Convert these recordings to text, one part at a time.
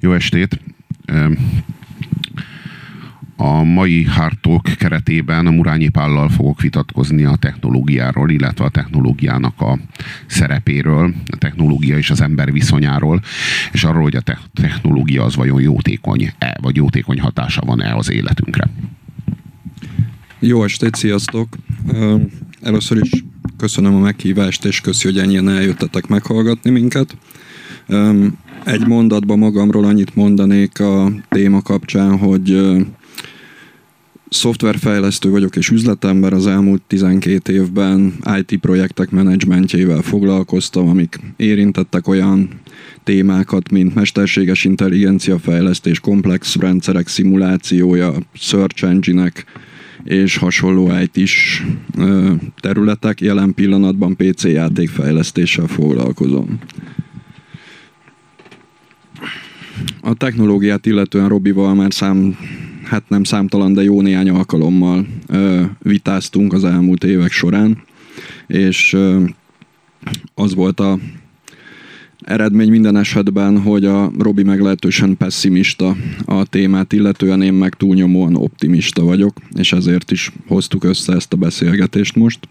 Jó estét! A mai Hard Talk keretében a Murányi Pállal fogok vitatkozni a technológiáról, illetve a technológiának a szerepéről, a technológia és az ember viszonyáról, és arról, hogy a technológia az vajon jótékony-e, vagy jótékony hatása van-e az életünkre. Jó estét, sziasztok! Először is köszönöm a meghívást, és köszi, hogy ennyien eljöttetek meghallgatni minket. Egy mondatban magamról annyit mondanék a téma kapcsán, hogy szoftverfejlesztő vagyok és üzletember, az elmúlt 12 évben IT projektek menedzsmentjével foglalkoztam, amik érintettek olyan témákat, mint mesterséges intelligencia fejlesztés, komplex rendszerek szimulációja, search engine és hasonló IT-s területek. Jelen pillanatban PC játékfejlesztéssel foglalkozom. A technológiát illetően Robival már szám, hát nem számtalan, de jó néhány alkalommal ö, vitáztunk az elmúlt évek során, és ö, az volt a eredmény minden esetben, hogy a Robi meglehetősen pessimista a témát, illetően én meg túlnyomóan optimista vagyok, és ezért is hoztuk össze ezt a beszélgetést most.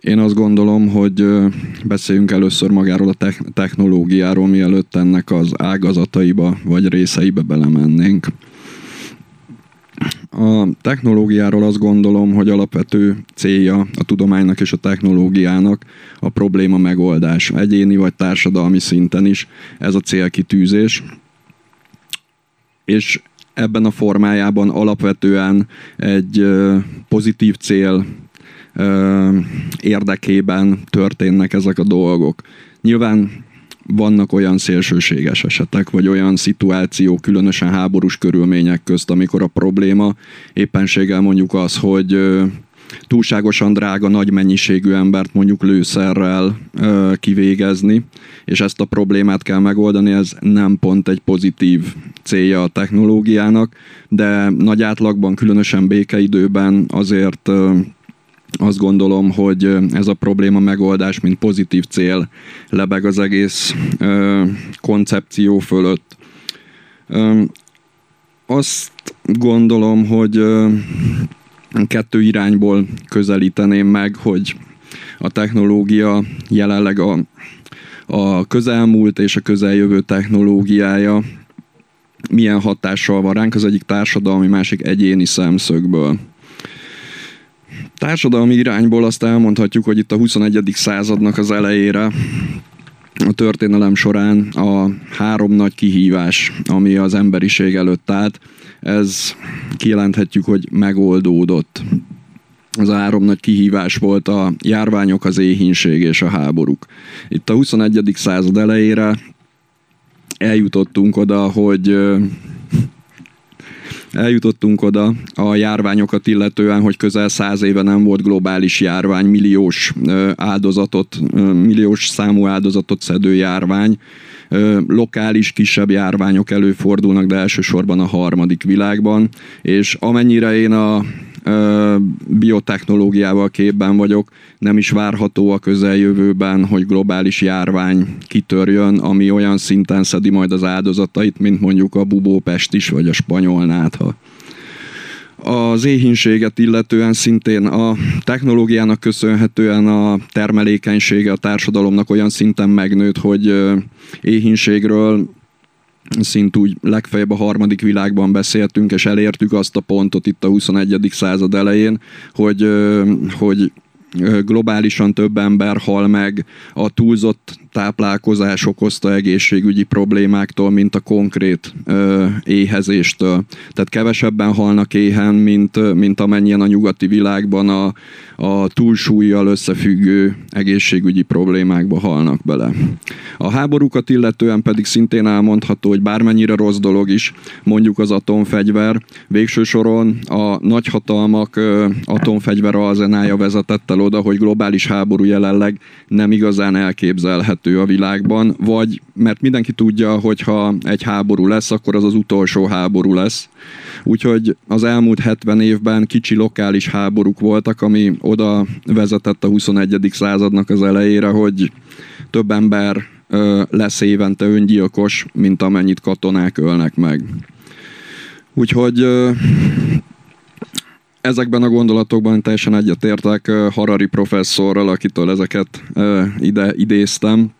Én azt gondolom, hogy beszéljünk először magáról a technológiáról, mielőtt ennek az ágazataiba vagy részeibe belemennénk. A technológiáról azt gondolom, hogy alapvető célja a tudománynak és a technológiának a probléma megoldás, egyéni vagy társadalmi szinten is ez a célkitűzés. És ebben a formájában alapvetően egy pozitív cél érdekében történnek ezek a dolgok. Nyilván vannak olyan szélsőséges esetek, vagy olyan szituációk, különösen háborús körülmények közt, amikor a probléma éppenséggel mondjuk az, hogy túlságosan drága nagy mennyiségű embert mondjuk lőszerrel ö, kivégezni, és ezt a problémát kell megoldani, ez nem pont egy pozitív célja a technológiának, de nagy átlagban, különösen békeidőben azért ö, azt gondolom, hogy ez a probléma megoldás, mint pozitív cél lebeg az egész ö, koncepció fölött. Ö, azt gondolom, hogy ö, kettő irányból közelíteném meg, hogy a technológia jelenleg a, a közelmúlt és a közeljövő technológiája milyen hatással van ránk, az egyik társadalmi, másik egyéni szemszögből. Társadalmi irányból azt elmondhatjuk, hogy itt a 21. századnak az elejére a történelem során a három nagy kihívás, ami az emberiség előtt állt, ez kijelenthetjük, hogy megoldódott. Az a három nagy kihívás volt a járványok, az éhínség és a háborúk. Itt a 21. század elejére eljutottunk oda, hogy eljutottunk oda a járványokat illetően, hogy közel száz éve nem volt globális járvány, milliós áldozatot, milliós számú áldozatot szedő járvány. Lokális kisebb járványok előfordulnak, de elsősorban a harmadik világban, és amennyire én a biotechnológiával képben vagyok, nem is várható a közeljövőben, hogy globális járvány kitörjön, ami olyan szinten szedi majd az áldozatait, mint mondjuk a bubópest is, vagy a spanyol nátha. Az éhínséget illetően szintén a technológiának köszönhetően a termelékenysége a társadalomnak olyan szinten megnőtt, hogy éhínségről szint úgy legfeljebb a harmadik világban beszéltünk, és elértük azt a pontot itt a 21. század elején, hogy, hogy globálisan több ember hal meg a túlzott táplálkozás okozta egészségügyi problémáktól, mint a konkrét ö, éhezéstől. Tehát kevesebben halnak éhen, mint, mint amennyien a nyugati világban a, a túlsúlyjal összefüggő egészségügyi problémákba halnak bele. A háborúkat illetően pedig szintén elmondható, hogy bármennyire rossz dolog is, mondjuk az atomfegyver, végső soron a nagyhatalmak atomfegyver alzenája vezetett el oda, hogy globális háború jelenleg nem igazán elképzelhető a világban, vagy mert mindenki tudja, hogy ha egy háború lesz, akkor az az utolsó háború lesz. Úgyhogy az elmúlt 70 évben kicsi lokális háborúk voltak, ami oda vezetett a 21. századnak az elejére, hogy több ember lesz évente öngyilkos, mint amennyit katonák ölnek meg. Úgyhogy ezekben a gondolatokban teljesen egyetértek Harari professzorral, akitől ezeket ide idéztem,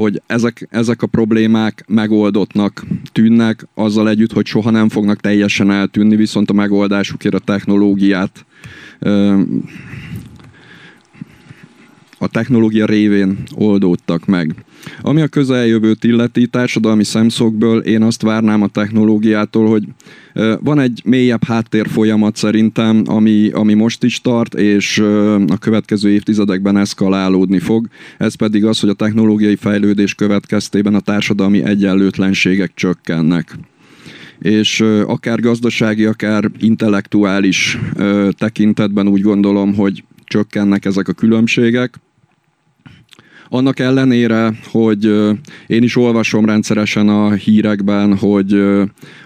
hogy ezek, ezek a problémák megoldottnak tűnnek, azzal együtt, hogy soha nem fognak teljesen eltűnni, viszont a megoldásukért a technológiát a technológia révén oldódtak meg. Ami a közeljövőt illeti társadalmi szemszögből, én azt várnám a technológiától, hogy van egy mélyebb háttér folyamat szerintem, ami, ami most is tart, és a következő évtizedekben eszkalálódni fog. Ez pedig az, hogy a technológiai fejlődés következtében a társadalmi egyenlőtlenségek csökkennek és akár gazdasági, akár intellektuális tekintetben úgy gondolom, hogy csökkennek ezek a különbségek. Annak ellenére, hogy én is olvasom rendszeresen a hírekben, hogy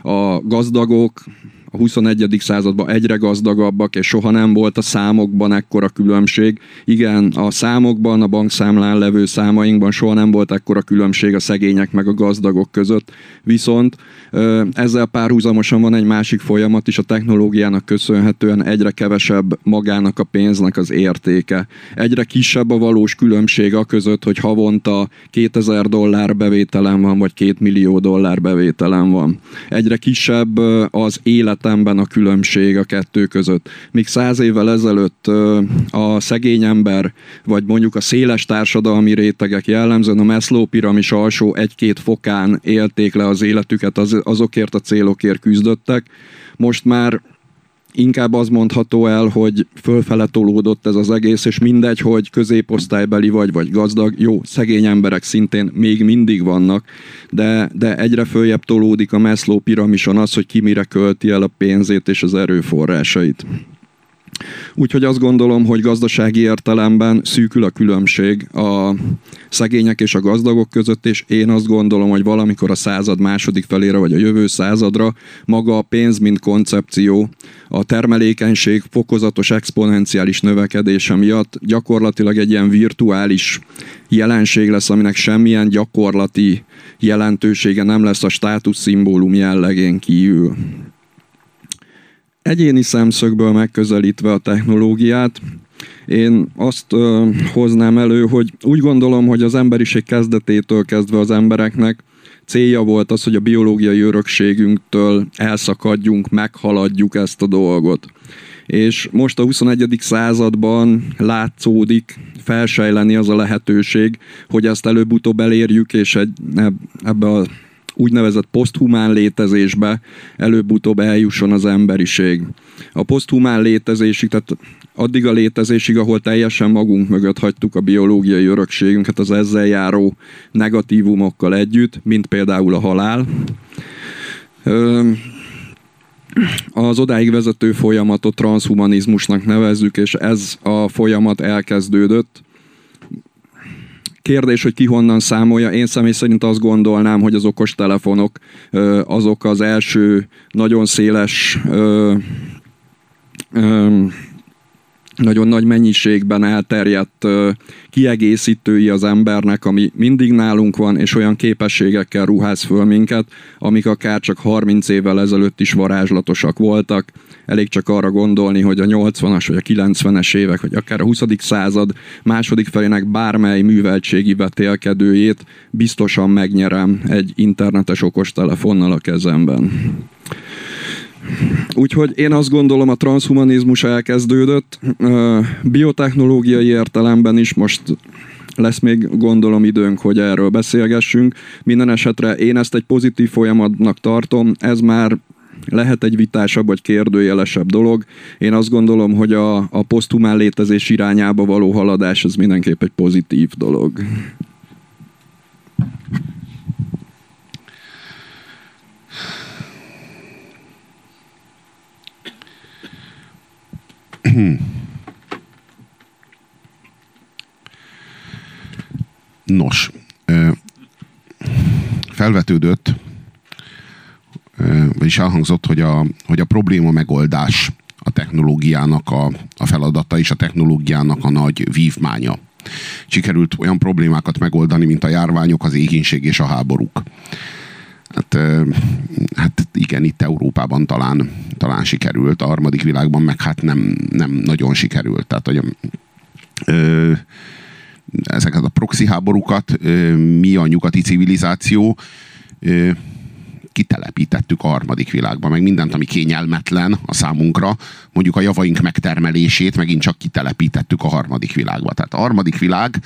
a gazdagok a 21. században egyre gazdagabbak, és soha nem volt a számokban ekkora különbség. Igen, a számokban, a bankszámlán levő számainkban soha nem volt ekkora különbség a szegények meg a gazdagok között, viszont ezzel párhuzamosan van egy másik folyamat is, a technológiának köszönhetően egyre kevesebb magának a pénznek az értéke. Egyre kisebb a valós különbség a között, hogy havonta 2000 dollár bevételem van, vagy 2 millió dollár bevételem van. Egyre kisebb az élet életemben a különbség a kettő között. Míg száz évvel ezelőtt a szegény ember, vagy mondjuk a széles társadalmi rétegek jellemzően a Maslow piramis alsó egy-két fokán élték le az életüket, azokért a célokért küzdöttek, most már inkább az mondható el, hogy fölfele tolódott ez az egész, és mindegy, hogy középosztálybeli vagy, vagy gazdag, jó, szegény emberek szintén még mindig vannak, de, de egyre följebb tolódik a Maslow piramison az, hogy ki mire költi el a pénzét és az erőforrásait. Úgyhogy azt gondolom, hogy gazdasági értelemben szűkül a különbség a szegények és a gazdagok között, és én azt gondolom, hogy valamikor a század második felére, vagy a jövő századra maga a pénz, mint koncepció, a termelékenység fokozatos exponenciális növekedése miatt gyakorlatilag egy ilyen virtuális jelenség lesz, aminek semmilyen gyakorlati jelentősége nem lesz a státuszszimbólum jellegén kívül egyéni szemszögből megközelítve a technológiát, én azt ö, hoznám elő, hogy úgy gondolom, hogy az emberiség kezdetétől kezdve az embereknek célja volt az, hogy a biológiai örökségünktől elszakadjunk, meghaladjuk ezt a dolgot. És most a 21. században látszódik felsejleni az a lehetőség, hogy ezt előbb-utóbb elérjük, és egy, ebbe a úgynevezett poszthumán létezésbe előbb-utóbb eljusson az emberiség. A poszthumán létezésig, tehát addig a létezésig, ahol teljesen magunk mögött hagytuk a biológiai örökségünket az ezzel járó negatívumokkal együtt, mint például a halál. Az odáig vezető folyamatot transhumanizmusnak nevezzük, és ez a folyamat elkezdődött Kérdés, hogy ki honnan számolja. Én személy szerint azt gondolnám, hogy az okostelefonok azok az első nagyon széles nagyon nagy mennyiségben elterjedt kiegészítői az embernek, ami mindig nálunk van, és olyan képességekkel ruház föl minket, amik akár csak 30 évvel ezelőtt is varázslatosak voltak. Elég csak arra gondolni, hogy a 80-as vagy a 90-es évek, vagy akár a 20. század második felének bármely műveltségi vetélkedőjét biztosan megnyerem egy internetes okostelefonnal a kezemben. Úgyhogy én azt gondolom, a transhumanizmus elkezdődött. Biotechnológiai értelemben is most lesz még gondolom időnk, hogy erről beszélgessünk. Minden esetre én ezt egy pozitív folyamatnak tartom, ez már lehet egy vitásabb vagy kérdőjelesebb dolog. Én azt gondolom, hogy a, a posztumán létezés irányába való haladás az mindenképp egy pozitív dolog. Nos, felvetődött, vagyis elhangzott, hogy a, hogy a probléma megoldás a technológiának a, a feladata és a technológiának a nagy vívmánya. sikerült olyan problémákat megoldani, mint a járványok, az éhínség és a háborúk. Hát, hát igen, itt Európában talán, talán sikerült, a harmadik világban meg hát nem, nem nagyon sikerült. Tehát, hogy ö, ezeket a proxy háborúkat ö, mi a nyugati civilizáció ö, kitelepítettük a harmadik világba, meg mindent, ami kényelmetlen a számunkra, mondjuk a javaink megtermelését megint csak kitelepítettük a harmadik világba. Tehát a harmadik világ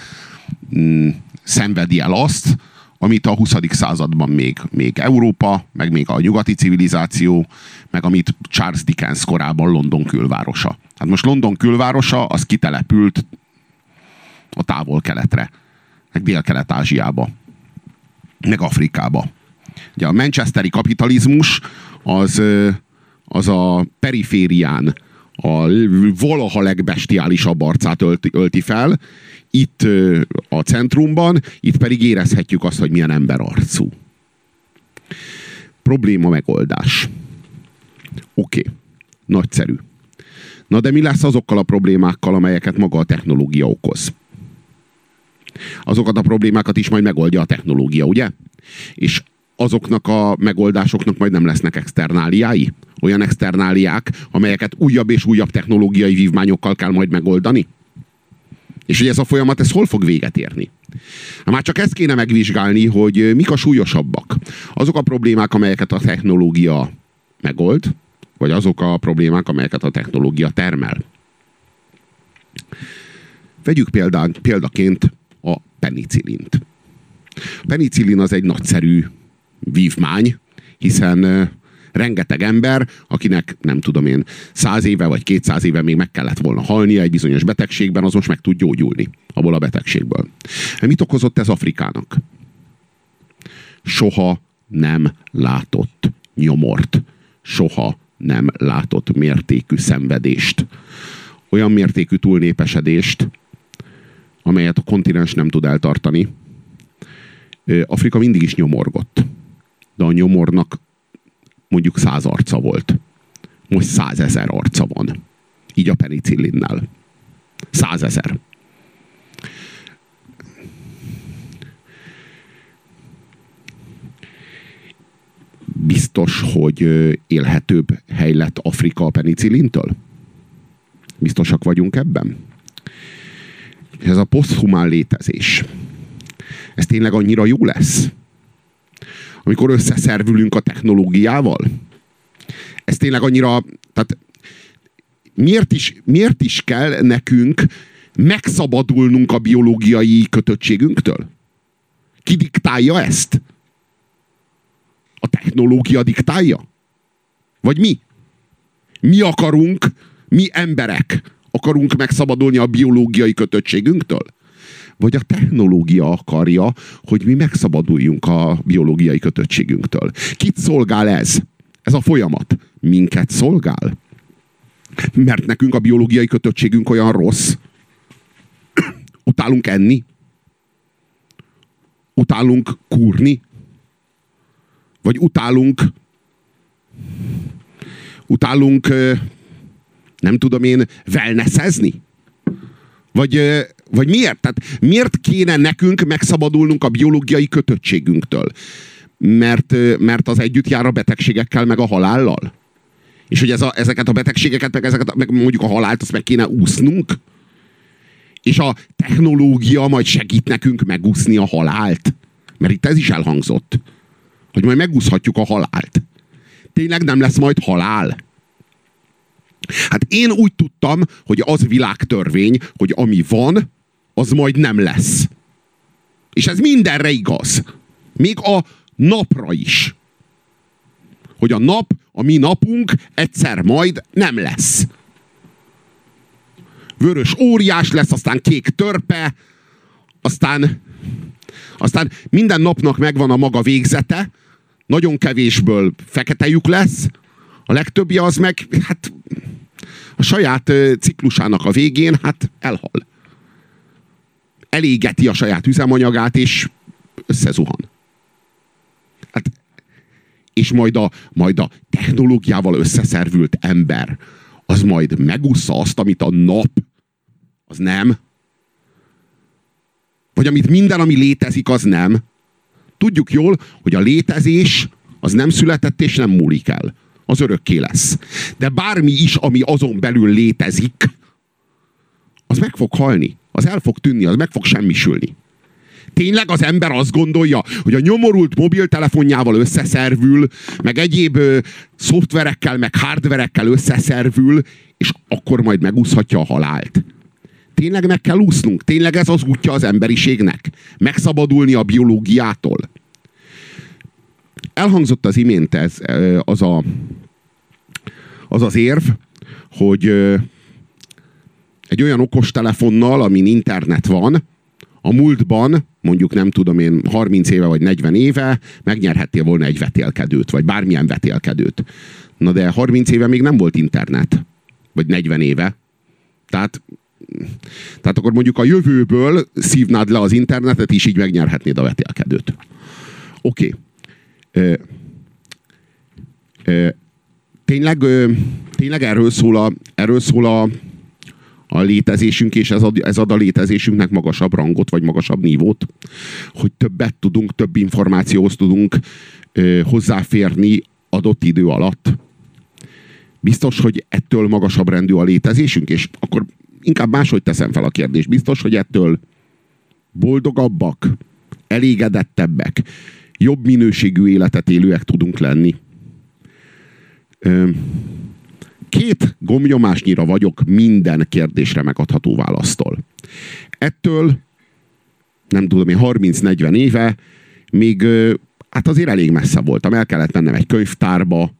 mm, szenvedi el azt, amit a 20. században még, még Európa, meg még a nyugati civilizáció, meg amit Charles Dickens korában London külvárosa. Hát most London külvárosa, az kitelepült a távol-keletre, meg dél-kelet-ázsiába, meg Afrikába. Ugye a manchesteri kapitalizmus az, az a periférián a valaha legbestiálisabb arcát ölti, ölti fel, itt a centrumban, itt pedig érezhetjük azt, hogy milyen ember arcú. Probléma megoldás. Oké, okay. nagyszerű. Na de mi lesz azokkal a problémákkal, amelyeket maga a technológia okoz? Azokat a problémákat is majd megoldja a technológia, ugye? És azoknak a megoldásoknak majd nem lesznek externáliái? Olyan externáliák, amelyeket újabb és újabb technológiai vívmányokkal kell majd megoldani? És hogy ez a folyamat, ez hol fog véget érni? Na, már csak ezt kéne megvizsgálni, hogy mik a súlyosabbak. Azok a problémák, amelyeket a technológia megold, vagy azok a problémák, amelyeket a technológia termel. Vegyük példán, példaként a penicillint. Penicillin az egy nagyszerű vívmány, hiszen rengeteg ember, akinek nem tudom én, száz éve vagy kétszáz éve még meg kellett volna halnia egy bizonyos betegségben, az most meg tud gyógyulni abból a betegségből. Mit okozott ez Afrikának? Soha nem látott nyomort. Soha nem látott mértékű szenvedést. Olyan mértékű túlnépesedést, amelyet a kontinens nem tud eltartani. Afrika mindig is nyomorgott. De a nyomornak mondjuk száz arca volt. Most százezer arca van. Így a penicillinnel. Százezer. Biztos, hogy élhetőbb hely lett Afrika a penicillintől? Biztosak vagyunk ebben? ez a poszthumán létezés, ez tényleg annyira jó lesz? Amikor összeszervülünk a technológiával? Ez tényleg annyira... Tehát miért is, miért is kell nekünk megszabadulnunk a biológiai kötöttségünktől? Ki diktálja ezt? A technológia diktálja? Vagy mi? Mi akarunk, mi emberek akarunk megszabadulni a biológiai kötöttségünktől? Vagy a technológia akarja, hogy mi megszabaduljunk a biológiai kötöttségünktől. Kit szolgál ez? Ez a folyamat. Minket szolgál? Mert nekünk a biológiai kötöttségünk olyan rossz. Utálunk enni? Utálunk kúrni? Vagy utálunk utálunk nem tudom én wellnessezni? Vagy vagy miért? Tehát miért kéne nekünk megszabadulnunk a biológiai kötöttségünktől? Mert, mert az együtt jár a betegségekkel, meg a halállal? És hogy ez a, ezeket a betegségeket, meg, ezeket, meg mondjuk a halált, azt meg kéne úsznunk? És a technológia majd segít nekünk megúszni a halált? Mert itt ez is elhangzott. Hogy majd megúszhatjuk a halált. Tényleg nem lesz majd halál? Hát én úgy tudtam, hogy az világtörvény, hogy ami van, az majd nem lesz. És ez mindenre igaz. Még a napra is. Hogy a nap, a mi napunk egyszer majd nem lesz. Vörös óriás lesz, aztán kék törpe, aztán, aztán minden napnak megvan a maga végzete, nagyon kevésből fekete lesz, a legtöbbje az meg, hát a saját ciklusának a végén, hát elhal elégeti a saját üzemanyagát, és összezuhan. Hát, és majd a, majd a technológiával összeszervült ember, az majd megúszza azt, amit a nap, az nem. Vagy amit minden, ami létezik, az nem. Tudjuk jól, hogy a létezés az nem született és nem múlik el. Az örökké lesz. De bármi is, ami azon belül létezik, az meg fog halni. Az el fog tűnni, az meg fog semmisülni. Tényleg az ember azt gondolja, hogy a nyomorult mobiltelefonjával összeszervül, meg egyéb ö, szoftverekkel, meg hardverekkel összeszervül, és akkor majd megúszhatja a halált. Tényleg meg kell úsznunk? Tényleg ez az útja az emberiségnek? Megszabadulni a biológiától? Elhangzott az imént ez, az, a, az az érv, hogy egy olyan okos telefonnal, amin internet van, a múltban, mondjuk nem tudom én, 30 éve vagy 40 éve megnyerhettél volna egy vetélkedőt, vagy bármilyen vetélkedőt. Na de 30 éve még nem volt internet. Vagy 40 éve. Tehát, tehát akkor mondjuk a jövőből szívnád le az internetet, és így megnyerhetnéd a vetélkedőt. Oké. Okay. tényleg, tényleg erről szól a, erről szól a, a létezésünk, és ez ad, ez ad a létezésünknek magasabb rangot, vagy magasabb nívót, hogy többet tudunk, több információhoz tudunk ö, hozzáférni adott idő alatt. Biztos, hogy ettől magasabb rendű a létezésünk, és akkor inkább máshogy teszem fel a kérdést. Biztos, hogy ettől boldogabbak, elégedettebbek, jobb minőségű életet élőek tudunk lenni. Ö, két gomnyomásnyira vagyok minden kérdésre megadható választól. Ettől, nem tudom én, 30-40 éve még hát azért elég messze voltam. El kellett mennem egy könyvtárba,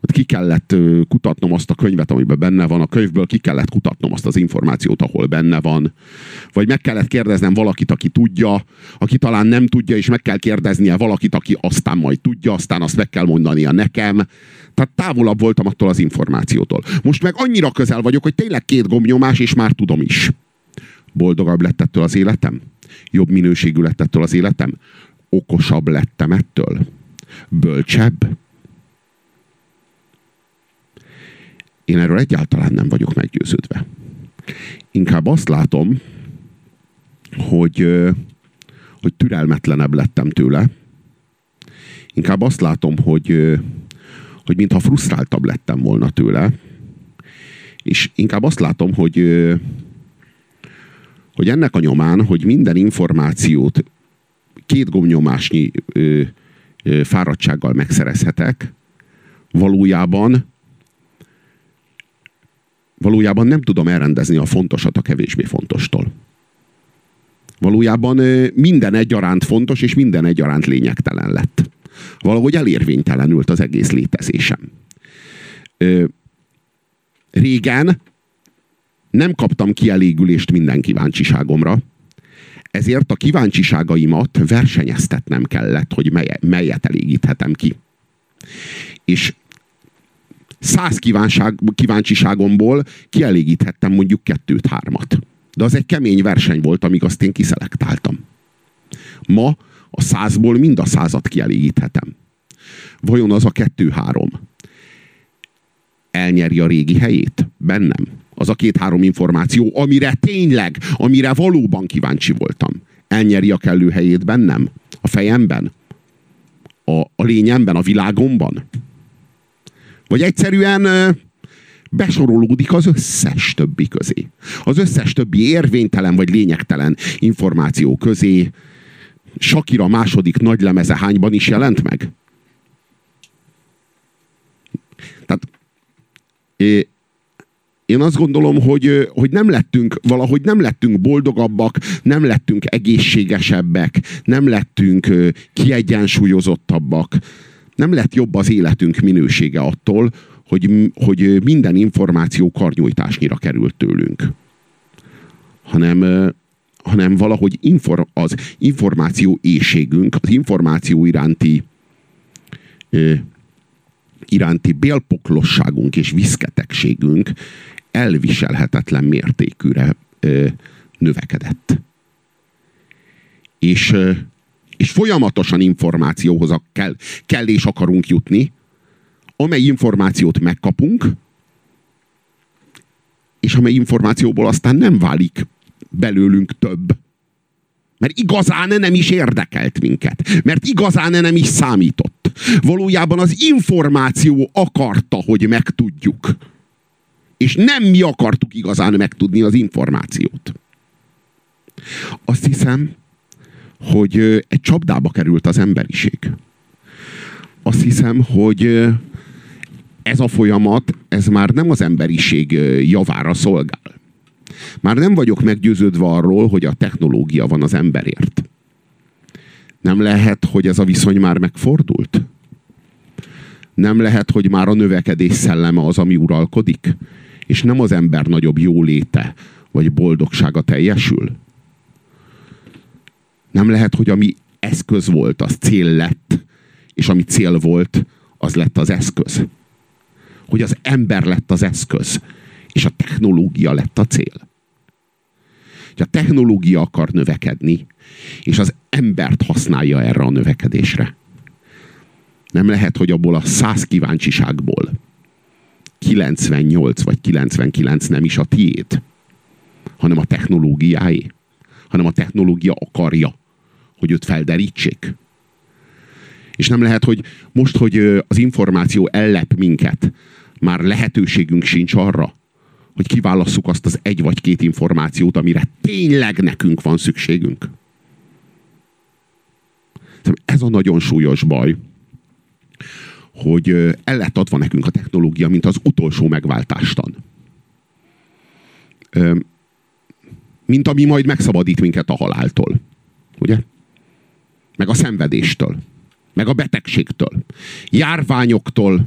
ott ki kellett kutatnom azt a könyvet, amiben benne van, a könyvből ki kellett kutatnom azt az információt, ahol benne van. Vagy meg kellett kérdeznem valakit, aki tudja, aki talán nem tudja, és meg kell kérdeznie valakit, aki aztán majd tudja, aztán azt meg kell mondania nekem. Tehát távolabb voltam attól az információtól. Most meg annyira közel vagyok, hogy tényleg két gombnyomás, és már tudom is. Boldogabb lett ettől az életem? Jobb minőségű lett ettől az életem? Okosabb lettem ettől? Bölcsebb? Én erről egyáltalán nem vagyok meggyőződve. Inkább azt látom, hogy, hogy türelmetlenebb lettem tőle. Inkább azt látom, hogy, hogy mintha frusztráltabb lettem volna tőle. És inkább azt látom, hogy, hogy ennek a nyomán, hogy minden információt két gomnyomásnyi fáradtsággal megszerezhetek, valójában valójában nem tudom elrendezni a fontosat a kevésbé fontostól. Valójában minden egyaránt fontos, és minden egyaránt lényegtelen lett. Valahogy elérvénytelenült az egész létezésem. Régen nem kaptam kielégülést minden kíváncsiságomra, ezért a kíváncsiságaimat versenyeztetnem kellett, hogy melyet elégíthetem ki. És száz kívánság, kíváncsiságomból kielégíthettem mondjuk kettőt-hármat. De az egy kemény verseny volt, amíg azt én kiszelektáltam. Ma a százból mind a százat kielégíthetem. Vajon az a kettő-három elnyeri a régi helyét? Bennem. Az a két-három információ, amire tényleg, amire valóban kíváncsi voltam. Elnyeri a kellő helyét bennem? A fejemben? A, a lényemben? A világomban? Vagy egyszerűen besorolódik az összes többi közé. Az összes többi érvénytelen vagy lényegtelen információ közé. Sakira második nagy lemeze hányban is jelent meg? Tehát én azt gondolom, hogy, hogy nem lettünk, valahogy nem lettünk boldogabbak, nem lettünk egészségesebbek, nem lettünk kiegyensúlyozottabbak nem lett jobb az életünk minősége attól, hogy, hogy minden információ karnyújtásnyira került tőlünk. Hanem, hanem valahogy infor, az információ éjségünk, az információ iránti iránti bélpoklosságunk és viszketegségünk elviselhetetlen mértékűre ö, növekedett. És és folyamatosan információhoz kell, kell és akarunk jutni, amely információt megkapunk, és amely információból aztán nem válik belőlünk több, Mert igazán nem is érdekelt minket. Mert igazán nem is számított. Valójában az információ akarta, hogy megtudjuk. És nem mi akartuk igazán megtudni az információt. Azt hiszem, hogy egy csapdába került az emberiség. Azt hiszem, hogy ez a folyamat, ez már nem az emberiség javára szolgál. Már nem vagyok meggyőződve arról, hogy a technológia van az emberért. Nem lehet, hogy ez a viszony már megfordult? Nem lehet, hogy már a növekedés szelleme az, ami uralkodik? És nem az ember nagyobb jóléte vagy boldogsága teljesül? Nem lehet, hogy ami eszköz volt, az cél lett, és ami cél volt, az lett az eszköz. Hogy az ember lett az eszköz, és a technológia lett a cél. Hogy a technológia akar növekedni, és az embert használja erre a növekedésre. Nem lehet, hogy abból a száz kíváncsiságból 98 vagy 99 nem is a tiéd, hanem a technológiáé, hanem a technológia akarja, hogy őt felderítsék. És nem lehet, hogy most, hogy az információ ellep minket, már lehetőségünk sincs arra, hogy kiválasszuk azt az egy vagy két információt, amire tényleg nekünk van szükségünk. Ez a nagyon súlyos baj, hogy el lett adva nekünk a technológia, mint az utolsó megváltástan. Mint ami majd megszabadít minket a haláltól. Ugye? Meg a szenvedéstől. Meg a betegségtől. Járványoktól,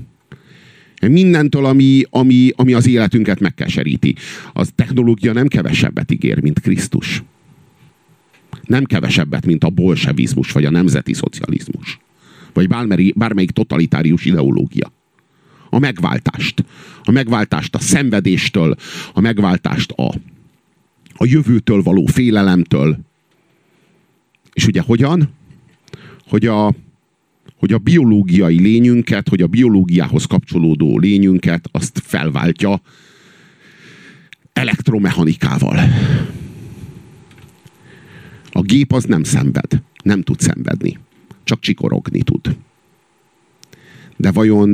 Mindentől, ami, ami, ami az életünket megkeseríti. Az technológia nem kevesebbet ígér, mint Krisztus. Nem kevesebbet, mint a bolsevizmus, vagy a nemzeti szocializmus. Vagy bármelyik, bármelyik totalitárius ideológia. A megváltást. A megváltást a szenvedéstől, a megváltást a, a jövőtől való félelemtől. És ugye hogyan? Hogy a, hogy a biológiai lényünket, hogy a biológiához kapcsolódó lényünket azt felváltja elektromechanikával. A gép az nem szenved, nem tud szenvedni, csak csikorogni tud. De vajon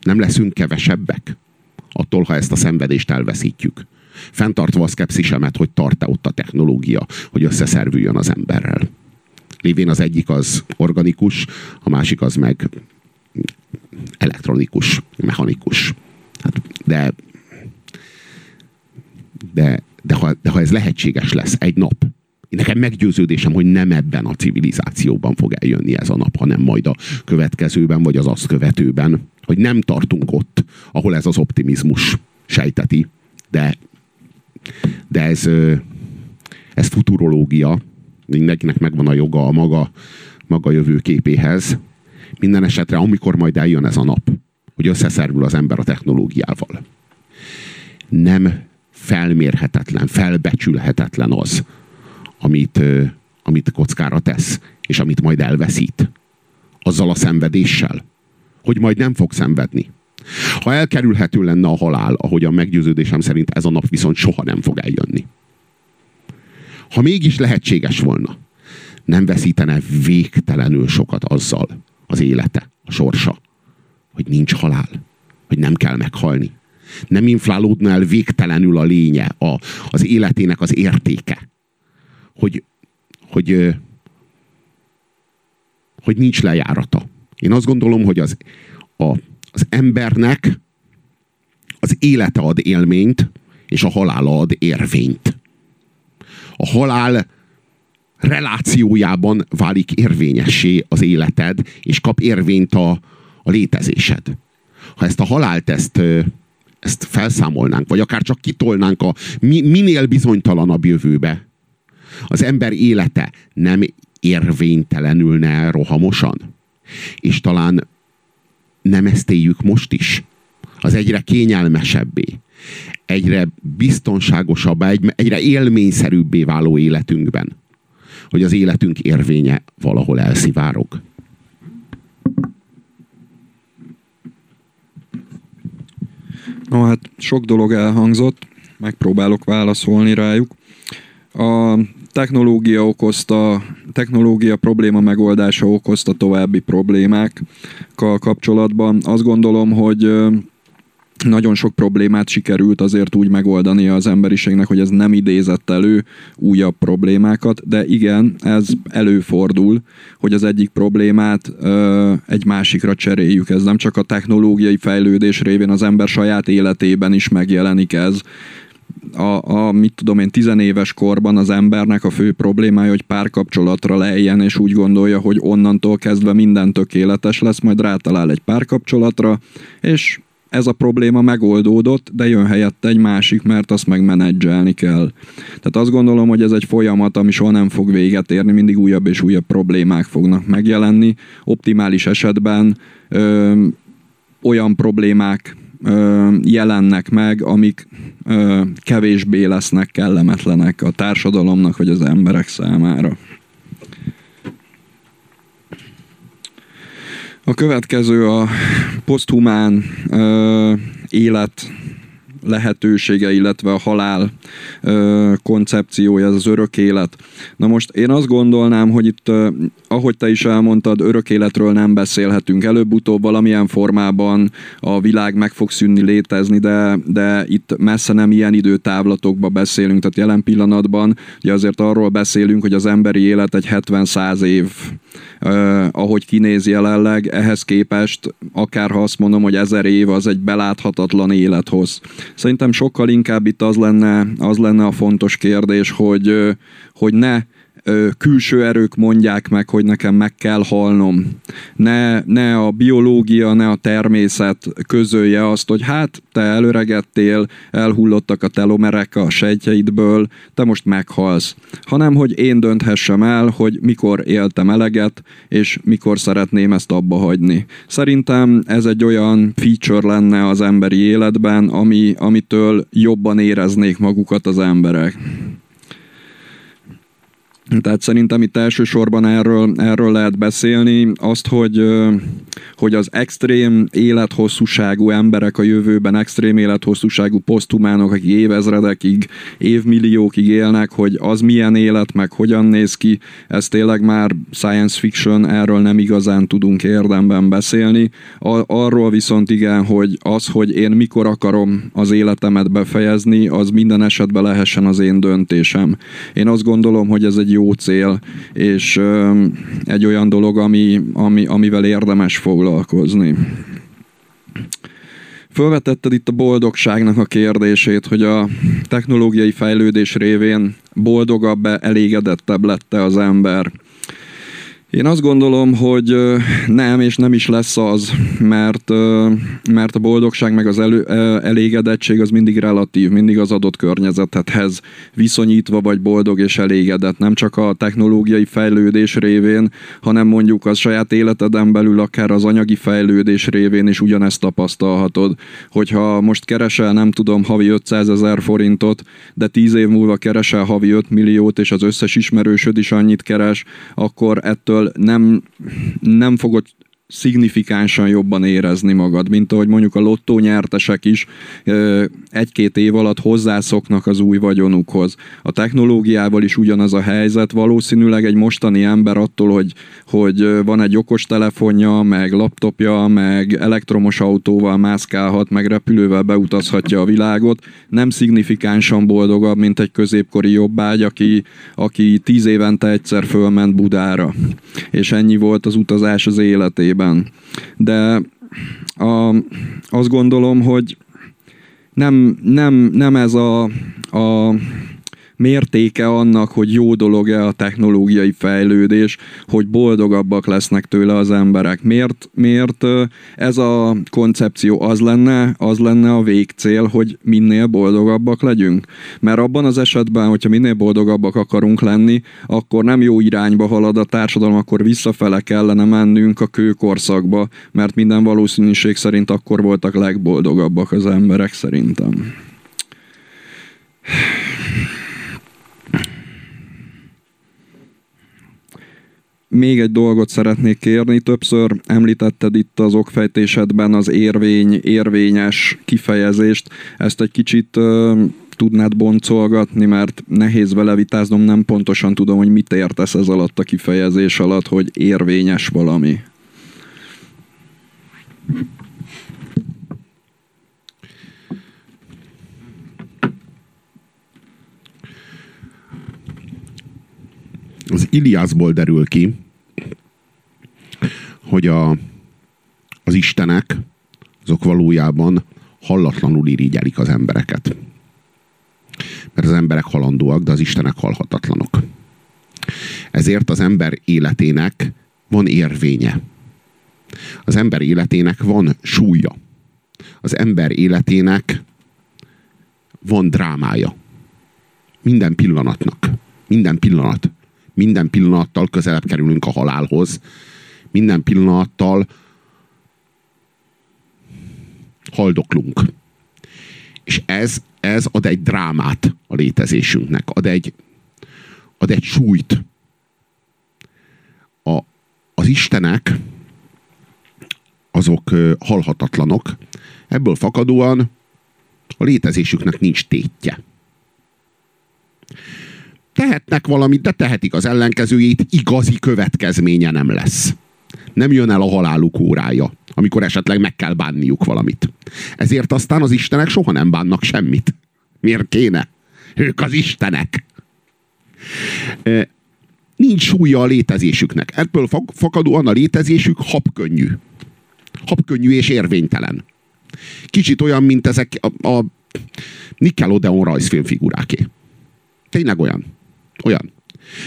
nem leszünk kevesebbek attól, ha ezt a szenvedést elveszítjük? Fentartva a szkepszisemet, hogy tart-e ott a technológia, hogy összeszervüljön az emberrel lévén az egyik az organikus, a másik az meg elektronikus, mechanikus. Hát, de, de, de, ha, de ha ez lehetséges lesz egy nap, nekem meggyőződésem, hogy nem ebben a civilizációban fog eljönni ez a nap, hanem majd a következőben, vagy az azt követőben, hogy nem tartunk ott, ahol ez az optimizmus sejteti, de, de ez, ez futurológia, mindenkinek megvan a joga a maga, maga jövőképéhez. Minden esetre, amikor majd eljön ez a nap, hogy összeszervül az ember a technológiával, nem felmérhetetlen, felbecsülhetetlen az, amit, amit kockára tesz, és amit majd elveszít. Azzal a szenvedéssel, hogy majd nem fog szenvedni. Ha elkerülhető lenne a halál, ahogy a meggyőződésem szerint ez a nap viszont soha nem fog eljönni. Ha mégis lehetséges volna, nem veszítene végtelenül sokat azzal az élete, a sorsa, hogy nincs halál, hogy nem kell meghalni. Nem inflálódna el végtelenül a lénye, a, az életének az értéke. Hogy, hogy, hogy nincs lejárata. Én azt gondolom, hogy az, a, az embernek az élete ad élményt, és a halála ad érvényt a halál relációjában válik érvényessé az életed, és kap érvényt a, a létezésed. Ha ezt a halált ezt, ezt felszámolnánk, vagy akár csak kitolnánk a mi, minél bizonytalanabb jövőbe, az ember élete nem érvénytelenülne rohamosan. És talán nem ezt éljük most is. Az egyre kényelmesebbé, egyre biztonságosabbá, egyre élményszerűbbé váló életünkben. Hogy az életünk érvénye valahol elszivárog. No hát sok dolog elhangzott, megpróbálok válaszolni rájuk. A technológia okozta, technológia probléma megoldása okozta további problémákkal kapcsolatban. Azt gondolom, hogy nagyon sok problémát sikerült azért úgy megoldani az emberiségnek, hogy ez nem idézett elő újabb problémákat, de igen, ez előfordul, hogy az egyik problémát ö, egy másikra cseréljük. Ez nem csak a technológiai fejlődés révén az ember saját életében is megjelenik ez, a, a, mit tudom én, tizenéves korban az embernek a fő problémája, hogy párkapcsolatra lejjen, és úgy gondolja, hogy onnantól kezdve minden tökéletes lesz, majd rátalál egy párkapcsolatra, és ez a probléma megoldódott, de jön helyette egy másik, mert azt meg menedzselni kell. Tehát azt gondolom, hogy ez egy folyamat, ami soha nem fog véget érni, mindig újabb és újabb problémák fognak megjelenni. Optimális esetben ö, olyan problémák ö, jelennek meg, amik ö, kevésbé lesznek kellemetlenek a társadalomnak vagy az emberek számára. A következő a poszthumán ö, élet lehetősége, illetve a halál ö, koncepciója, ez az örök élet. Na most én azt gondolnám, hogy itt, ö, ahogy te is elmondtad, örök életről nem beszélhetünk. Előbb-utóbb valamilyen formában a világ meg fog szűnni létezni, de, de itt messze nem ilyen időtávlatokba beszélünk. Tehát jelen pillanatban ugye azért arról beszélünk, hogy az emberi élet egy 70-100 év Uh, ahogy kinéz jelenleg, ehhez képest, akár ha azt mondom, hogy ezer év az egy beláthatatlan élethoz. Szerintem sokkal inkább itt az lenne, az lenne a fontos kérdés, hogy, hogy ne külső erők mondják meg, hogy nekem meg kell halnom. Ne, ne a biológia, ne a természet közölje azt, hogy hát te előregettél, elhullottak a telomerek a sejtjeidből, te most meghalsz. Hanem, hogy én dönthessem el, hogy mikor éltem eleget, és mikor szeretném ezt abba hagyni. Szerintem ez egy olyan feature lenne az emberi életben, ami, amitől jobban éreznék magukat az emberek. Tehát szerintem itt elsősorban erről, erről lehet beszélni, azt, hogy, hogy az extrém élethosszúságú emberek a jövőben, extrém élethosszúságú posztumánok, akik évezredekig, évmilliókig élnek, hogy az milyen élet, meg hogyan néz ki, ez tényleg már science fiction, erről nem igazán tudunk érdemben beszélni. Arról viszont igen, hogy az, hogy én mikor akarom az életemet befejezni, az minden esetben lehessen az én döntésem. Én azt gondolom, hogy ez egy jó jó cél, és egy olyan dolog, ami, ami, amivel érdemes foglalkozni. Fölvetetted itt a boldogságnak a kérdését, hogy a technológiai fejlődés révén boldogabb, elégedettebb lette az ember. Én azt gondolom, hogy nem, és nem is lesz az, mert, mert a boldogság meg az elő, elégedettség az mindig relatív, mindig az adott környezethez viszonyítva vagy boldog és elégedett. Nem csak a technológiai fejlődés révén, hanem mondjuk az saját életeden belül akár az anyagi fejlődés révén is ugyanezt tapasztalhatod. Hogyha most keresel, nem tudom, havi 500 ezer forintot, de 10 év múlva keresel havi 5 milliót, és az összes ismerősöd is annyit keres, akkor ettől nem, nem fogod szignifikánsan jobban érezni magad, mint ahogy mondjuk a lottó nyertesek is egy-két év alatt hozzászoknak az új vagyonukhoz. A technológiával is ugyanaz a helyzet, valószínűleg egy mostani ember attól, hogy, hogy van egy okos telefonja, meg laptopja, meg elektromos autóval mászkálhat, meg repülővel beutazhatja a világot, nem szignifikánsan boldogabb, mint egy középkori jobbágy, aki, aki tíz évente egyszer fölment Budára. És ennyi volt az utazás az életében esetében. De a, azt gondolom, hogy nem, nem, nem ez a, a mértéke annak, hogy jó dolog-e a technológiai fejlődés, hogy boldogabbak lesznek tőle az emberek. Miért, miért ez a koncepció az lenne, az lenne a végcél, hogy minél boldogabbak legyünk? Mert abban az esetben, hogyha minél boldogabbak akarunk lenni, akkor nem jó irányba halad a társadalom, akkor visszafele kellene mennünk a kőkorszakba, mert minden valószínűség szerint akkor voltak legboldogabbak az emberek szerintem még egy dolgot szeretnék kérni, többször említetted itt az okfejtésedben az érvény, érvényes kifejezést, ezt egy kicsit tudnád boncolgatni, mert nehéz vele vitáznom, nem pontosan tudom, hogy mit értesz ez alatt a kifejezés alatt, hogy érvényes valami. Az Iliászból derül ki, hogy a, az istenek azok valójában hallatlanul irigyelik az embereket. Mert az emberek halandóak, de az istenek halhatatlanok. Ezért az ember életének van érvénye. Az ember életének van súlya. Az ember életének van drámája. Minden pillanatnak. Minden pillanat. Minden pillanattal közelebb kerülünk a halálhoz. Minden pillanattal haldoklunk. És ez, ez ad egy drámát a létezésünknek, ad egy, ad egy súlyt. A, az Istenek azok halhatatlanok, ebből fakadóan a létezésüknek nincs tétje. Tehetnek valamit, de tehetik az ellenkezőjét, igazi következménye nem lesz. Nem jön el a haláluk órája amikor esetleg meg kell bánniuk valamit. Ezért aztán az istenek soha nem bánnak semmit. Miért kéne? Ők az istenek. Nincs súlya a létezésüknek. Ebből fakadóan a létezésük habkönnyű. Habkönnyű és érvénytelen. Kicsit olyan, mint ezek a, a Nickelodeon rajzfilmfiguráké. Tényleg olyan. Olyan.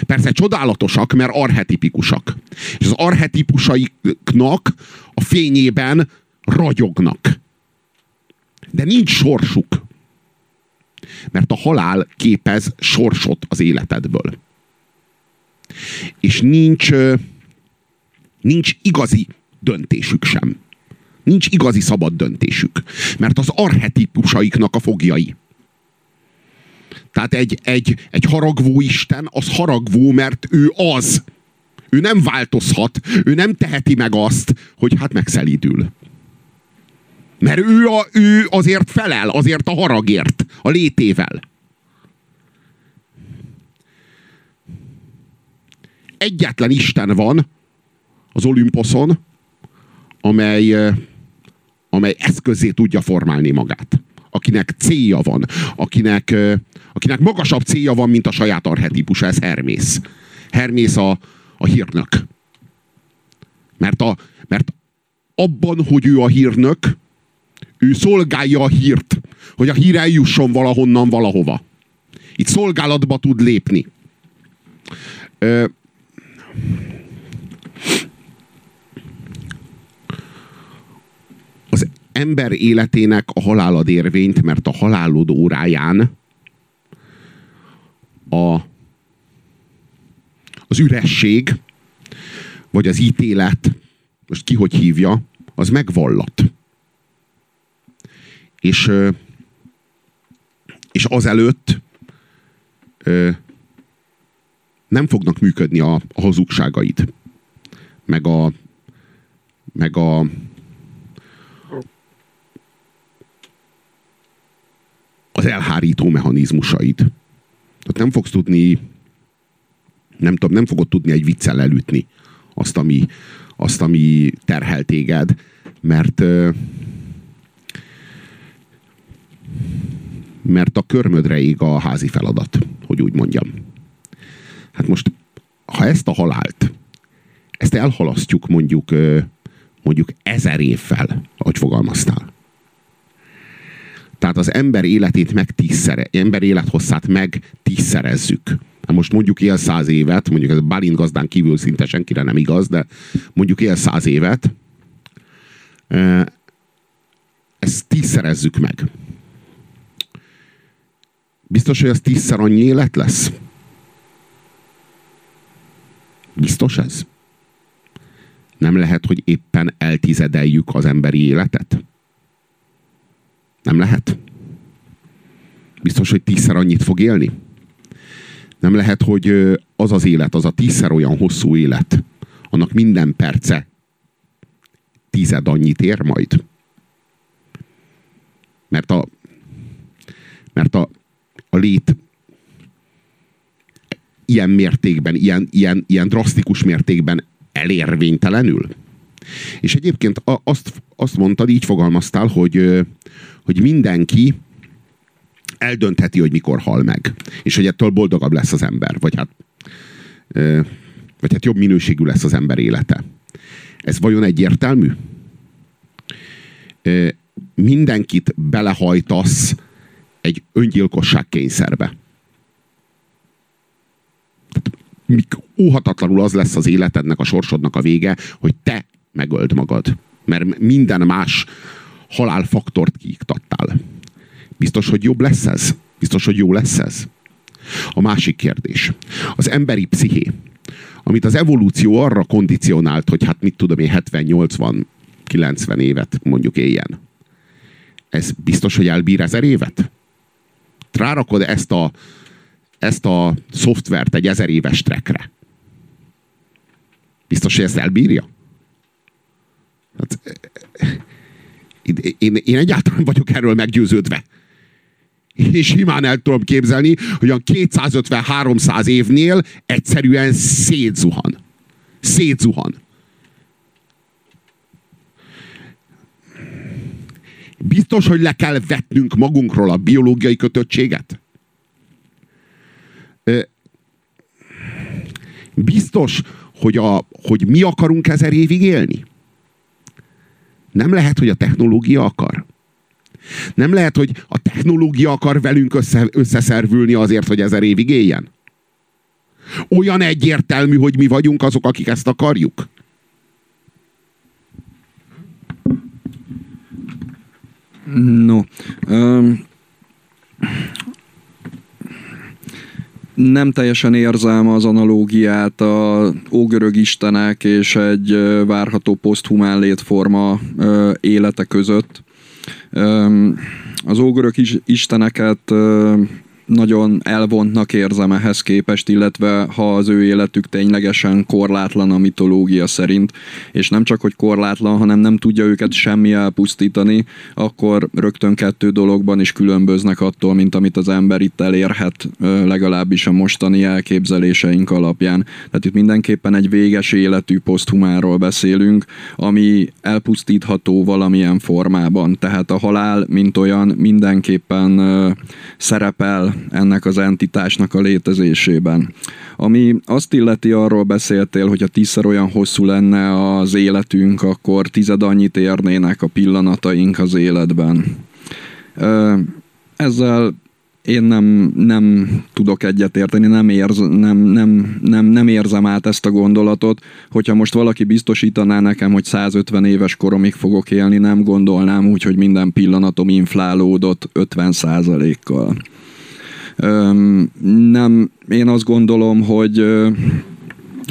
Persze csodálatosak, mert arhetipikusak. És az arhetipusaiknak a fényében ragyognak. De nincs sorsuk. Mert a halál képez sorsot az életedből. És nincs, nincs igazi döntésük sem. Nincs igazi szabad döntésük. Mert az arhetipusaiknak a fogjai. Tehát egy, egy, egy haragvó Isten, az haragvó, mert ő az. Ő nem változhat, ő nem teheti meg azt, hogy hát megszelídül. Mert ő, a, ő azért felel, azért a haragért, a létével. Egyetlen Isten van az Olimposzon, amely, amely eszközé tudja formálni magát. Akinek célja van, akinek, akinek magasabb célja van, mint a saját arhetipus, ez Hermész. Hermész a, a hírnök. Mert, a, mert abban, hogy ő a hírnök, ő szolgálja a hírt, hogy a hír eljusson valahonnan valahova. Itt szolgálatba tud lépni. Ö, az ember életének a halálad érvényt, mert a halálod óráján a, az üresség, vagy az ítélet, most ki hogy hívja, az megvallat. És, és azelőtt nem fognak működni a, a hazugságaid. Meg a, meg a az elhárító mechanizmusaid. Tehát nem fogsz tudni nem, tudom, nem fogod tudni egy viccel elütni azt, ami, azt, ami terhel téged, mert mert a körmödre ég a házi feladat, hogy úgy mondjam. Hát most, ha ezt a halált, ezt elhalasztjuk mondjuk, mondjuk ezer évvel, ahogy fogalmaztál. Tehát az ember életét meg tízszere, ember élethosszát meg tízszerezzük most mondjuk él száz évet, mondjuk ez Balint gazdán kívül szinte senkire nem igaz, de mondjuk él száz évet, ezt tízszerezzük meg. Biztos, hogy ez tízszer annyi élet lesz? Biztos ez? Nem lehet, hogy éppen eltizedeljük az emberi életet? Nem lehet? Biztos, hogy tízszer annyit fog élni? Nem lehet, hogy az az élet, az a tízszer olyan hosszú élet, annak minden perce tized annyit ér majd. Mert a, mert a, a lét ilyen mértékben, ilyen, ilyen, ilyen drasztikus mértékben elérvénytelenül? És egyébként azt, azt mondtad, így fogalmaztál, hogy, hogy mindenki eldöntheti, hogy mikor hal meg. És hogy ettől boldogabb lesz az ember. Vagy hát, vagy hát jobb minőségű lesz az ember élete. Ez vajon egyértelmű? Mindenkit belehajtasz egy öngyilkosság kényszerbe. óhatatlanul az lesz az életednek, a sorsodnak a vége, hogy te megöld magad. Mert minden más halálfaktort kiiktattál. Biztos, hogy jobb lesz ez? Biztos, hogy jó lesz ez? A másik kérdés. Az emberi psziché, amit az evolúció arra kondicionált, hogy hát mit tudom én, 70-80 90 évet mondjuk éljen. Ez biztos, hogy elbír ezer évet? Rárakod ezt a, ezt a szoftvert egy ezer éves trekre. Biztos, hogy ezt elbírja? Hát, én, én egyáltalán vagyok erről meggyőződve. És simán el tudom képzelni, hogy a 250-300 évnél egyszerűen szétzuhan. Szétzuhan. Biztos, hogy le kell vetnünk magunkról a biológiai kötöttséget? Biztos, hogy, a, hogy mi akarunk ezer évig élni? Nem lehet, hogy a technológia akar. Nem lehet, hogy a technológia akar velünk össze, összeszervülni azért, hogy ezer évig éljen. Olyan egyértelmű, hogy mi vagyunk azok, akik ezt akarjuk. No. Um, nem teljesen érzem az analógiát a ógörög istenek és egy várható poszthumán létforma élete között. Az ógörög isteneket nagyon elvontnak érzem ehhez képest, illetve ha az ő életük ténylegesen korlátlan a mitológia szerint, és nem csak, hogy korlátlan, hanem nem tudja őket semmi elpusztítani, akkor rögtön kettő dologban is különböznek attól, mint amit az ember itt elérhet, legalábbis a mostani elképzeléseink alapján. Tehát itt mindenképpen egy véges életű poszthumáról beszélünk, ami elpusztítható valamilyen formában. Tehát a halál, mint olyan, mindenképpen szerepel ennek az entitásnak a létezésében. Ami azt illeti, arról beszéltél, hogy ha tízszer olyan hosszú lenne az életünk, akkor tized annyit érnének a pillanataink az életben. Ezzel én nem, nem tudok egyetérteni, nem, érz, nem, nem, nem, nem érzem át ezt a gondolatot. Hogyha most valaki biztosítaná nekem, hogy 150 éves koromig fogok élni, nem gondolnám úgy, hogy minden pillanatom inflálódott 50 kal nem, én azt gondolom, hogy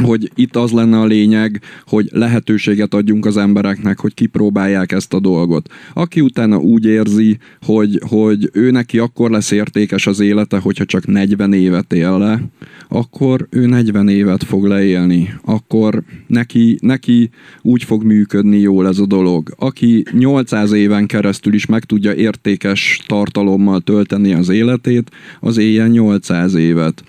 hogy itt az lenne a lényeg, hogy lehetőséget adjunk az embereknek, hogy kipróbálják ezt a dolgot. Aki utána úgy érzi, hogy, hogy ő neki akkor lesz értékes az élete, hogyha csak 40 évet él le, akkor ő 40 évet fog leélni. Akkor neki, neki úgy fog működni jól ez a dolog. Aki 800 éven keresztül is meg tudja értékes tartalommal tölteni az életét, az éljen 800 évet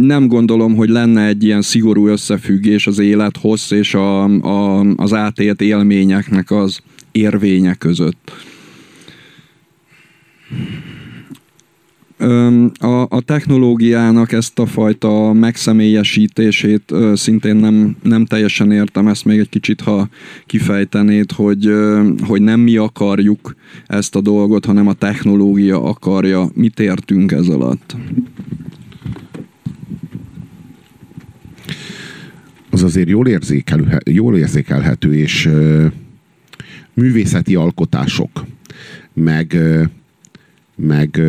nem gondolom, hogy lenne egy ilyen szigorú összefüggés az élet hossz és a, a, az átélt élményeknek az érvénye között. A, a technológiának ezt a fajta megszemélyesítését szintén nem, nem teljesen értem, ezt még egy kicsit, ha kifejtenéd, hogy, hogy nem mi akarjuk ezt a dolgot, hanem a technológia akarja. Mit értünk ez alatt? Az azért jól, érzékel, jól érzékelhető, és művészeti alkotások, meg, meg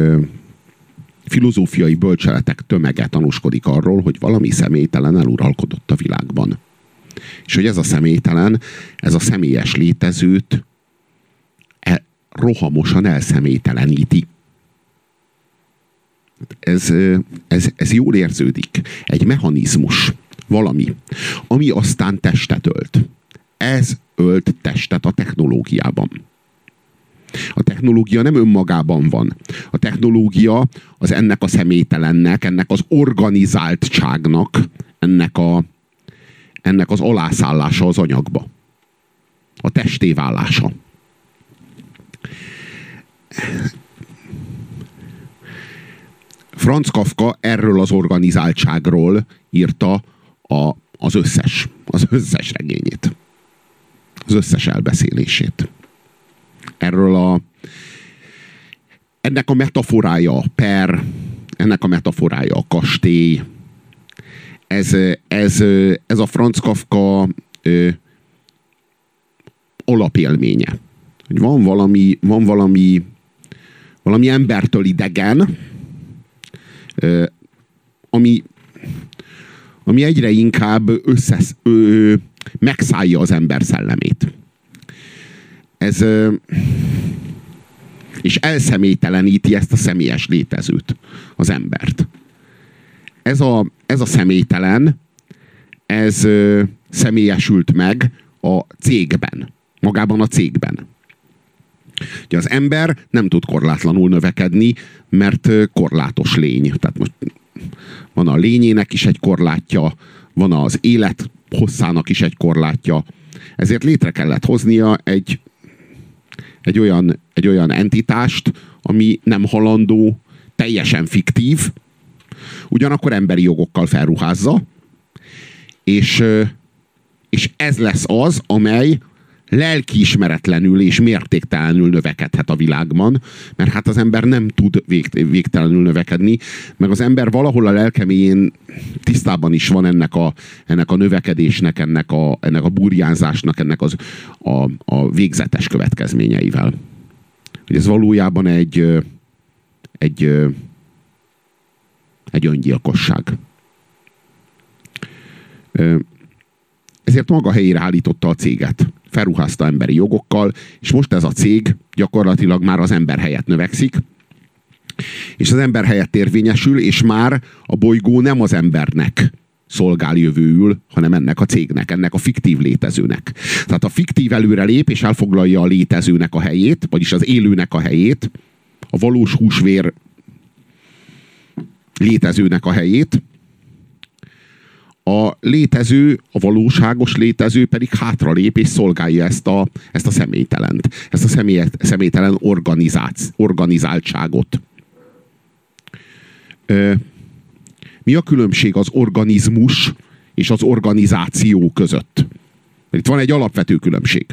filozófiai bölcseletek tömege tanúskodik arról, hogy valami személytelen eluralkodott a világban. És hogy ez a személytelen, ez a személyes létezőt e, rohamosan elszemélyteleníti. Ez, ez, ez jól érződik. Egy mechanizmus, valami, ami aztán testet ölt. Ez ölt testet a technológiában. A technológia nem önmagában van. A technológia az ennek a személytelennek, ennek az organizáltságnak, ennek, a, ennek az alászállása az anyagba. A testévállása. Franz Kafka erről az organizáltságról írta a, az összes, az összes regényét. Az összes elbeszélését. Erről a ennek a metaforája a per, ennek a metaforája a kastély. Ez, ez, ez a Franz Kafka ö, alapélménye. Hogy van valami, van valami, valami embertől idegen, ami, ami egyre inkább összesz, ö, megszállja az ember szellemét. Ez és elszemélyteleníti ezt a személyes létezőt, az embert. Ez a, ez a személytelen, ez ö, személyesült meg a cégben, magában a cégben. Ugye az ember nem tud korlátlanul növekedni, mert korlátos lény. Tehát most van a lényének is egy korlátja, van az élet hosszának is egy korlátja. Ezért létre kellett hoznia egy, egy, olyan, egy olyan entitást, ami nem halandó, teljesen fiktív, ugyanakkor emberi jogokkal felruházza, és, és ez lesz az, amely lelkiismeretlenül és mértéktelenül növekedhet a világban, mert hát az ember nem tud vég, végtelenül növekedni, meg az ember valahol a lelkeméjén tisztában is van ennek a, ennek a növekedésnek, ennek a, ennek a burjánzásnak, ennek az, a, a végzetes következményeivel. Hogy ez valójában egy, egy, egy öngyilkosság. Ezért maga helyére állította a céget felruházta emberi jogokkal, és most ez a cég gyakorlatilag már az ember helyett növekszik, és az ember helyett érvényesül, és már a bolygó nem az embernek szolgál jövőül, hanem ennek a cégnek, ennek a fiktív létezőnek. Tehát a fiktív előre lép, és elfoglalja a létezőnek a helyét, vagyis az élőnek a helyét, a valós húsvér létezőnek a helyét, a létező, a valóságos létező pedig hátralép és szolgálja ezt a, ezt a személytelent, ezt a személy, személytelen organizáltságot. Mi a különbség az organizmus és az organizáció között? Itt van egy alapvető különbség.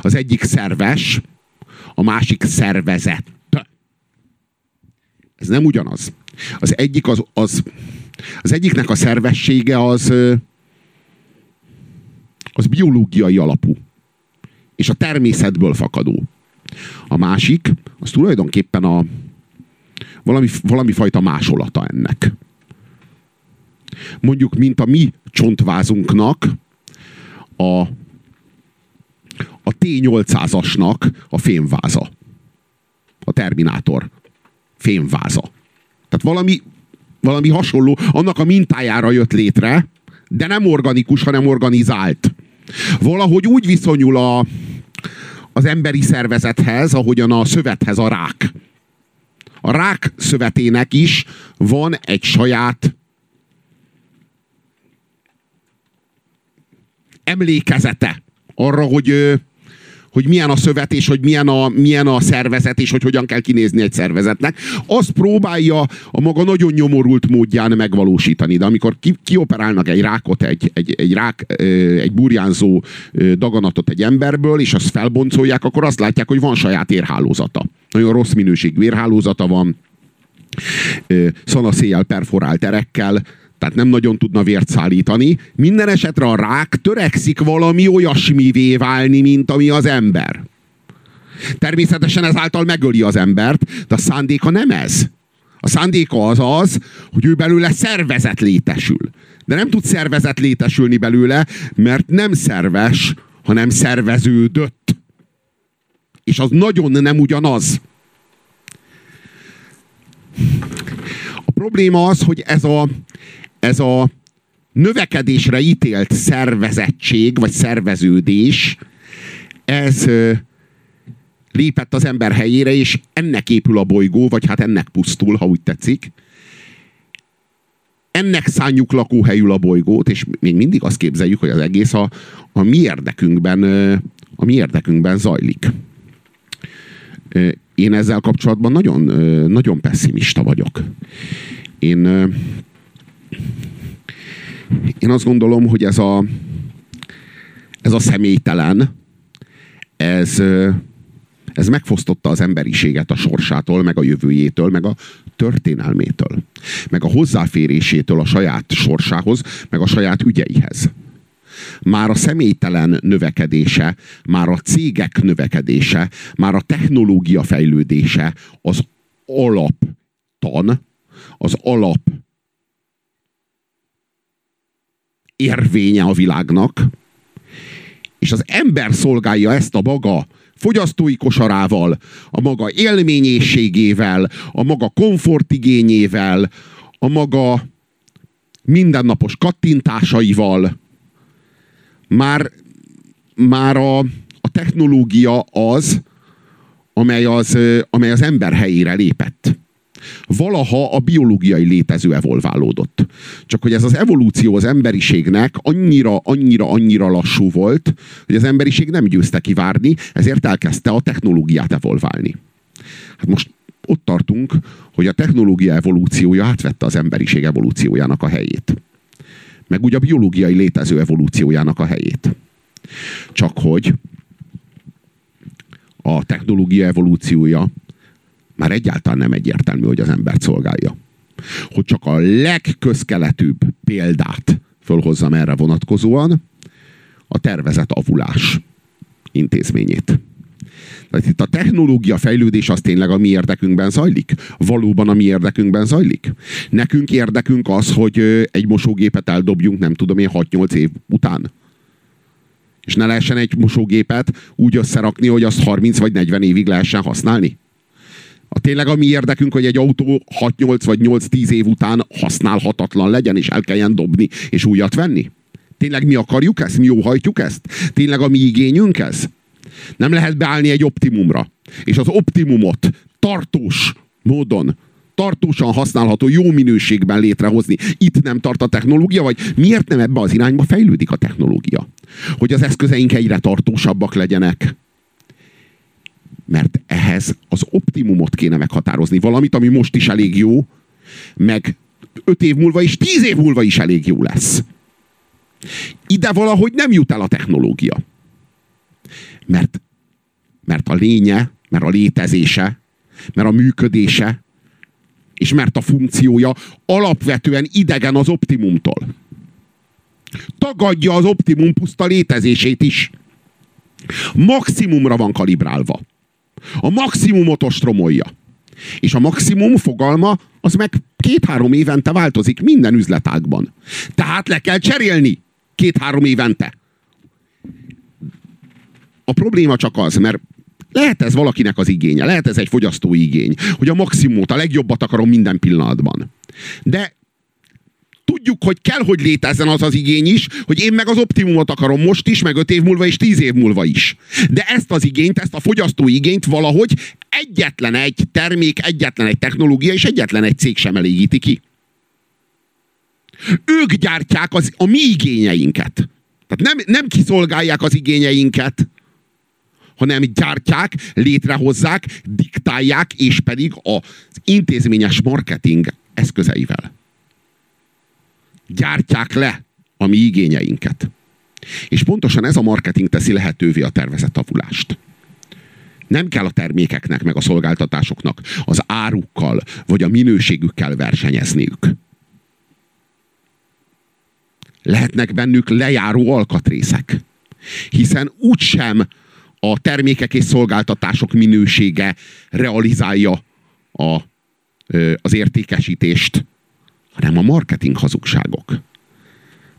Az egyik szerves, a másik szervezet. Ez nem ugyanaz. Az egyik az, az az egyiknek a szervessége az, az biológiai alapú. És a természetből fakadó. A másik, az tulajdonképpen a valami, valami fajta másolata ennek. Mondjuk, mint a mi csontvázunknak a, a T-800-asnak a fémváza. A Terminátor fémváza. Tehát valami, valami hasonló, annak a mintájára jött létre, de nem organikus, hanem organizált. Valahogy úgy viszonyul a, az emberi szervezethez, ahogyan a szövethez a rák. A rák szövetének is van egy saját emlékezete arra, hogy hogy milyen a szövet, és hogy milyen a, milyen a szervezet, és hogy hogyan kell kinézni egy szervezetnek. Azt próbálja a maga nagyon nyomorult módján megvalósítani. De amikor ki, kioperálnak egy rákot, egy, egy, egy rák, egy burjánzó daganatot egy emberből, és azt felboncolják, akkor azt látják, hogy van saját érhálózata. Nagyon rossz minőségű érhálózata van, szanaszéjjel perforált erekkel, tehát nem nagyon tudna vért szállítani. Minden esetre a rák törekszik valami olyasmivé válni, mint ami az ember. Természetesen ezáltal megöli az embert, de a szándéka nem ez. A szándéka az az, hogy ő belőle szervezet létesül. De nem tud szervezet létesülni belőle, mert nem szerves, hanem szerveződött. És az nagyon nem ugyanaz. A probléma az, hogy ez a, ez a növekedésre ítélt szervezettség, vagy szerveződés, ez lépett az ember helyére, és ennek épül a bolygó, vagy hát ennek pusztul, ha úgy tetszik. Ennek szánjuk lakóhelyül a bolygót, és még mindig azt képzeljük, hogy az egész a, a mi érdekünkben, a mi érdekünkben zajlik. Én ezzel kapcsolatban nagyon, nagyon pessimista vagyok. Én, én azt gondolom, hogy ez a, ez a személytelen, ez, ez megfosztotta az emberiséget a sorsától, meg a jövőjétől, meg a történelmétől, meg a hozzáférésétől a saját sorsához, meg a saját ügyeihez. Már a személytelen növekedése, már a cégek növekedése, már a technológia fejlődése az alaptan, az alap érvénye a világnak, és az ember szolgálja ezt a maga fogyasztói kosarával, a maga élményészségével, a maga komfortigényével, a maga mindennapos kattintásaival. Már, már a, a technológia az, amely az, amely az ember helyére lépett valaha a biológiai létező evolválódott. Csak hogy ez az evolúció az emberiségnek annyira, annyira, annyira lassú volt, hogy az emberiség nem győzte kivárni, ezért elkezdte a technológiát evolválni. Hát most ott tartunk, hogy a technológia evolúciója átvette az emberiség evolúciójának a helyét. Meg úgy a biológiai létező evolúciójának a helyét. Csak hogy a technológia evolúciója már egyáltalán nem egyértelmű, hogy az embert szolgálja. Hogy csak a legközkeletűbb példát fölhozzam erre vonatkozóan, a tervezett avulás intézményét. Tehát itt a technológia fejlődés az tényleg a mi érdekünkben zajlik? Valóban a mi érdekünkben zajlik? Nekünk érdekünk az, hogy egy mosógépet eldobjunk, nem tudom én, 6-8 év után? És ne lehessen egy mosógépet úgy összerakni, hogy azt 30 vagy 40 évig lehessen használni? A tényleg a mi érdekünk, hogy egy autó 6-8 vagy 8-10 év után használhatatlan legyen, és el kelljen dobni, és újat venni? Tényleg mi akarjuk ezt? Mi óhajtjuk ezt? Tényleg a mi igényünk ez? Nem lehet beállni egy optimumra. És az optimumot tartós módon, tartósan használható, jó minőségben létrehozni. Itt nem tart a technológia, vagy miért nem ebbe az irányba fejlődik a technológia? Hogy az eszközeink egyre tartósabbak legyenek mert ehhez az optimumot kéne meghatározni. Valamit, ami most is elég jó, meg öt év múlva is, tíz év múlva is elég jó lesz. Ide valahogy nem jut el a technológia. Mert, mert a lénye, mert a létezése, mert a működése, és mert a funkciója alapvetően idegen az optimumtól. Tagadja az optimum puszta létezését is. Maximumra van kalibrálva. A maximumot ostromolja. És a maximum fogalma az meg két-három évente változik minden üzletágban. Tehát le kell cserélni két-három évente. A probléma csak az, mert lehet ez valakinek az igénye, lehet ez egy fogyasztói igény, hogy a maximumot, a legjobbat akarom minden pillanatban. De tudjuk, hogy kell, hogy létezzen az az igény is, hogy én meg az optimumot akarom most is, meg öt év múlva és tíz év múlva is. De ezt az igényt, ezt a fogyasztói igényt valahogy egyetlen egy termék, egyetlen egy technológia és egyetlen egy cég sem elégíti ki. Ők gyártják az, a mi igényeinket. Tehát nem, nem kiszolgálják az igényeinket, hanem gyártják, létrehozzák, diktálják, és pedig az intézményes marketing eszközeivel gyártják le a mi igényeinket. És pontosan ez a marketing teszi lehetővé a tervezett avulást. Nem kell a termékeknek, meg a szolgáltatásoknak az árukkal, vagy a minőségükkel versenyezniük. Lehetnek bennük lejáró alkatrészek. Hiszen úgysem a termékek és szolgáltatások minősége realizálja a, az értékesítést, hanem a marketing hazugságok.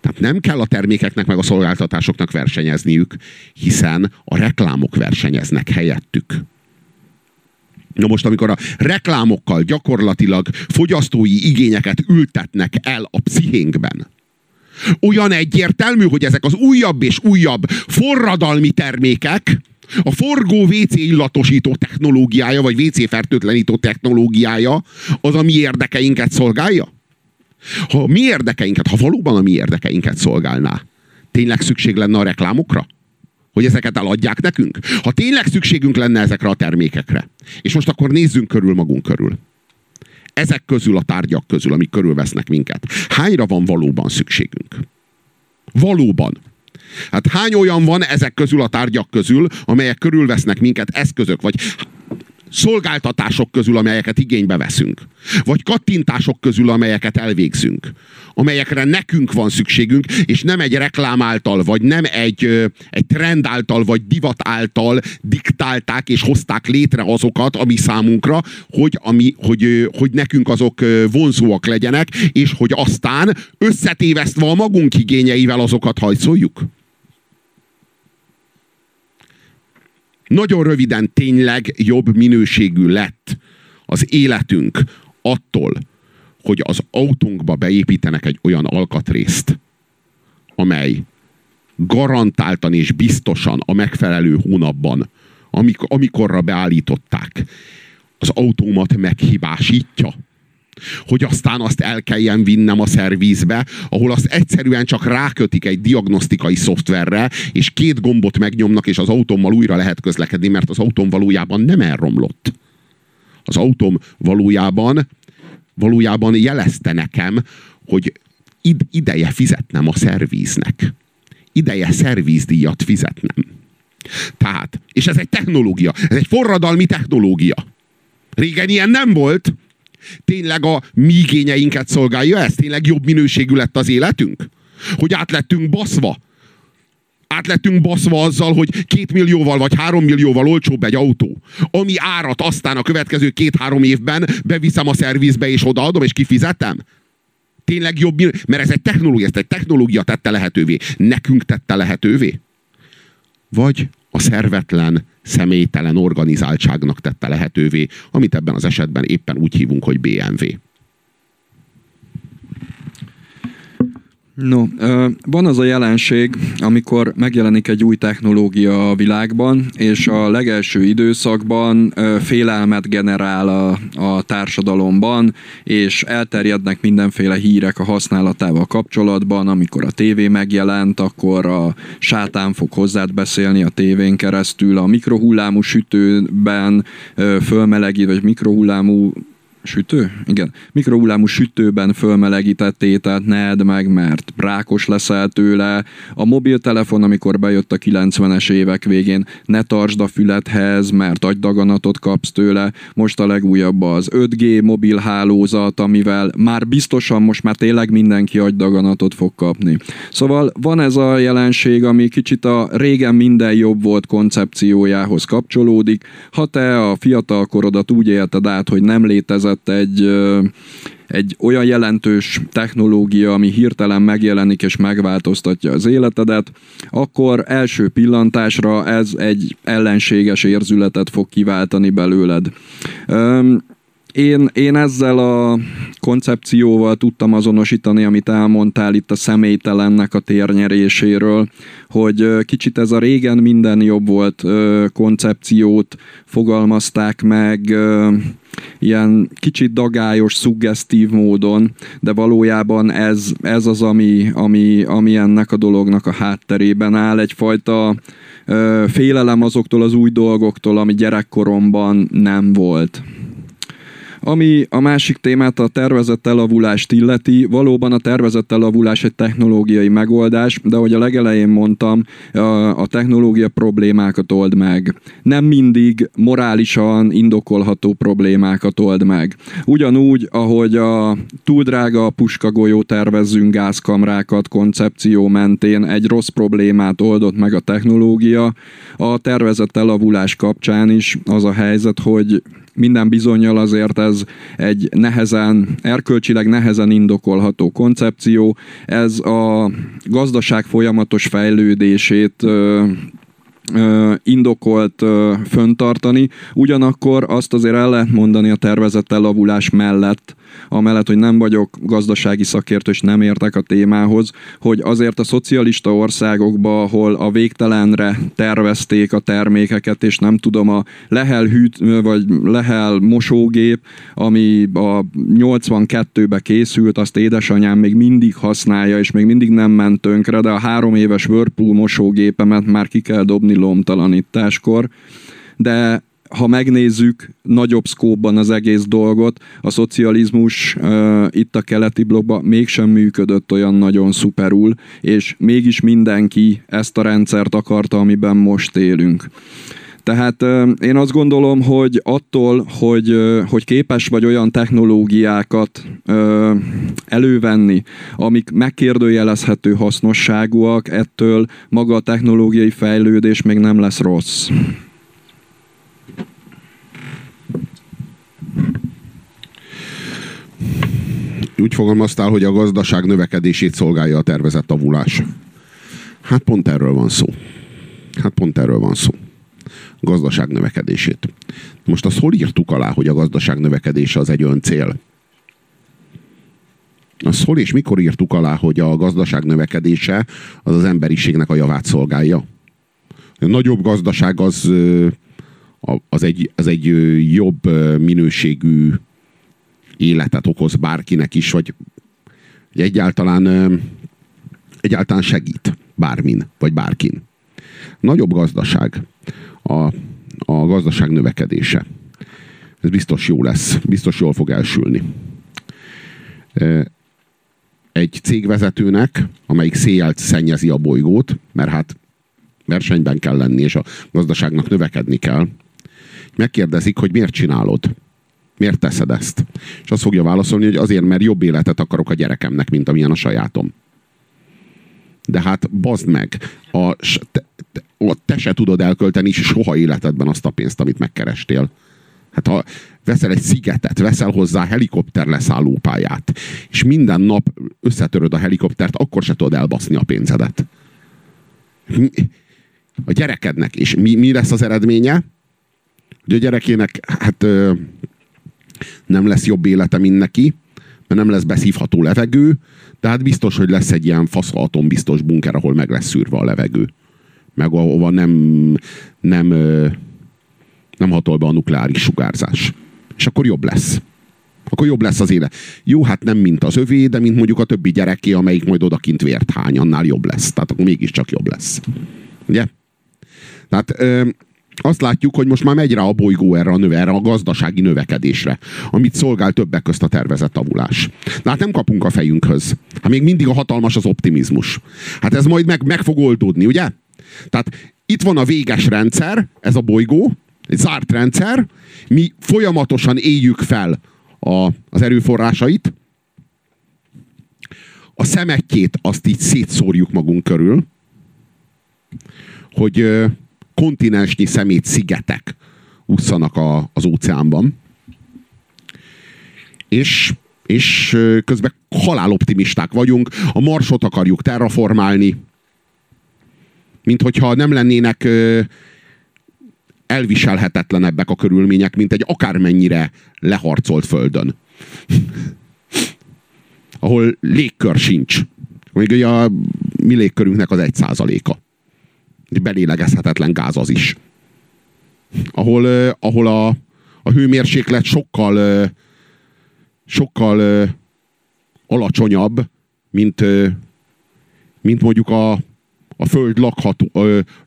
Tehát nem kell a termékeknek meg a szolgáltatásoknak versenyezniük, hiszen a reklámok versenyeznek helyettük. Na most, amikor a reklámokkal gyakorlatilag fogyasztói igényeket ültetnek el a pszichénkben, olyan egyértelmű, hogy ezek az újabb és újabb forradalmi termékek, A forgó WC illatosító technológiája, vagy WC fertőtlenítő technológiája az a mi érdekeinket szolgálja? Ha mi érdekeinket, ha valóban a mi érdekeinket szolgálná, tényleg szükség lenne a reklámokra? Hogy ezeket eladják nekünk? Ha tényleg szükségünk lenne ezekre a termékekre, és most akkor nézzünk körül magunk körül. Ezek közül a tárgyak közül, amik körülvesznek minket, hányra van valóban szükségünk? Valóban. Hát hány olyan van ezek közül a tárgyak közül, amelyek körülvesznek minket eszközök, vagy szolgáltatások közül, amelyeket igénybe veszünk, vagy kattintások közül, amelyeket elvégzünk, amelyekre nekünk van szükségünk, és nem egy reklám által, vagy nem egy, egy trend által, vagy divat által diktálták és hozták létre azokat, ami számunkra, hogy, ami, hogy, hogy nekünk azok vonzóak legyenek, és hogy aztán összetévesztve a magunk igényeivel azokat hajszoljuk. Nagyon röviden tényleg jobb minőségű lett az életünk attól, hogy az autónkba beépítenek egy olyan alkatrészt, amely garantáltan és biztosan a megfelelő hónapban, amikor, amikorra beállították, az autómat meghibásítja hogy aztán azt el kelljen vinnem a szervizbe, ahol azt egyszerűen csak rákötik egy diagnosztikai szoftverre, és két gombot megnyomnak, és az autómmal újra lehet közlekedni, mert az autóm valójában nem elromlott. Az autóm valójában, valójában jelezte nekem, hogy id- ideje fizetnem a szerviznek. Ideje szervizdíjat fizetnem. Tehát, és ez egy technológia, ez egy forradalmi technológia. Régen ilyen nem volt, Tényleg a mi igényeinket szolgálja ez? Tényleg jobb minőségű lett az életünk? Hogy át lettünk baszva? Át lettünk baszva azzal, hogy két millióval vagy három millióval olcsóbb egy autó. Ami árat aztán a következő két-három évben beviszem a szervizbe és odaadom és kifizetem? Tényleg jobb, mert ez egy technológia, ezt egy technológia tette lehetővé. Nekünk tette lehetővé? Vagy a szervetlen, személytelen organizáltságnak tette lehetővé, amit ebben az esetben éppen úgy hívunk, hogy BMW. No, van az a jelenség, amikor megjelenik egy új technológia a világban, és a legelső időszakban félelmet generál a, a társadalomban, és elterjednek mindenféle hírek a használatával kapcsolatban. Amikor a tévé megjelent, akkor a sátán fog hozzád beszélni a tévén keresztül, a mikrohullámú sütőben fölmelegít, vagy mikrohullámú Sütő? Igen. Mikrohullámú sütőben fölmelegített ételt ne edd meg, mert rákos leszel tőle. A mobiltelefon, amikor bejött a 90-es évek végén, ne tartsd a fülethez, mert agydaganatot kapsz tőle. Most a legújabb az 5G mobilhálózat, amivel már biztosan most már tényleg mindenki agydaganatot fog kapni. Szóval van ez a jelenség, ami kicsit a régen minden jobb volt koncepciójához kapcsolódik. Ha te a fiatal korodat úgy élted át, hogy nem létezett között egy, egy olyan jelentős technológia, ami hirtelen megjelenik és megváltoztatja az életedet, akkor első pillantásra ez egy ellenséges érzületet fog kiváltani belőled. Én, én ezzel a koncepcióval tudtam azonosítani, amit elmondtál itt a személytelennek a térnyeréséről, hogy kicsit ez a régen minden jobb volt koncepciót fogalmazták meg, ilyen kicsit dagályos, szuggesztív módon, de valójában ez, ez az, ami, ami, ami ennek a dolognak a hátterében áll, egyfajta ö, félelem azoktól az új dolgoktól, ami gyerekkoromban nem volt. Ami a másik témát, a tervezett elavulást illeti, valóban a tervezett elavulás egy technológiai megoldás, de ahogy a legelején mondtam, a, a technológia problémákat old meg. Nem mindig morálisan indokolható problémákat old meg. Ugyanúgy, ahogy a túl drága puskagolyó tervezzünk gázkamrákat koncepció mentén egy rossz problémát oldott meg a technológia, a tervezett elavulás kapcsán is az a helyzet, hogy minden bizonyal azért ez egy nehezen, erkölcsileg nehezen indokolható koncepció. Ez a gazdaság folyamatos fejlődését indokolt föntartani. Ugyanakkor azt azért el lehet mondani a tervezett elavulás mellett, amellett, hogy nem vagyok gazdasági szakértő, és nem értek a témához, hogy azért a szocialista országokban, ahol a végtelenre tervezték a termékeket, és nem tudom, a Lehel hűt, vagy Lehel mosógép, ami a 82-be készült, azt édesanyám még mindig használja, és még mindig nem ment tönkre, de a három éves Whirlpool mosógépemet már ki kell dobni lomtalanításkor. De ha megnézzük nagyobb szkóban az egész dolgot, a szocializmus uh, itt a keleti blokkban mégsem működött olyan nagyon szuperul, és mégis mindenki ezt a rendszert akarta, amiben most élünk. Tehát én azt gondolom, hogy attól, hogy, hogy képes vagy olyan technológiákat elővenni, amik megkérdőjelezhető hasznosságúak, ettől maga a technológiai fejlődés még nem lesz rossz. Úgy fogalmaztál, hogy a gazdaság növekedését szolgálja a tervezett avulás. Hát pont erről van szó. Hát pont erről van szó. Gazdaság növekedését. Most azt hol írtuk alá, hogy a gazdaság növekedése az egy ön cél? Azt hol és mikor írtuk alá, hogy a gazdaság növekedése az az emberiségnek a javát szolgálja? A nagyobb gazdaság az, az, egy, az egy jobb minőségű életet okoz bárkinek is, vagy egyáltalán, egyáltalán segít bármin, vagy bárkin. Nagyobb gazdaság, a, a gazdaság növekedése. Ez biztos jó lesz, biztos jól fog elsülni. Egy cégvezetőnek, amelyik széjjel szennyezi a bolygót, mert hát versenyben kell lenni, és a gazdaságnak növekedni kell, megkérdezik, hogy miért csinálod Miért teszed ezt? És azt fogja válaszolni, hogy azért, mert jobb életet akarok a gyerekemnek, mint amilyen a sajátom. De hát bazd meg, a, te, te, se tudod elkölteni soha életedben azt a pénzt, amit megkerestél. Hát ha veszel egy szigetet, veszel hozzá helikopter leszállópályát, és minden nap összetöröd a helikoptert, akkor se tudod elbaszni a pénzedet. A gyerekednek. És mi, mi lesz az eredménye? Hogy a gyerekének, hát nem lesz jobb élete, mint neki, mert nem lesz beszívható levegő, de hát biztos, hogy lesz egy ilyen fasz atombiztos bunker, ahol meg lesz szűrve a levegő. Meg ahova nem, nem, nem hatol be a nukleáris sugárzás. És akkor jobb lesz. Akkor jobb lesz az élet. Jó, hát nem mint az övé, de mint mondjuk a többi gyereké, amelyik majd odakint vért hány, annál jobb lesz. Tehát akkor mégiscsak jobb lesz. Ugye? Tehát azt látjuk, hogy most már megy rá a bolygó erre a, növe, erre a gazdasági növekedésre, amit szolgál többek közt a tervezett avulás. De hát nem kapunk a fejünkhöz. Hát még mindig a hatalmas az optimizmus. Hát ez majd meg, meg fog oldódni, ugye? Tehát itt van a véges rendszer, ez a bolygó, egy zárt rendszer, mi folyamatosan éljük fel a, az erőforrásait, a szemetjét azt így szétszórjuk magunk körül, hogy kontinensnyi szemét szigetek úszanak a, az óceánban. És, és közben haláloptimisták vagyunk, a Marsot akarjuk terraformálni, mint hogyha nem lennének elviselhetetlenebbek a körülmények, mint egy akármennyire leharcolt földön. Ahol légkör sincs. Még a mi légkörünknek az egy százaléka belélegezhetetlen gáz az is. Ahol, ahol a, a hőmérséklet sokkal sokkal alacsonyabb, mint, mint mondjuk a, a föld lakható,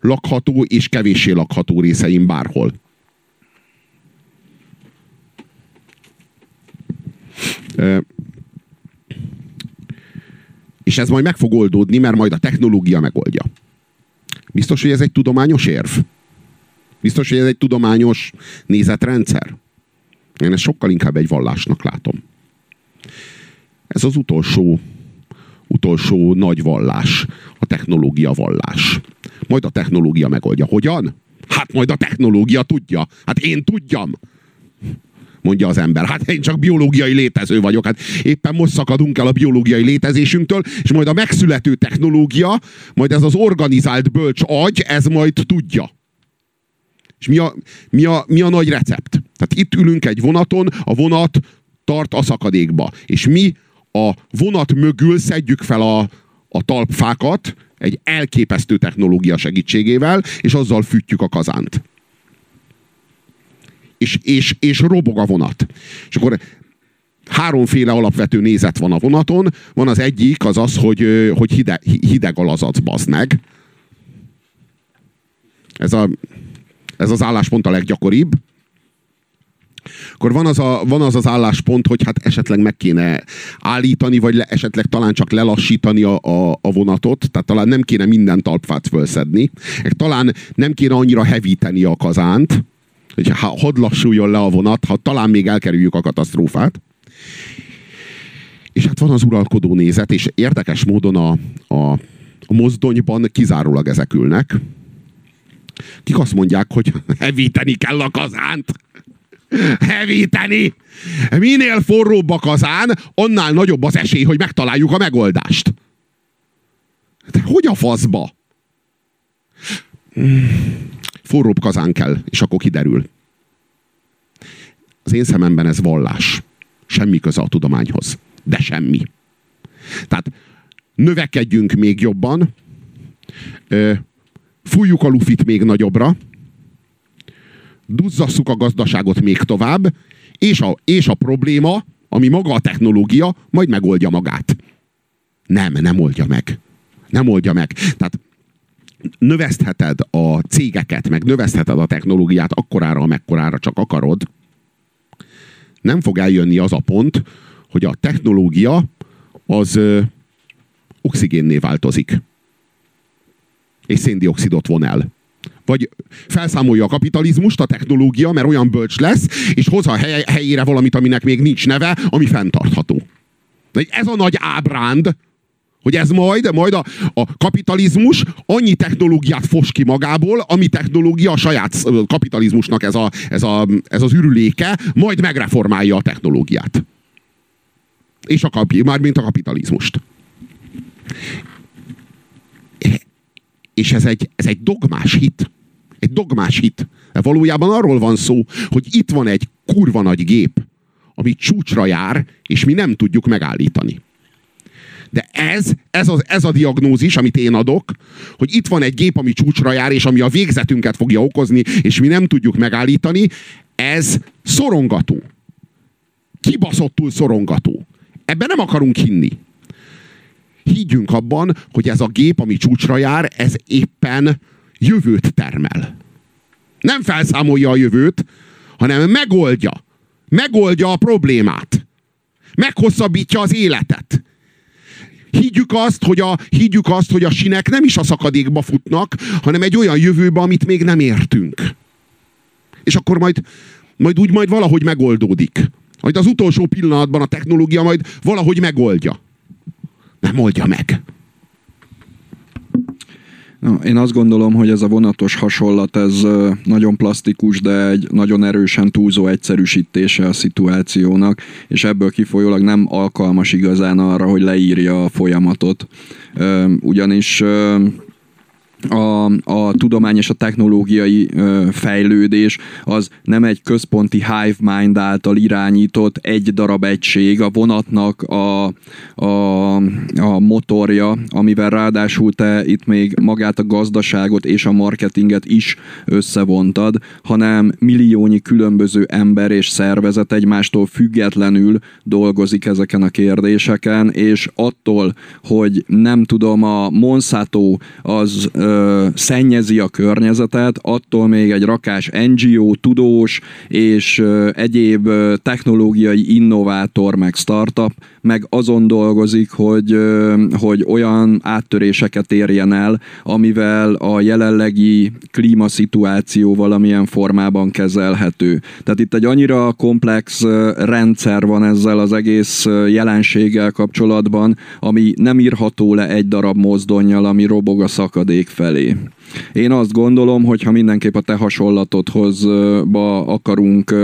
lakható és kevéssé lakható részein bárhol. És ez majd meg fog oldódni, mert majd a technológia megoldja. Biztos, hogy ez egy tudományos érv? Biztos, hogy ez egy tudományos nézetrendszer? Én ezt sokkal inkább egy vallásnak látom. Ez az utolsó, utolsó nagy vallás, a technológia vallás. Majd a technológia megoldja. Hogyan? Hát majd a technológia tudja. Hát én tudjam. Mondja az ember. Hát én csak biológiai létező vagyok. Hát éppen most szakadunk el a biológiai létezésünktől, és majd a megszülető technológia, majd ez az organizált bölcs agy, ez majd tudja. És mi a, mi a, mi a nagy recept? Tehát itt ülünk egy vonaton, a vonat tart a szakadékba. És mi a vonat mögül szedjük fel a, a talpfákat egy elképesztő technológia segítségével, és azzal fűtjük a kazánt és, és, és robog a vonat. És akkor háromféle alapvető nézet van a vonaton. Van az egyik, az az, hogy, hogy hideg, hideg a lazac, bazd meg. Ez, a, ez az álláspont a leggyakoribb. Akkor van az, a, van az az álláspont, hogy hát esetleg meg kéne állítani, vagy le, esetleg talán csak lelassítani a, a, a vonatot, tehát talán nem kéne minden talpfát fölszedni, talán nem kéne annyira hevíteni a kazánt, hogy hadd lassuljon le a vonat, ha talán még elkerüljük a katasztrófát. És hát van az uralkodó nézet, és érdekes módon a, a, a mozdonyban kizárólag ezek ülnek. Kik azt mondják, hogy hevíteni kell a kazánt. Hevíteni! Minél forróbb a kazán, annál nagyobb az esély, hogy megtaláljuk a megoldást. De hogy a faszba? Forróbb kazán kell, és akkor kiderül. Az én szememben ez vallás. Semmi köze a tudományhoz. De semmi. Tehát növekedjünk még jobban, fújjuk a lufit még nagyobbra, duzzasszuk a gazdaságot még tovább, és a, és a probléma, ami maga a technológia, majd megoldja magát. Nem, nem oldja meg. Nem oldja meg. Tehát növesztheted a cégeket, meg növesztheted a technológiát akkorára, amekkorára csak akarod, nem fog eljönni az a pont, hogy a technológia az ö, oxigénné változik. És széndiokszidot von el. Vagy felszámolja a kapitalizmust, a technológia, mert olyan bölcs lesz, és hoz a hely, helyére valamit, aminek még nincs neve, ami fenntartható. De ez a nagy ábránd, hogy ez majd, majd a, a kapitalizmus annyi technológiát fos ki magából, ami technológia a saját kapitalizmusnak ez, a, ez, a, ez az ürüléke, majd megreformálja a technológiát. És a kapi, már mint a kapitalizmust. És ez egy, ez egy dogmás hit. Egy dogmás hit. De valójában arról van szó, hogy itt van egy kurva nagy gép, ami csúcsra jár, és mi nem tudjuk megállítani. De ez, ez, az, ez a diagnózis, amit én adok, hogy itt van egy gép, ami csúcsra jár, és ami a végzetünket fogja okozni, és mi nem tudjuk megállítani, ez szorongató. Kibaszottul szorongató. Ebben nem akarunk hinni. Higgyünk abban, hogy ez a gép, ami csúcsra jár, ez éppen jövőt termel. Nem felszámolja a jövőt, hanem megoldja. Megoldja a problémát. Meghosszabbítja az életet. Higgyük azt, hogy a, higgyük azt, hogy a sinek nem is a szakadékba futnak, hanem egy olyan jövőbe, amit még nem értünk. És akkor majd, majd úgy majd valahogy megoldódik. Majd az utolsó pillanatban a technológia majd valahogy megoldja. Nem oldja meg. Na, én azt gondolom, hogy ez a vonatos hasonlat, ez nagyon plastikus, de egy nagyon erősen túlzó egyszerűsítése a szituációnak, és ebből kifolyólag nem alkalmas igazán arra, hogy leírja a folyamatot. Ugyanis a, a tudomány és a technológiai ö, fejlődés az nem egy központi hive mind által irányított egy darab egység, a vonatnak a, a, a motorja, amivel ráadásul te itt még magát a gazdaságot és a marketinget is összevontad, hanem milliónyi különböző ember és szervezet egymástól függetlenül dolgozik ezeken a kérdéseken, és attól, hogy nem tudom, a Monsanto az ö, szennyezi a környezetet, attól még egy rakás NGO, tudós és egyéb technológiai innovátor meg startup meg azon dolgozik, hogy, hogy olyan áttöréseket érjen el, amivel a jelenlegi klímaszituáció valamilyen formában kezelhető. Tehát itt egy annyira komplex rendszer van ezzel az egész jelenséggel kapcsolatban, ami nem írható le egy darab mozdonyjal, ami robog a szakadék felé. Én azt gondolom, hogy ha mindenképp a te hasonlatodhoz ba akarunk,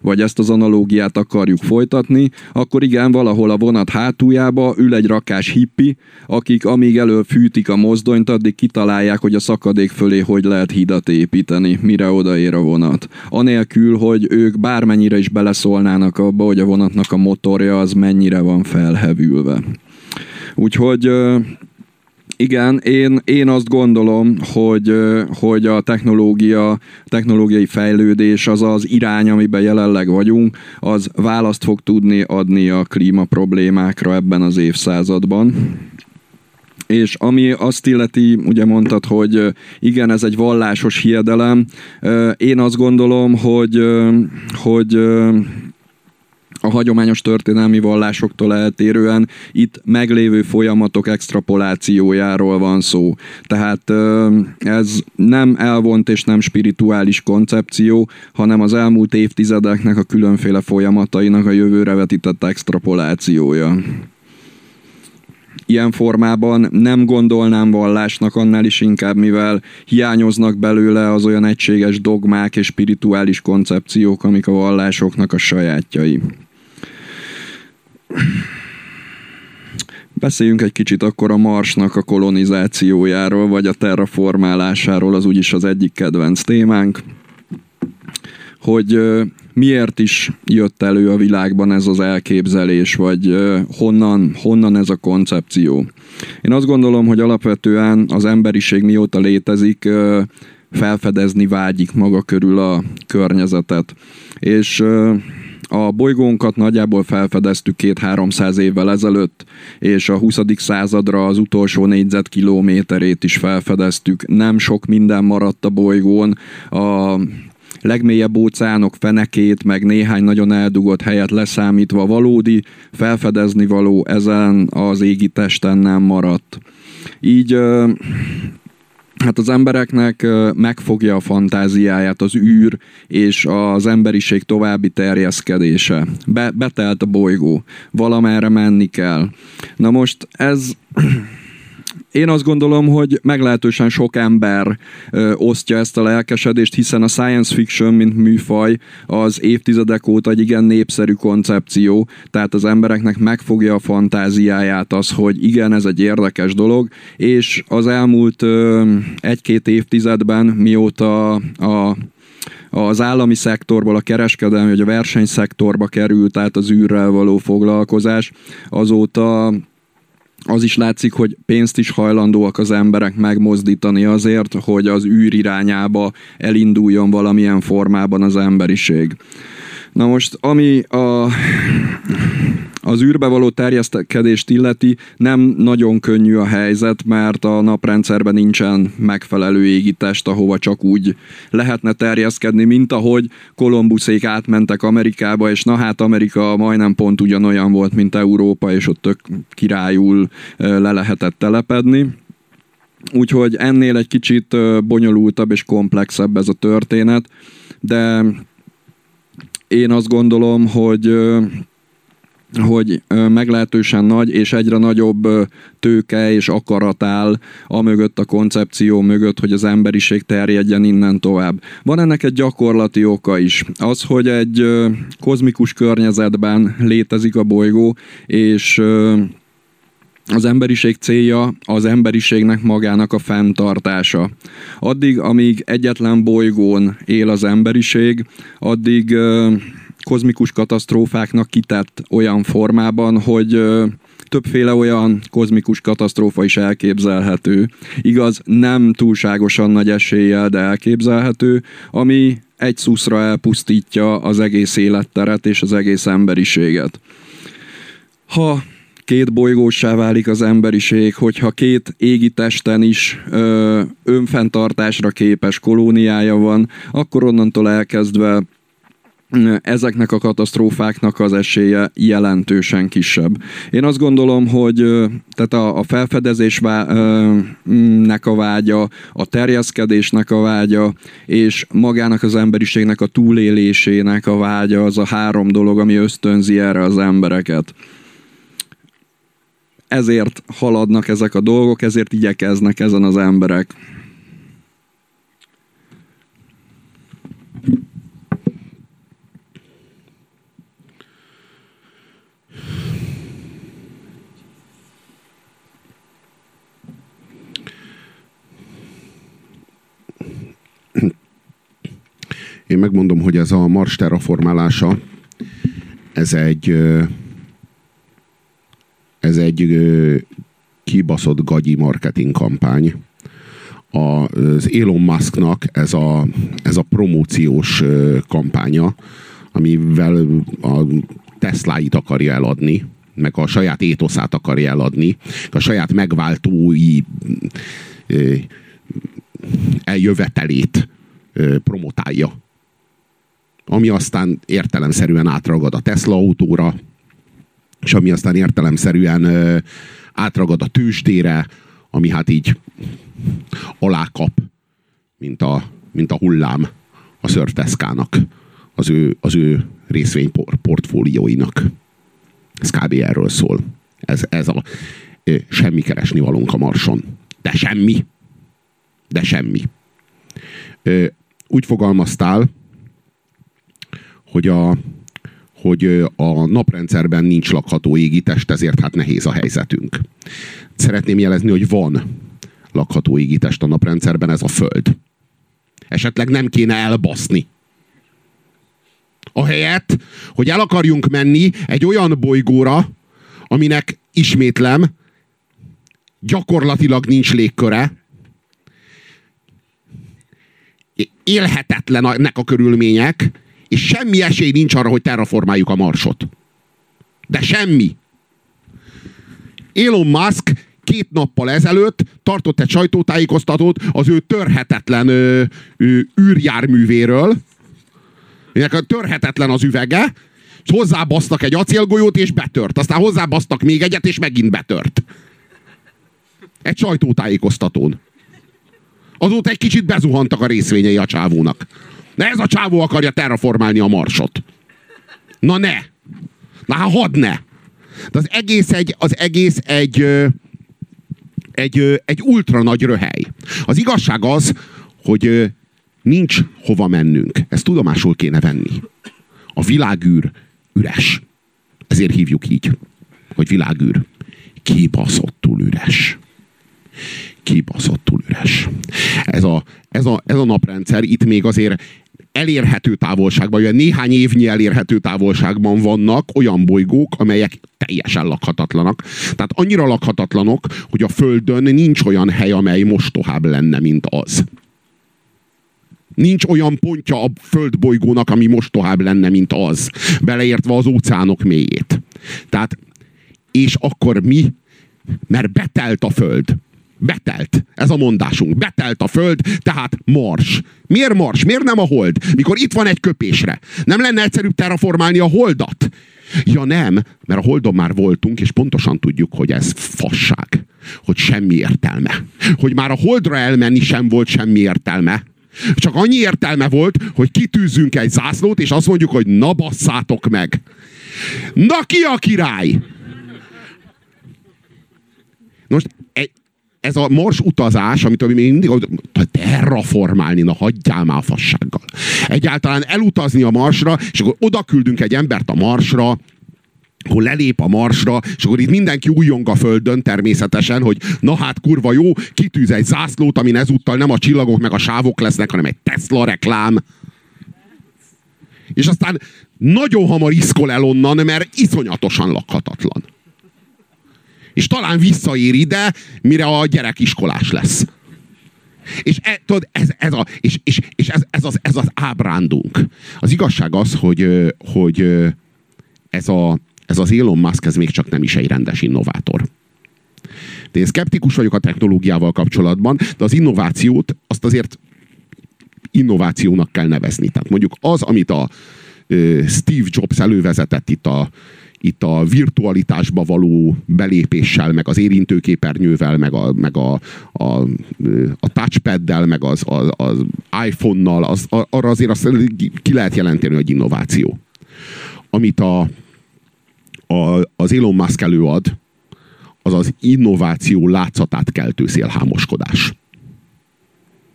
vagy ezt az analógiát akarjuk folytatni, akkor igen, valahol a vonat hátuljába ül egy rakás hippi, akik amíg elől fűtik a mozdonyt, addig kitalálják, hogy a szakadék fölé hogy lehet hidat építeni, mire odaér a vonat. Anélkül, hogy ők bármennyire is beleszólnának abba, hogy a vonatnak a motorja az mennyire van felhevülve. Úgyhogy igen, én, én azt gondolom, hogy, hogy a technológia, technológiai fejlődés az az irány, amiben jelenleg vagyunk, az választ fog tudni adni a klíma problémákra ebben az évszázadban. És ami azt illeti, ugye mondtad, hogy igen, ez egy vallásos hiedelem. Én azt gondolom, hogy, hogy a hagyományos történelmi vallásoktól eltérően itt meglévő folyamatok extrapolációjáról van szó. Tehát ez nem elvont és nem spirituális koncepció, hanem az elmúlt évtizedeknek a különféle folyamatainak a jövőre vetített extrapolációja ilyen formában nem gondolnám vallásnak annál is inkább, mivel hiányoznak belőle az olyan egységes dogmák és spirituális koncepciók, amik a vallásoknak a sajátjai. Beszéljünk egy kicsit akkor a Marsnak a kolonizációjáról, vagy a terraformálásáról, az úgyis az egyik kedvenc témánk, hogy miért is jött elő a világban ez az elképzelés, vagy honnan, honnan ez a koncepció. Én azt gondolom, hogy alapvetően az emberiség mióta létezik, felfedezni vágyik maga körül a környezetet. És a bolygónkat nagyjából felfedeztük két-háromszáz évvel ezelőtt, és a 20. századra az utolsó négyzetkilométerét is felfedeztük. Nem sok minden maradt a bolygón. A legmélyebb óceánok fenekét, meg néhány nagyon eldugott helyet leszámítva valódi, felfedezni való ezen az égi testen nem maradt. Így hát az embereknek megfogja a fantáziáját az űr és az emberiség további terjeszkedése. Be, betelt a bolygó, valamerre menni kell. Na most ez én azt gondolom, hogy meglehetősen sok ember ö, osztja ezt a lelkesedést, hiszen a science fiction, mint műfaj, az évtizedek óta egy igen népszerű koncepció, tehát az embereknek megfogja a fantáziáját az, hogy igen, ez egy érdekes dolog, és az elmúlt egy-két évtizedben, mióta a az állami szektorból a kereskedelmi vagy a versenyszektorba került, tehát az űrrel való foglalkozás, azóta az is látszik, hogy pénzt is hajlandóak az emberek megmozdítani azért, hogy az űr irányába elinduljon valamilyen formában az emberiség. Na most, ami a, az űrbe való terjeszkedést illeti, nem nagyon könnyű a helyzet, mert a naprendszerben nincsen megfelelő égitest, ahova csak úgy lehetne terjeszkedni, mint ahogy Kolumbuszék átmentek Amerikába, és na hát Amerika majdnem pont ugyanolyan volt, mint Európa, és ott tök királyul le lehetett telepedni. Úgyhogy ennél egy kicsit bonyolultabb és komplexebb ez a történet, de én azt gondolom, hogy hogy meglehetősen nagy és egyre nagyobb tőke és akarat áll a mögött a koncepció mögött, hogy az emberiség terjedjen innen tovább. Van ennek egy gyakorlati oka is. Az, hogy egy kozmikus környezetben létezik a bolygó, és az emberiség célja az emberiségnek magának a fenntartása. Addig, amíg egyetlen bolygón él az emberiség, addig kozmikus katasztrófáknak kitett olyan formában, hogy többféle olyan kozmikus katasztrófa is elképzelhető. Igaz, nem túlságosan nagy eséllyel, de elképzelhető, ami egy szuszra elpusztítja az egész életteret és az egész emberiséget. Ha két bolygósá válik az emberiség, hogyha két égi testen is ö, önfenntartásra képes kolóniája van, akkor onnantól elkezdve ezeknek a katasztrófáknak az esélye jelentősen kisebb. Én azt gondolom, hogy tehát a, a felfedezésnek a vágya, a terjeszkedésnek a vágya, és magának az emberiségnek a túlélésének a vágya az a három dolog, ami ösztönzi erre az embereket ezért haladnak ezek a dolgok, ezért igyekeznek ezen az emberek. Én megmondom, hogy ez a Mars terraformálása, ez egy ez egy kibaszott gagyi marketing kampány. Az Elon Musknak ez a, ez a promóciós kampánya, amivel a Tesláit akarja eladni, meg a saját étoszát akarja eladni, a saját megváltói eljövetelét promotálja ami aztán értelemszerűen átragad a Tesla autóra, és ami aztán értelemszerűen ö, átragad a tőzsdére, ami hát így alákap, mint a, mint a hullám a szörteszkának, az ő, az ő részvény portfólióinak. Ez kb. erről szól. Ez, ez a ö, semmi keresni valónk a marson. De semmi. De semmi. Ö, úgy fogalmaztál, hogy a, hogy a naprendszerben nincs lakható égitest, ezért hát nehéz a helyzetünk. Szeretném jelezni, hogy van lakható égitest a naprendszerben, ez a Föld. Esetleg nem kéne elbaszni. Ahelyett, hogy el akarjunk menni egy olyan bolygóra, aminek, ismétlem, gyakorlatilag nincs légköre, élhetetlenek a körülmények, és semmi esély nincs arra, hogy terraformáljuk a Marsot. De semmi. Elon Musk két nappal ezelőtt tartott egy sajtótájékoztatót az ő törhetetlen ö, ö, űrjárművéről. Ennek törhetetlen az üvege, hozzábasztak egy acélgolyót, és betört. Aztán hozzábasztak még egyet, és megint betört. Egy sajtótájékoztatón. Azóta egy kicsit bezuhantak a részvényei a csávónak. Na ez a csávó akarja terraformálni a marsot. Na ne! Na hát hadd ne! De az egész egy, az egész egy, egy, egy ultra nagy röhely. Az igazság az, hogy nincs hova mennünk. Ezt tudomásul kéne venni. A világűr üres. Ezért hívjuk így, hogy világűr. Kibaszottul üres kibaszottul üres. Ez a, ez, a, ez a naprendszer itt még azért elérhető távolságban, vagy néhány évnyi elérhető távolságban vannak olyan bolygók, amelyek teljesen lakhatatlanak. Tehát annyira lakhatatlanok, hogy a Földön nincs olyan hely, amely mostohább lenne, mint az. Nincs olyan pontja a földbolygónak, ami mostohább lenne, mint az. Beleértve az óceánok mélyét. Tehát, és akkor mi? Mert betelt a föld. Betelt. Ez a mondásunk. Betelt a föld, tehát mars. Miért mars? Miért nem a hold? Mikor itt van egy köpésre. Nem lenne egyszerűbb terraformálni a holdat? Ja nem, mert a holdon már voltunk, és pontosan tudjuk, hogy ez fasság. Hogy semmi értelme. Hogy már a holdra elmenni sem volt semmi értelme. Csak annyi értelme volt, hogy kitűzzünk egy zászlót, és azt mondjuk, hogy na basszátok meg. Na ki a király? Most ez a mars utazás, amit még mindig terraformálni, na hagyjál már a fassággal. Egyáltalán elutazni a marsra, és akkor oda küldünk egy embert a marsra, akkor lelép a marsra, és akkor itt mindenki újjong a földön természetesen, hogy na hát kurva jó, kitűz egy zászlót, amin ezúttal nem a csillagok meg a sávok lesznek, hanem egy Tesla reklám. És aztán nagyon hamar iszkol el onnan, mert iszonyatosan lakhatatlan. És talán visszaér ide, mire a gyerek iskolás lesz. És, e, tudod, ez, ez, a, és, és, és ez, ez, az, ez az ábrándunk. Az igazság az, hogy, hogy ez, a, ez az Elon Musk, ez még csak nem is egy rendes innovátor. De én szkeptikus vagyok a technológiával kapcsolatban, de az innovációt azt azért innovációnak kell nevezni. Tehát mondjuk az, amit a Steve Jobs elővezetett itt a, itt a virtualitásba való belépéssel, meg az érintőképernyővel, meg a, meg a, a, a touchpaddel, meg az, az, az iPhone-nal, az, arra azért azt ki lehet jelenteni, hogy innováció. Amit a, a, az Elon Musk előad, az az innováció látszatát keltő szélhámoskodás.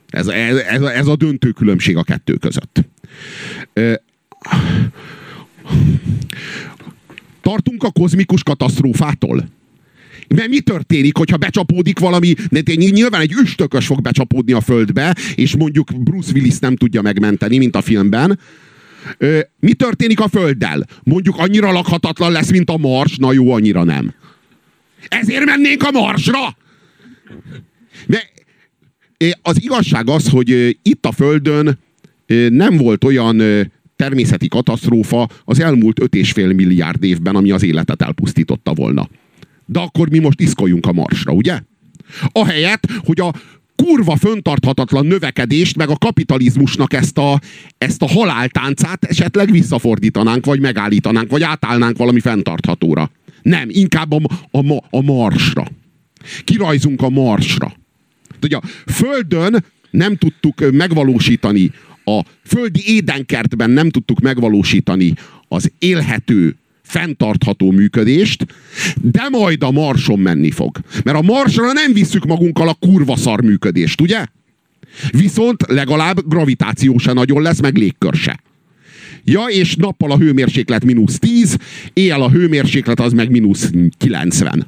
Ez, ez, ez, ez a döntő különbség a kettő között. Tartunk a kozmikus katasztrófától? Mert mi történik, hogyha becsapódik valami, nyilván egy üstökös fog becsapódni a földbe, és mondjuk Bruce Willis nem tudja megmenteni, mint a filmben. Mi történik a földdel? Mondjuk annyira lakhatatlan lesz, mint a Mars? Na jó, annyira nem. Ezért mennénk a Marsra! De az igazság az, hogy itt a Földön nem volt olyan természeti katasztrófa az elmúlt 5,5 milliárd évben, ami az életet elpusztította volna. De akkor mi most iszkoljunk a marsra, ugye? Ahelyett, hogy a kurva föntarthatatlan növekedést, meg a kapitalizmusnak ezt a, ezt a haláltáncát esetleg visszafordítanánk, vagy megállítanánk, vagy átállnánk valami fenntarthatóra. Nem, inkább a, a, a marsra. Kirajzunk a marsra. Ugye Földön nem tudtuk megvalósítani, a földi édenkertben nem tudtuk megvalósítani az élhető, fenntartható működést, de majd a Marson menni fog. Mert a Marsra nem visszük magunkkal a kurva szar működést, ugye? Viszont legalább gravitáció se nagyon lesz, meg légkör se. Ja, és nappal a hőmérséklet mínusz 10, éjjel a hőmérséklet az meg mínusz 90.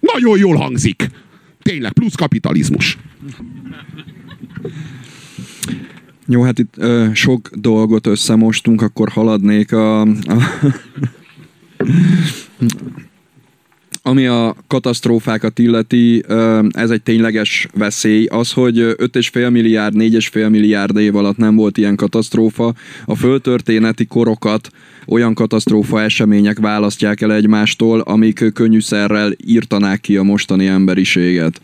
Nagyon jól hangzik. Tényleg, plusz kapitalizmus. Jó, hát itt ö, sok dolgot összemostunk, akkor haladnék a, a ami a katasztrófákat illeti, ez egy tényleges veszély. Az, hogy 5,5 milliárd, 4,5 milliárd év alatt nem volt ilyen katasztrófa, a földtörténeti korokat olyan katasztrófa események választják el egymástól, amik könnyűszerrel írtanák ki a mostani emberiséget.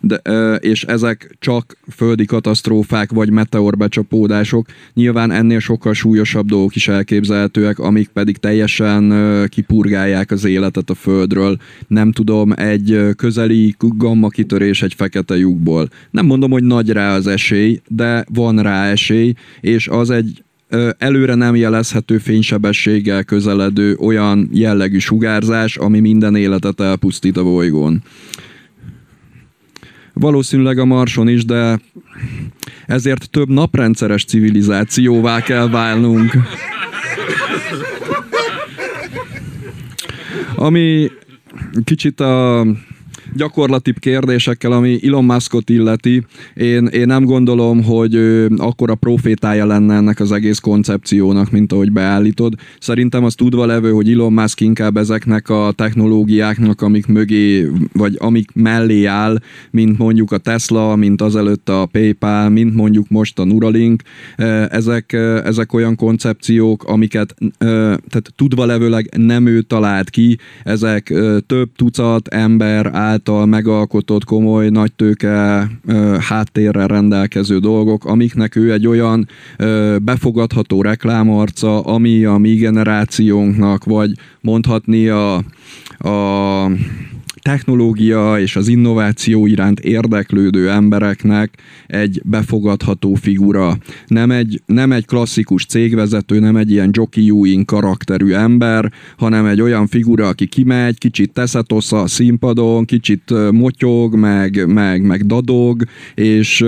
De, és ezek csak földi katasztrófák vagy meteorbecsapódások. Nyilván ennél sokkal súlyosabb dolgok is elképzelhetőek, amik pedig teljesen kipurgálják az életet a Földről. Nem tudom, egy közeli gamma kitörés egy fekete lyukból. Nem mondom, hogy nagy rá az esély, de van rá esély, és az egy előre nem jelezhető fénysebességgel közeledő olyan jellegű sugárzás, ami minden életet elpusztít a bolygón. Valószínűleg a Marson is, de ezért több naprendszeres civilizációvá kell válnunk. Ami kicsit a gyakorlatibb kérdésekkel, ami Elon Muskot illeti, én, én nem gondolom, hogy ő akkora profétája lenne ennek az egész koncepciónak, mint ahogy beállítod. Szerintem az tudva levő, hogy Elon Musk inkább ezeknek a technológiáknak, amik mögé, vagy amik mellé áll, mint mondjuk a Tesla, mint azelőtt a PayPal, mint mondjuk most a Neuralink, ezek, ezek olyan koncepciók, amiket tehát tudva levőleg nem ő talált ki, ezek több tucat ember által által megalkotott komoly nagytőke háttérrel rendelkező dolgok, amiknek ő egy olyan befogadható reklámarca, ami a mi generációnknak, vagy mondhatni a, a technológia és az innováció iránt érdeklődő embereknek egy befogadható figura. Nem egy, nem egy klasszikus cégvezető, nem egy ilyen Jockey Ewing karakterű ember, hanem egy olyan figura, aki kimegy, kicsit teszetosz a színpadon, kicsit motyog, meg, meg, meg dadog, és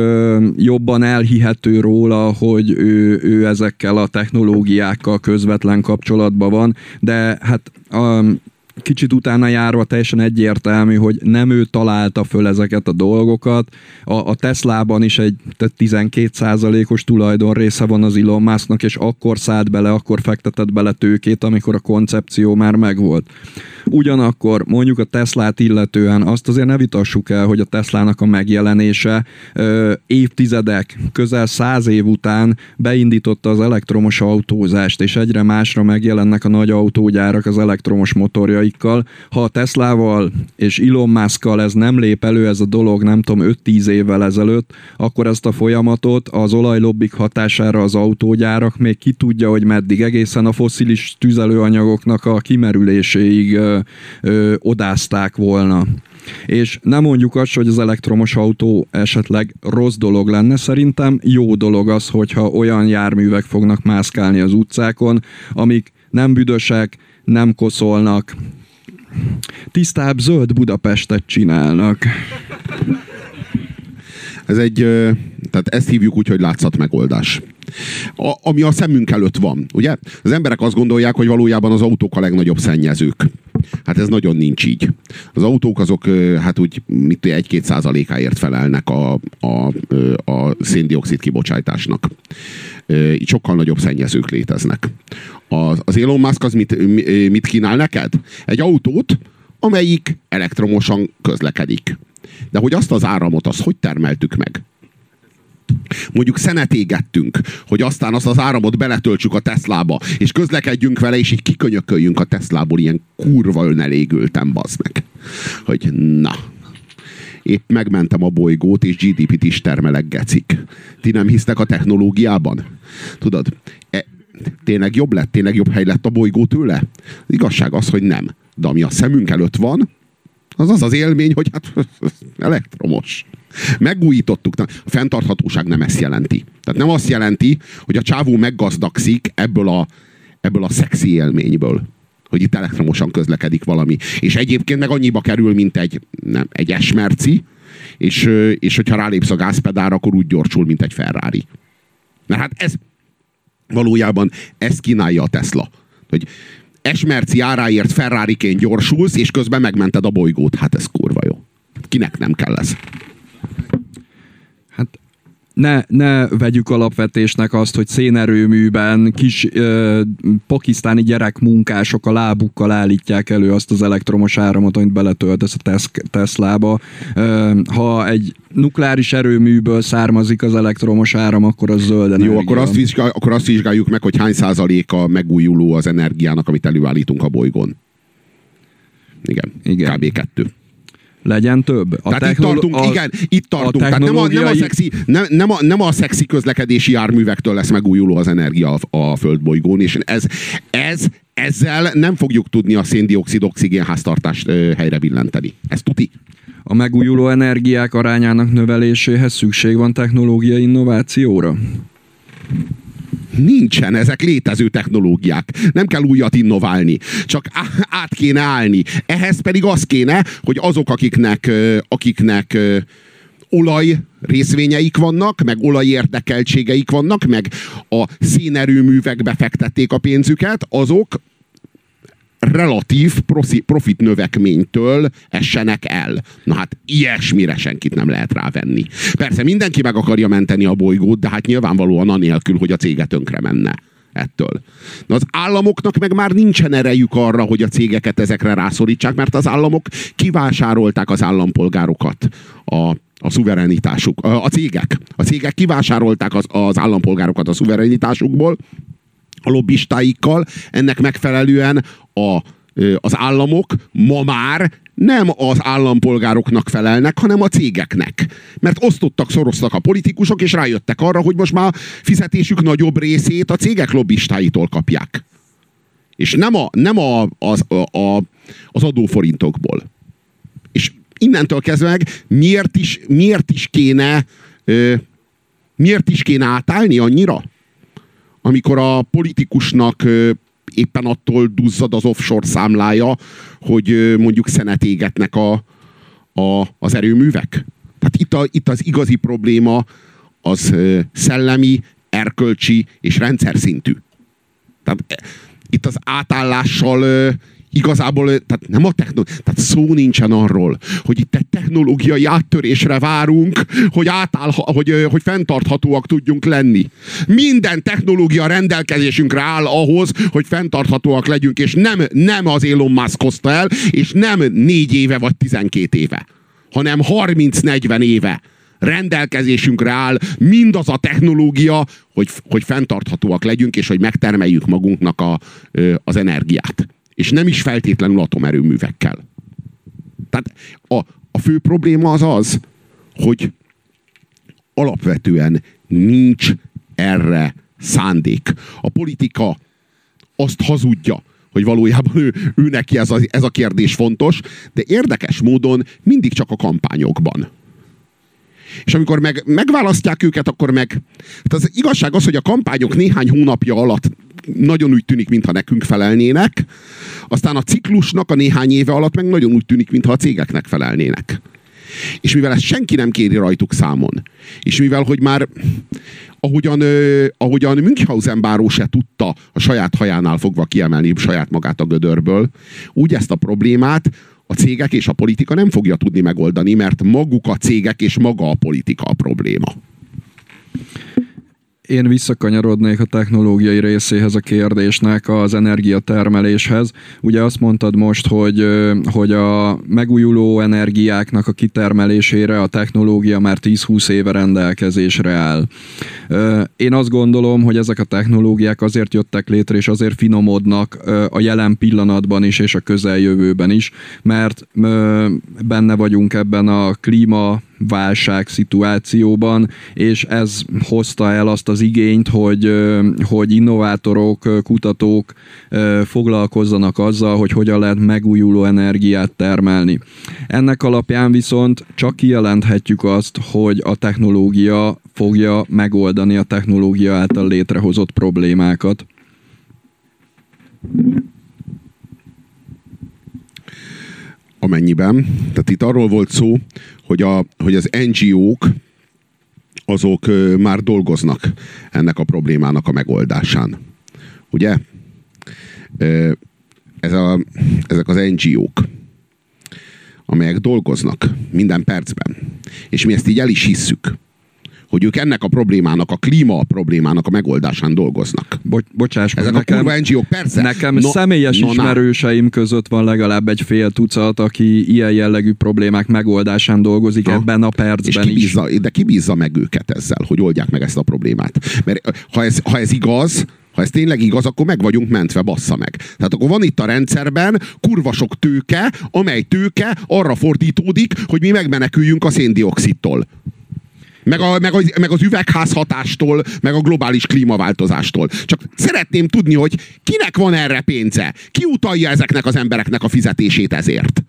jobban elhihető róla, hogy ő, ő ezekkel a technológiákkal közvetlen kapcsolatban van, de hát um, kicsit utána járva teljesen egyértelmű, hogy nem ő találta föl ezeket a dolgokat. A, a Teslában is egy 12%-os tulajdon része van az Elon Musknak, és akkor szállt bele, akkor fektetett bele tőkét, amikor a koncepció már megvolt. Ugyanakkor mondjuk a Teslát illetően azt azért ne vitassuk el, hogy a Teslának a megjelenése ö, évtizedek, közel száz év után beindította az elektromos autózást, és egyre másra megjelennek a nagy autógyárak az elektromos motorjaikkal. Ha a Teslával és Elon musk ez nem lép elő ez a dolog, nem tudom, 5-10 évvel ezelőtt, akkor ezt a folyamatot az olajlobbik hatására az autógyárak még ki tudja, hogy meddig egészen a foszilis tüzelőanyagoknak a kimerüléséig ö, odázták volna. És nem mondjuk azt, hogy az elektromos autó esetleg rossz dolog lenne, szerintem jó dolog az, hogyha olyan járművek fognak mászkálni az utcákon, amik nem büdösek, nem koszolnak, Tisztább zöld Budapestet csinálnak. Ez egy, tehát ezt hívjuk úgy, hogy látszat megoldás. A, ami a szemünk előtt van. Ugye? Az emberek azt gondolják, hogy valójában az autók a legnagyobb szennyezők. Hát ez nagyon nincs így. Az autók azok hát úgy mit egy-két százalékáért felelnek a, a, a széndiokszid kibocsátásnak. Így sokkal nagyobb szennyezők léteznek. Az, Elon Musk az mit, mit kínál neked? Egy autót, amelyik elektromosan közlekedik. De hogy azt az áramot, azt hogy termeltük meg? Mondjuk szenet égettünk, hogy aztán azt az áramot beletöltsük a Teslába, és közlekedjünk vele, és így kikönyököljünk a Teslából, ilyen kurva önelégültem, bazd meg. Hogy na, épp megmentem a bolygót, és GDP-t is termelek, gecik. Ti nem hisztek a technológiában? Tudod, e, tényleg jobb lett, tényleg jobb hely lett a bolygó tőle? Az igazság az, hogy nem. De ami a szemünk előtt van, az az az élmény, hogy hát elektromos. Megújítottuk. A fenntarthatóság nem ezt jelenti. Tehát nem azt jelenti, hogy a csávó meggazdagszik ebből a, ebből a szexi élményből hogy itt elektromosan közlekedik valami. És egyébként meg annyiba kerül, mint egy, nem, egy esmerci, és, és hogyha rálépsz a gázpedára, akkor úgy gyorsul, mint egy Ferrari. Mert hát ez valójában ezt kínálja a Tesla. Hogy esmerci áráért Ferrari-ként gyorsulsz, és közben megmented a bolygót. Hát ez kurva jó. Kinek nem kell ez? Ne, ne vegyük alapvetésnek azt, hogy szénerőműben kis ö, pakisztáni gyerekmunkások a lábukkal állítják elő azt az elektromos áramot, amit beletöltesz a Teslába. Ö, ha egy nukleáris erőműből származik az elektromos áram, akkor az zöld energia. Jó, akkor azt, vizsgál, akkor azt vizsgáljuk meg, hogy hány százaléka megújuló az energiának, amit előállítunk a bolygón. Igen, Igen. kb. kettő legyen több. A Tehát itt tartunk, a, igen, itt tartunk. A Tehát nem a, nem, a szexi, nem, nem, a, nem a szexi közlekedési járművektől lesz megújuló az energia a, a földbolygón, és ez, ez, ezzel nem fogjuk tudni a széndiokszid-oxigén háztartást ö, helyre billenteni. Ez tuti. A megújuló energiák arányának növeléséhez szükség van technológiai innovációra? Nincsen, ezek létező technológiák. Nem kell újat innoválni. Csak át kéne állni. Ehhez pedig az kéne, hogy azok, akiknek, akiknek olaj részvényeik vannak, meg olaj érdekeltségeik vannak, meg a szénerőművekbe fektették a pénzüket, azok relatív profit növekménytől essenek el. Na hát ilyesmire senkit nem lehet rávenni. Persze mindenki meg akarja menteni a bolygót, de hát nyilvánvalóan anélkül, hogy a cége tönkre menne ettől. Na az államoknak meg már nincsen erejük arra, hogy a cégeket ezekre rászorítsák, mert az államok kivásárolták az állampolgárokat a, a szuverenitásuk. A, cégek. A cégek kivásárolták az, az állampolgárokat a szuverenitásukból, a lobbistáikkal, ennek megfelelően a, az államok ma már nem az állampolgároknak felelnek, hanem a cégeknek. Mert osztottak, szoroztak a politikusok, és rájöttek arra, hogy most már fizetésük nagyobb részét a cégek lobbistáitól kapják. És nem, a, nem a, az, a, a, az adóforintokból. És innentől kezdve meg miért is, miért is kéne ö, miért is kéne átállni annyira? Amikor a politikusnak éppen attól duzzad az offshore számlája, hogy mondjuk szenet égetnek a, a, az erőművek. Tehát itt, a, itt az igazi probléma az szellemi, erkölcsi és rendszer szintű. Tehát e, itt az átállással igazából, tehát nem a technológia, tehát szó nincsen arról, hogy itt egy technológiai áttörésre várunk, hogy, átáll, hogy, hogy fenntarthatóak tudjunk lenni. Minden technológia rendelkezésünkre áll ahhoz, hogy fenntarthatóak legyünk, és nem, nem az Elon Musk hozta el, és nem négy éve vagy tizenkét éve, hanem 30-40 éve rendelkezésünkre áll mindaz a technológia, hogy, hogy fenntarthatóak legyünk, és hogy megtermeljük magunknak a, az energiát. És nem is feltétlenül atomerőművekkel. Tehát a, a fő probléma az az, hogy alapvetően nincs erre szándék. A politika azt hazudja, hogy valójában ő, ő neki ez a, ez a kérdés fontos, de érdekes módon mindig csak a kampányokban. És amikor meg, megválasztják őket, akkor meg... Hát az igazság az, hogy a kampányok néhány hónapja alatt nagyon úgy tűnik, mintha nekünk felelnének, aztán a ciklusnak a néhány éve alatt meg nagyon úgy tűnik, mintha a cégeknek felelnének. És mivel ezt senki nem kéri rajtuk számon, és mivel, hogy már ahogyan, ahogyan Münchhausen báró se tudta a saját hajánál fogva kiemelni saját magát a gödörből, úgy ezt a problémát a cégek és a politika nem fogja tudni megoldani, mert maguk a cégek és maga a politika a probléma. Én visszakanyarodnék a technológiai részéhez a kérdésnek, az energiatermeléshez. Ugye azt mondtad most, hogy, hogy a megújuló energiáknak a kitermelésére a technológia már 10-20 éve rendelkezésre áll. Én azt gondolom, hogy ezek a technológiák azért jöttek létre, és azért finomodnak a jelen pillanatban is, és a közeljövőben is, mert benne vagyunk ebben a klíma válság szituációban, és ez hozta el azt az igényt, hogy, hogy innovátorok, kutatók foglalkozzanak azzal, hogy hogyan lehet megújuló energiát termelni. Ennek alapján viszont csak kijelenthetjük azt, hogy a technológia fogja megoldani a technológia által létrehozott problémákat. Amennyiben. Tehát itt arról volt szó, hogy, a, hogy az NGO-k azok már dolgoznak ennek a problémának a megoldásán. Ugye? Ez a, ezek az NGO-k, amelyek dolgoznak minden percben, és mi ezt így el is hisszük, hogy ők ennek a problémának, a klíma problémának a megoldásán dolgoznak. Bo- bocsáss Ezek nekem, a kurva ngo persze. Nekem no, személyes no, ismerőseim között van legalább egy fél tucat, aki ilyen jellegű problémák megoldásán dolgozik ha. ebben a percben és kibízza, is. De kibízza meg őket ezzel, hogy oldják meg ezt a problémát. Mert ha ez, ha ez igaz, ha ez tényleg igaz, akkor meg vagyunk mentve, bassza meg. Tehát akkor van itt a rendszerben kurva sok tőke, amely tőke arra fordítódik, hogy mi megmeneküljünk a széndiokszidtól. Meg, a, meg, a, meg az üvegházhatástól, meg a globális klímaváltozástól. Csak szeretném tudni, hogy kinek van erre pénze? Ki utalja ezeknek az embereknek a fizetését ezért?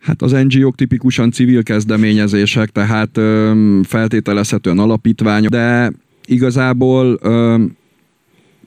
Hát az NGO-k tipikusan civil kezdeményezések, tehát ö, feltételezhetően alapítványok, de igazából ö,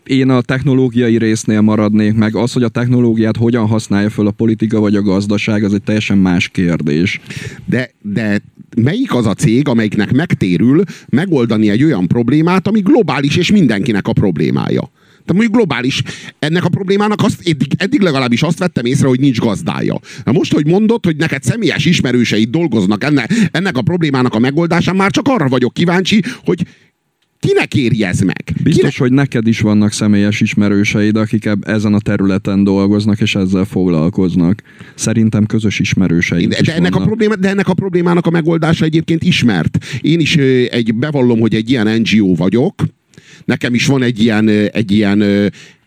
én a technológiai résznél maradnék meg. Az, hogy a technológiát hogyan használja föl a politika vagy a gazdaság, az egy teljesen más kérdés. De, de melyik az a cég, amelyiknek megtérül megoldani egy olyan problémát, ami globális és mindenkinek a problémája? De mondjuk globális, ennek a problémának azt, eddig, eddig legalábbis azt vettem észre, hogy nincs gazdája. Na most, hogy mondod, hogy neked személyes ismerőseid dolgoznak ennek, ennek a problémának a megoldásán, már csak arra vagyok kíváncsi, hogy Kinek éri ez meg? Biztos, Kinek... hogy neked is vannak személyes ismerőseid, akik ezen a területen dolgoznak, és ezzel foglalkoznak. Szerintem közös ismerőseid de, de, ennek a probléma, de ennek a problémának a megoldása egyébként ismert. Én is egy, bevallom, hogy egy ilyen NGO vagyok. Nekem is van egy ilyen, egy ilyen,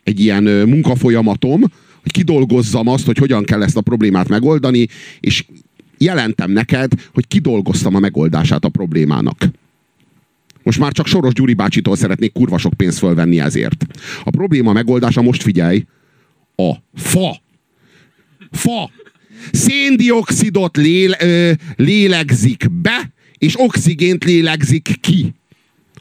egy ilyen munkafolyamatom, hogy kidolgozzam azt, hogy hogyan kell ezt a problémát megoldani, és jelentem neked, hogy kidolgoztam a megoldását a problémának. Most már csak Soros Gyuri bácsitól szeretnék kurva sok pénzt fölvenni ezért. A probléma megoldása most figyelj, a fa. Fa. Széndiokszidot léle, ö, lélegzik be, és oxigént lélegzik ki.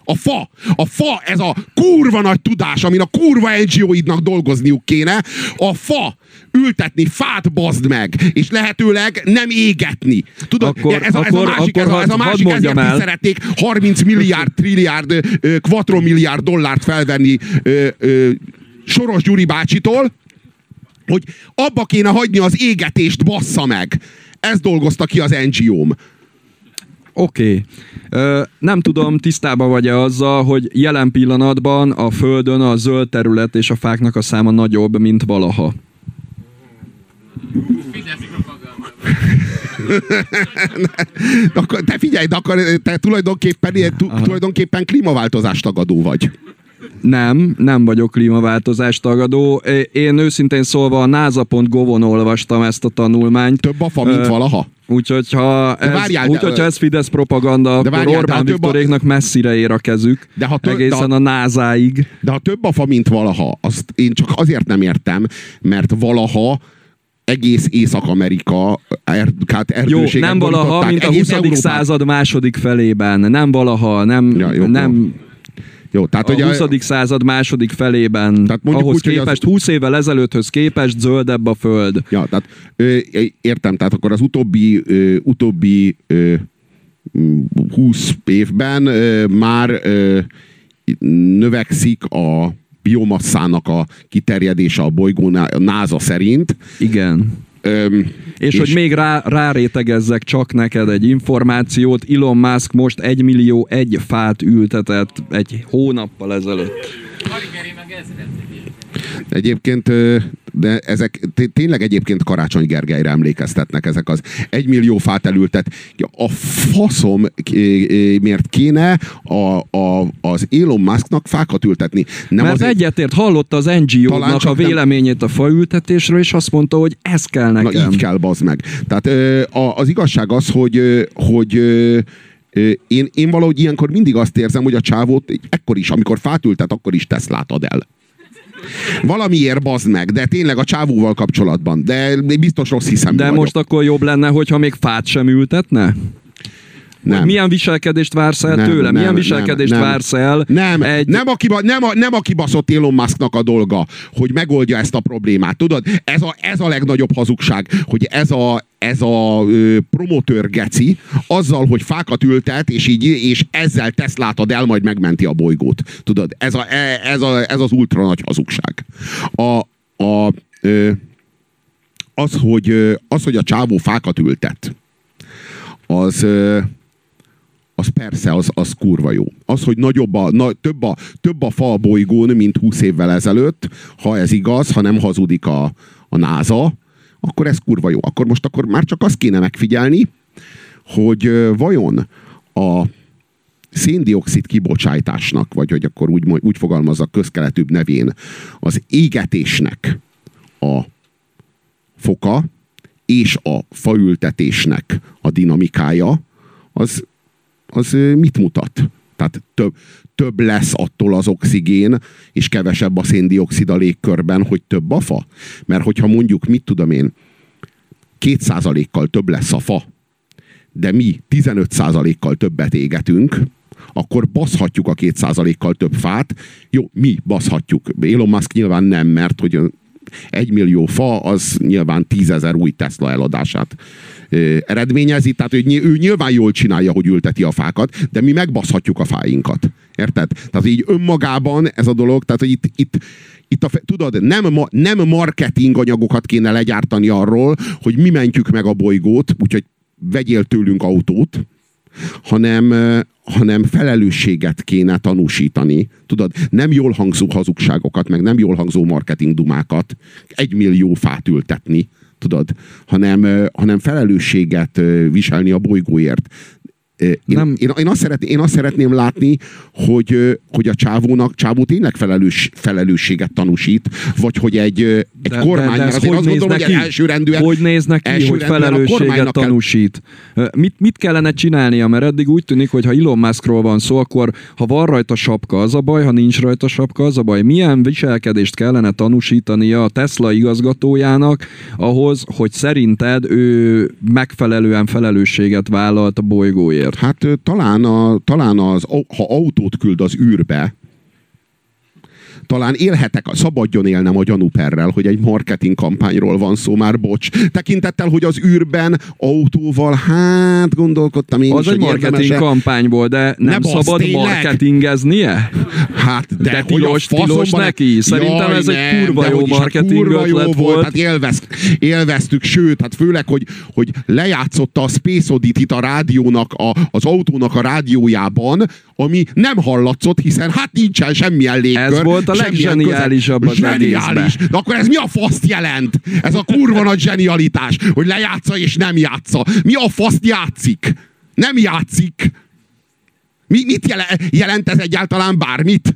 A fa. A fa, ez a kurva nagy tudás, amin a kurva NGO-idnak dolgozniuk kéne. A fa ültetni fát bazd meg, és lehetőleg nem égetni. Tudod, akkor, ez, a, ez a másik, ez a, ez a másik ezért el. szeretnék 30 milliárd, trilliárd, milliárd dollárt felvenni ö, ö, Soros Gyuri bácsitól, hogy abba kéne hagyni az égetést, bassza meg. Ez dolgozta ki az NGO-m. Oké. Okay. Nem tudom, tisztában vagy-e azzal, hogy jelen pillanatban a Földön a zöld terület és a fáknak a száma nagyobb, mint valaha. te figyelj, de akkor te tulajdonképpen, tulajdonképpen klímaváltozás tagadó vagy. Nem, nem vagyok klímaváltozás tagadó. Én őszintén szólva a NASA.gov-on olvastam ezt a tanulmányt. Több a fa, mint valaha? Úgyhogy ha ez, várjál, úgy, hogyha ez Fidesz propaganda, de várjál, akkor Orbán Viktoréknak a... messzire ér a kezük, de ha tö... egészen de a, názáig. De ha több a fa, mint valaha, azt én csak azért nem értem, mert valaha egész Észak-Amerika er, hát Jó, nem valaha, mint a 20. Európát. század második felében. Nem valaha, nem... Ja, jó, nem... Jó, tehát a ugye- 20. század második felében, Tehát ahhoz úgy, hogy az- képest, 20 évvel ezelőtthöz képest zöldebb a föld. Ja, tehát ö, értem, tehát akkor az utóbbi, ö, utóbbi ö, m, 20 évben ö, már ö, növekszik a biomasszának a kiterjedése a bolygón NASA szerint. Igen. Öm, És, és hogy még rá, rárétegezzek csak neked egy információt, Elon Musk most egy millió egy fát ültetett egy hónappal ezelőtt. Egyébként. De ezek té- tényleg egyébként Karácsony Gergelyre emlékeztetnek ezek az egymillió fát elültet. A faszom miért kéne a, a, az Elon Musknak fákat ültetni? Nem Mert azért, egyetért hallotta az NGO-nak a csak nem- véleményét a faültetésről, és azt mondta, hogy ez kell Na nekem. így kell, bazd meg. Tehát az igazság az, hogy, hogy én, én valahogy ilyenkor mindig azt érzem, hogy a csávót ekkor is, amikor fát ültet, akkor is Teslát ad el. Valamiért bazd meg, de tényleg a csávóval kapcsolatban. De biztos rossz hiszem De most akkor jobb lenne, hogyha még fát sem ültetne? Nem. Milyen viselkedést vársz el Nem, tőle? nem, Milyen viselkedést nem. vársz el? Nem, egy... nem, a kiba, nem, a, nem a kibaszott Elon Musknak a dolga, hogy megoldja ezt a problémát. Tudod, ez a, ez a legnagyobb hazugság, hogy ez a, ez a ö, promotőr geci azzal, hogy fákat ültet, és így és ezzel Teslát ad el, majd megmenti a bolygót. Tudod, ez, a, e- ez, a, ez az ultra nagy hazugság. A, a, ö, az, hogy, az, hogy a csávó fákat ültet, az, az persze, az, az kurva jó. Az, hogy nagyobb a, na, több, a, több a fa a bolygón, mint 20 évvel ezelőtt, ha ez igaz, ha nem hazudik a, a NASA, akkor ez kurva jó. Akkor most akkor már csak azt kéne megfigyelni, hogy vajon a széndiokszid kibocsátásnak, vagy hogy akkor úgy, úgy fogalmazza közkeletűbb nevén, az égetésnek a foka és a faültetésnek a dinamikája, az, az mit mutat? Tehát több, több lesz attól az oxigén, és kevesebb a széndiokszid a légkörben, hogy több a fa? Mert hogyha mondjuk, mit tudom én, két százalékkal több lesz a fa, de mi 15 százalékkal többet égetünk, akkor baszhatjuk a két százalékkal több fát. Jó, mi baszhatjuk. Elon Musk nyilván nem, mert hogy egy millió fa, az nyilván tízezer új Tesla eladását eredményezi, tehát ő, ő nyilván jól csinálja, hogy ülteti a fákat, de mi megbaszhatjuk a fáinkat. Érted? Tehát így önmagában ez a dolog, tehát hogy itt, itt, itt a, tudod, nem, ma, nem marketing anyagokat kéne legyártani arról, hogy mi mentjük meg a bolygót, úgyhogy vegyél tőlünk autót, hanem, hanem felelősséget kéne tanúsítani. Tudod, nem jól hangzó hazugságokat, meg nem jól hangzó marketing dumákat egy millió fát ültetni, tudod, hanem, hanem felelősséget viselni a bolygóért. Én, Nem. én, én, azt szeretném, én azt szeretném látni, hogy, hogy a csávónak, csávó tényleg felelős, felelősséget tanúsít, vagy hogy egy, egy kormány, mert ez azért azt gondolom, hogy elsőrendűen, Hogy néznek ki, hogy felelősséget kell- tanúsít? Ö, Mit, mit kellene csinálnia? Mert eddig úgy tűnik, hogy ha Elon Muskról van szó, akkor ha van rajta sapka, az a baj, ha nincs rajta sapka, az a baj. Milyen viselkedést kellene tanúsítania a Tesla igazgatójának ahhoz, hogy szerinted ő megfelelően felelősséget vállalt a bolygóért? Hát ö, talán, a, talán az, ha autót küld az űrbe, talán élhetek, szabadjon élnem a gyanúperrel, hogy egy marketing kampányról van szó, már bocs. Tekintettel, hogy az űrben autóval, hát gondolkodtam én Az is, egy hogy marketing érdemese- kampányból, de nem Ne basz, szabad tényleg? marketingeznie? Hát, de, De hogy tilos- faszomban tilos ne- neki? Szerintem ez egy nem, kurva de jó hogy hát marketing kurva jó volt. volt. Hát élvez, élveztük, sőt, hát főleg, hogy, hogy lejátszotta a Space Oddity-t a rádiónak, a, az autónak a rádiójában, ami nem hallatszott, hiszen hát nincsen semmilyen légkör. Ez volt a semmilyen legzseniálisabb az Zseniális. De akkor ez mi a faszt jelent? Ez a kurva nagy zsenialitás, hogy lejátsza és nem játsza. Mi a faszt játszik? Nem játszik. Mi, mit jele, jelent ez egyáltalán bármit?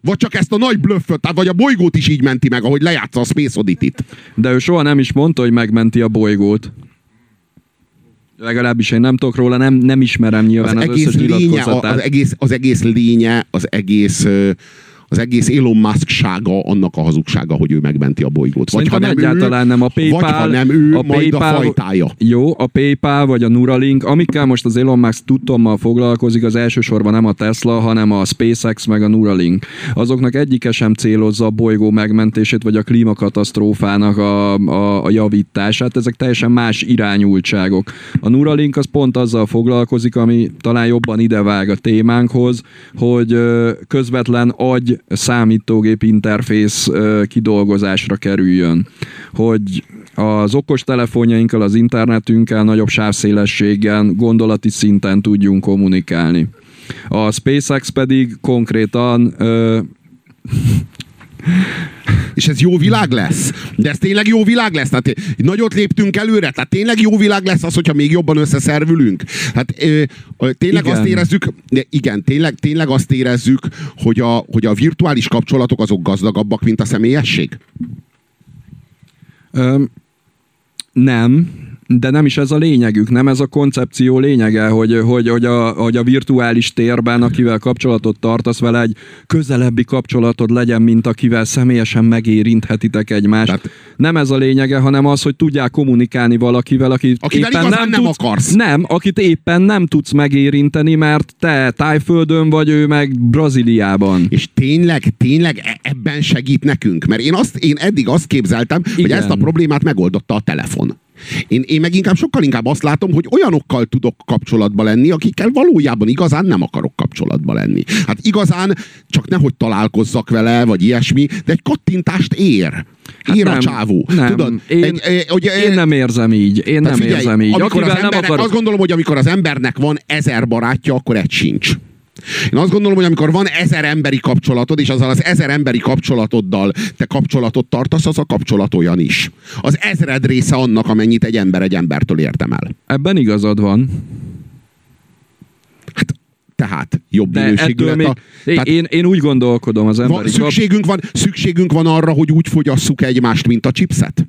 Vagy csak ezt a nagy blöfföt, tehát vagy a bolygót is így menti meg, ahogy lejátsza a Space Oddity-t. De ő soha nem is mondta, hogy megmenti a bolygót. Legalábbis én nem tudok róla, nem, nem ismerem Az nyilván az, egész, összes lénye, az, egész, az egész lénye, az egész, ö, az egész Elon Musk-sága annak a hazugsága, hogy ő megmenti a bolygót. Vagy ha nem egyáltalán ő, nem a PayPal, vagy ha nem ő, a majd PayPal, a fajtája. Jó, a PayPal vagy a Neuralink, amikkel most az Elon Musk tudtommal foglalkozik, az elsősorban nem a Tesla, hanem a SpaceX meg a Neuralink. Azoknak egyike sem célozza a bolygó megmentését, vagy a klímakatasztrófának a, a, a javítását. Ezek teljesen más irányultságok. A Neuralink az pont azzal foglalkozik, ami talán jobban idevág a témánkhoz, hogy közvetlen agy számítógép interfész kidolgozásra kerüljön. Hogy az okos telefonjainkkal, az internetünkkel nagyobb sávszélességen, gondolati szinten tudjunk kommunikálni. A SpaceX pedig konkrétan és ez jó világ lesz. De ez tényleg jó világ lesz. Tehát nagyot léptünk előre. Tehát tényleg jó világ lesz az, hogyha még jobban összeszervülünk. Hát tényleg igen. azt érezzük, de igen, tényleg, tényleg azt érezzük, hogy a, hogy a virtuális kapcsolatok azok gazdagabbak, mint a személyesség? Öm, nem de nem is ez a lényegük, nem ez a koncepció lényege, hogy, hogy, hogy, a, hogy a virtuális térben, akivel kapcsolatot tartasz vele, egy közelebbi kapcsolatod legyen, mint akivel személyesen megérinthetitek egymást. Tehát, nem ez a lényege, hanem az, hogy tudják kommunikálni valakivel, akit akivel éppen nem, nem tudsz, akarsz. Nem, akit éppen nem tudsz megérinteni, mert te Tájföldön vagy, ő meg Brazíliában. És tényleg, tényleg e- ebben segít nekünk? Mert én, azt, én eddig azt képzeltem, Igen. hogy ezt a problémát megoldotta a telefon. Én, én meg inkább sokkal inkább azt látom, hogy olyanokkal tudok kapcsolatba lenni, akikkel valójában igazán nem akarok kapcsolatba lenni. Hát igazán csak nehogy találkozzak vele, vagy ilyesmi, de egy kattintást ér. Hát Ír nem, a csávó. Nem, Tudod, én, egy, egy, ugye, én nem érzem így. Én nem figyelj, érzem így. Amikor az embernek, nem akar... Azt gondolom, hogy amikor az embernek van ezer barátja, akkor egy sincs. Én azt gondolom, hogy amikor van ezer emberi kapcsolatod, és azzal az ezer emberi kapcsolatoddal te kapcsolatot tartasz, az a kapcsolat olyan is. Az ezred része annak, amennyit egy ember egy embertől érdemel. Ebben igazad van. Hát tehát jobb De minőségű lett még, a, tehát én, én úgy gondolkodom az emberi van, szükségünk, van, szükségünk van arra, hogy úgy fogyasszuk egymást, mint a chipset?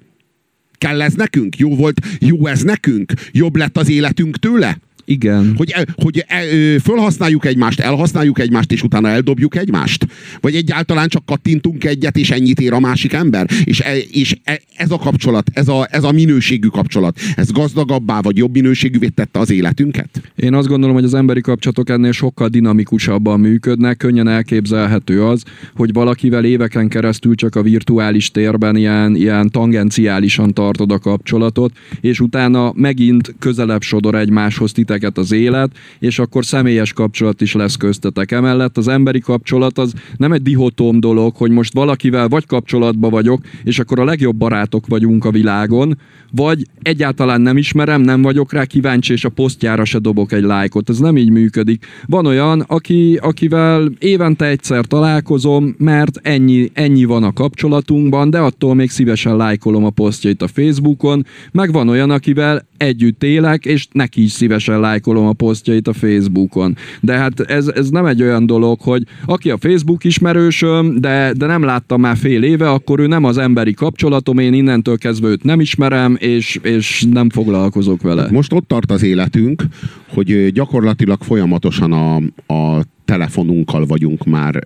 Kell ez nekünk? Jó volt? Jó ez nekünk? Jobb lett az életünk tőle? Igen. Hogy, hogy e, fölhasználjuk egymást, elhasználjuk egymást, és utána eldobjuk egymást? Vagy egyáltalán csak kattintunk egyet, és ennyit ér a másik ember? És, e, és e, ez a kapcsolat, ez a, ez a minőségű kapcsolat, ez gazdagabbá vagy jobb minőségűvé tette az életünket? Én azt gondolom, hogy az emberi kapcsolatok ennél sokkal dinamikusabban működnek. Könnyen elképzelhető az, hogy valakivel éveken keresztül csak a virtuális térben ilyen, ilyen tangenciálisan tartod a kapcsolatot, és utána megint közelebb sodor egymáshoz titek titeket az élet, és akkor személyes kapcsolat is lesz köztetek. Emellett az emberi kapcsolat az nem egy dihotóm dolog, hogy most valakivel vagy kapcsolatba vagyok, és akkor a legjobb barátok vagyunk a világon, vagy egyáltalán nem ismerem, nem vagyok rá kíváncsi, és a posztjára se dobok egy lájkot. Ez nem így működik. Van olyan, aki, akivel évente egyszer találkozom, mert ennyi, ennyi van a kapcsolatunkban, de attól még szívesen lájkolom a posztjait a Facebookon, meg van olyan, akivel együtt élek, és neki is szívesen lájkolom a posztjait a Facebookon. De hát ez, ez nem egy olyan dolog, hogy aki a Facebook ismerősöm, de, de nem láttam már fél éve, akkor ő nem az emberi kapcsolatom, én innentől kezdve őt nem ismerem, és, és nem foglalkozok vele. Most ott tart az életünk, hogy gyakorlatilag folyamatosan a, a telefonunkkal vagyunk már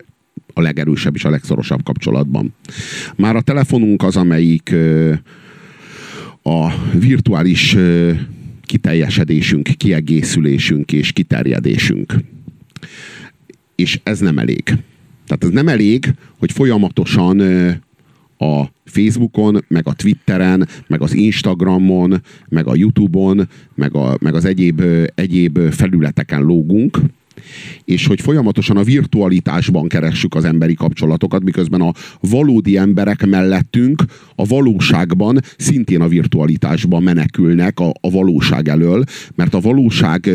a legerősebb és a legszorosabb kapcsolatban. Már a telefonunk az, amelyik a virtuális kiteljesedésünk, kiegészülésünk és kiterjedésünk. És ez nem elég. Tehát ez nem elég, hogy folyamatosan a Facebookon, meg a Twitteren, meg az Instagramon, meg a Youtube-on, meg, a, meg az egyéb, egyéb felületeken lógunk, és hogy folyamatosan a virtualitásban keressük az emberi kapcsolatokat, miközben a valódi emberek mellettünk a valóságban szintén a virtualitásban menekülnek a, a valóság elől, mert a valóság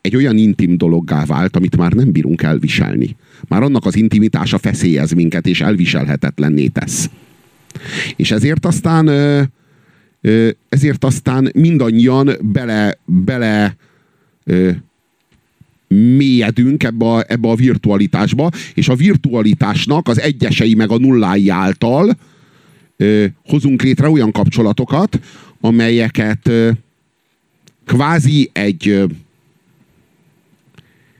egy olyan intim dologgá vált, amit már nem bírunk elviselni. Már annak az intimitása feszélyez minket, és elviselhetetlenné tesz. És ezért aztán ezért aztán mindannyian bele, bele mélyedünk ebbe a, ebbe a virtualitásba, és a virtualitásnak az egyesei meg a nullái által ö, hozunk létre olyan kapcsolatokat, amelyeket ö, kvázi egy ö,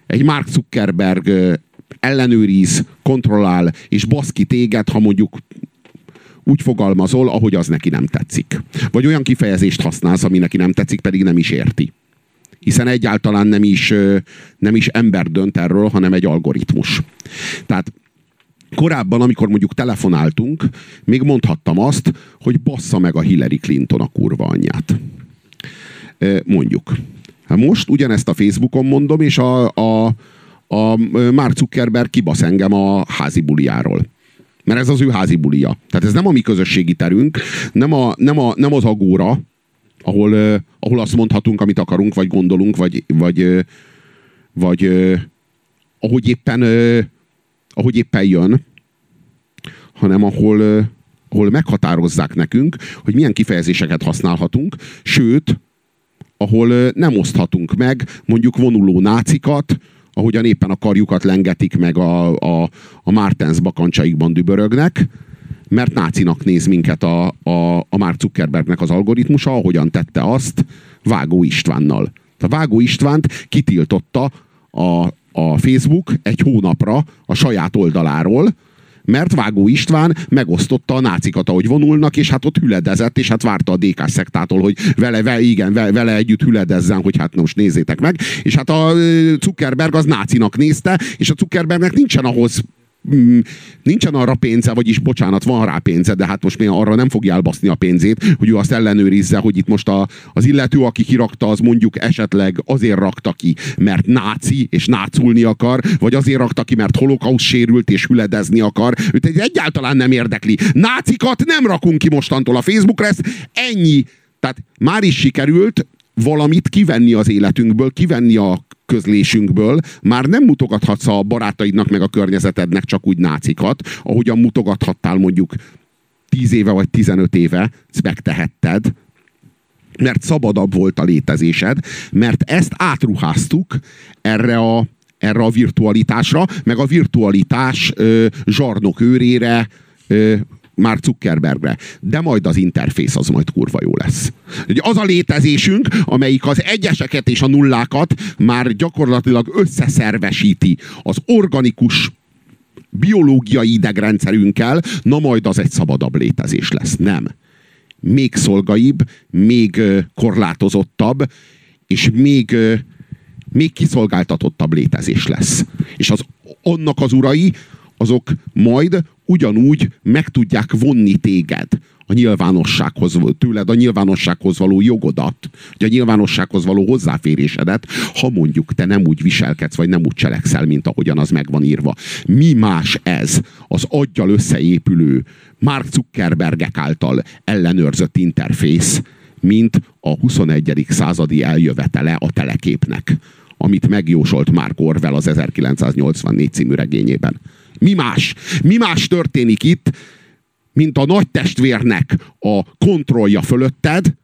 egy Mark Zuckerberg ö, ellenőriz, kontrollál, és baszki téged, ha mondjuk úgy fogalmazol, ahogy az neki nem tetszik. Vagy olyan kifejezést használsz, ami neki nem tetszik, pedig nem is érti. Hiszen egyáltalán nem is, nem is ember dönt erről, hanem egy algoritmus. Tehát korábban, amikor mondjuk telefonáltunk, még mondhattam azt, hogy bassza meg a Hillary Clinton a kurva anyját. Mondjuk. Hát most ugyanezt a Facebookon mondom, és a, a, a Mark Zuckerberg kibasz engem a házi buliáról. Mert ez az ő házi bulia. Tehát ez nem a mi közösségi terünk, nem, a, nem, a, nem az agóra, ahol, ahol azt mondhatunk, amit akarunk, vagy gondolunk, vagy, vagy, vagy ahogy éppen ahogy éppen jön, hanem ahol, ahol meghatározzák nekünk, hogy milyen kifejezéseket használhatunk, sőt, ahol nem oszthatunk meg mondjuk vonuló nácikat, ahogyan éppen a karjukat lengetik meg a, a, a Martens bakancsaikban dübörögnek, mert nácinak néz minket a, a, a Mark Zuckerbergnek az algoritmusa, ahogyan tette azt Vágó Istvánnal. A Vágó Istvánt kitiltotta a, a Facebook egy hónapra a saját oldaláról, mert Vágó István megosztotta a nácikat, ahogy vonulnak, és hát ott hüledezett, és hát várta a DK szektától, hogy vele, vele igen, vele, együtt hüledezzen, hogy hát most nézzétek meg. És hát a Zuckerberg az nácinak nézte, és a Zuckerbergnek nincsen ahhoz nincsen arra pénze, vagyis bocsánat, van rá pénze, de hát most még arra nem fogja elbaszni a pénzét, hogy ő azt ellenőrizze, hogy itt most a, az illető, aki kirakta, az mondjuk esetleg azért rakta ki, mert náci és náculni akar, vagy azért rakta ki, mert holokausz sérült és hüledezni akar. Őt egyáltalán nem érdekli. Nácikat nem rakunk ki mostantól a Facebookra, ez ennyi. Tehát már is sikerült valamit kivenni az életünkből, kivenni a közlésünkből. Már nem mutogathatsz a barátaidnak meg a környezetednek csak úgy nácikat, ahogyan mutogathattál mondjuk 10 éve vagy 15 éve, ezt megtehetted, mert szabadabb volt a létezésed, mert ezt átruháztuk erre a, erre a virtualitásra, meg a virtualitás ö, zsarnok őrére, ö, már Zuckerbergre, de majd az interfész az majd kurva jó lesz. Az a létezésünk, amelyik az egyeseket és a nullákat már gyakorlatilag összeszervesíti az organikus biológiai idegrendszerünkkel, na majd az egy szabadabb létezés lesz. Nem. Még szolgaibb, még korlátozottabb, és még, még kiszolgáltatottabb létezés lesz. És az, annak az urai, azok majd ugyanúgy meg tudják vonni téged a nyilvánossághoz, tőled a nyilvánossághoz való jogodat, vagy a nyilvánossághoz való hozzáférésedet, ha mondjuk te nem úgy viselkedsz, vagy nem úgy cselekszel, mint ahogyan az meg van írva. Mi más ez az aggyal összeépülő Mark Zuckerbergek által ellenőrzött interfész, mint a 21. századi eljövetele a teleképnek, amit megjósolt Mark Orwell az 1984 című regényében. Mi más? Mi más történik itt, mint a nagy testvérnek a kontrollja fölötted,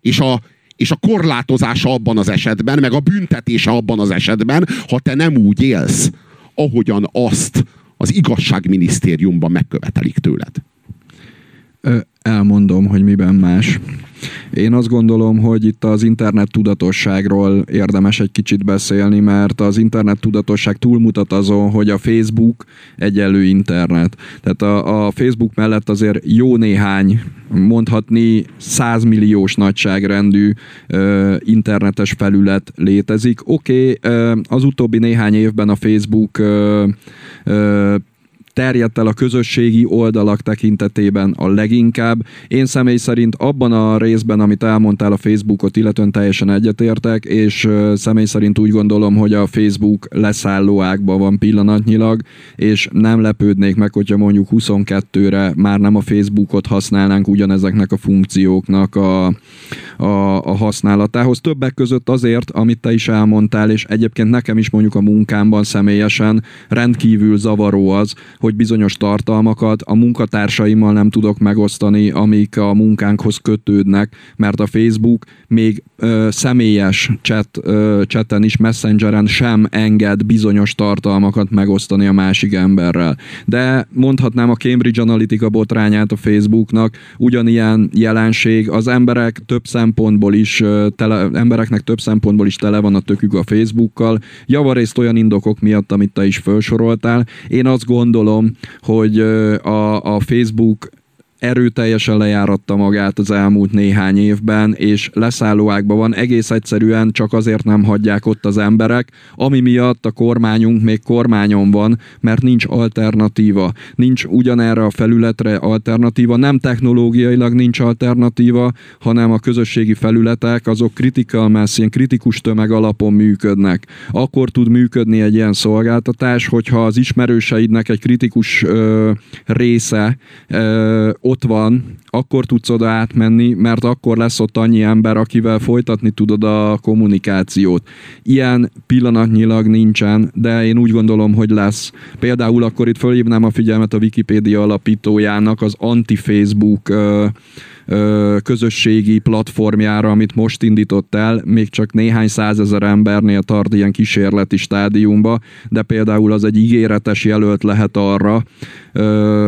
és a, és a korlátozása abban az esetben, meg a büntetése abban az esetben, ha te nem úgy élsz, ahogyan azt az igazságminisztériumban megkövetelik tőled. Elmondom, hogy miben más. Én azt gondolom, hogy itt az internet tudatosságról érdemes egy kicsit beszélni, mert az internet tudatosság túlmutat azon, hogy a Facebook egyelő internet. Tehát a, a Facebook mellett azért jó néhány, mondhatni százmilliós nagyságrendű ö, internetes felület létezik. Oké, okay, az utóbbi néhány évben a Facebook ö, ö, terjedt el a közösségi oldalak tekintetében a leginkább. Én személy szerint abban a részben, amit elmondtál a Facebookot, illetően teljesen egyetértek, és személy szerint úgy gondolom, hogy a Facebook leszálló ágban van pillanatnyilag, és nem lepődnék meg, hogyha mondjuk 22-re már nem a Facebookot használnánk ugyanezeknek a funkcióknak a, a, a használatához. Többek között azért, amit te is elmondtál, és egyébként nekem is mondjuk a munkámban személyesen rendkívül zavaró az, hogy hogy bizonyos tartalmakat a munkatársaimmal nem tudok megosztani, amik a munkánkhoz kötődnek, mert a Facebook még ö, személyes chat, ö, chaten is, messengeren sem enged bizonyos tartalmakat megosztani a másik emberrel. De mondhatnám a Cambridge Analytica botrányát a Facebooknak, ugyanilyen jelenség, az emberek több szempontból is, tele, embereknek több szempontból is tele van a tökük a Facebookkal, javarészt olyan indokok miatt, amit te is felsoroltál. Én azt gondolom, hogy a, a Facebook erőteljesen lejáratta magát az elmúlt néhány évben, és leszállóákban van, egész egyszerűen csak azért nem hagyják ott az emberek, ami miatt a kormányunk még kormányon van, mert nincs alternatíva. Nincs ugyanerre a felületre alternatíva, nem technológiailag nincs alternatíva, hanem a közösségi felületek azok critical mass, ilyen kritikus tömeg alapon működnek. Akkor tud működni egy ilyen szolgáltatás, hogyha az ismerőseidnek egy kritikus ö, része ö, ott van, akkor tudsz oda átmenni, mert akkor lesz ott annyi ember, akivel folytatni tudod a kommunikációt. Ilyen pillanatnyilag nincsen, de én úgy gondolom, hogy lesz. Például akkor itt fölhívnám a figyelmet a Wikipédia alapítójának az anti-Facebook közösségi platformjára, amit most indított el, még csak néhány százezer embernél tart ilyen kísérleti stádiumba, de például az egy ígéretes jelölt lehet arra,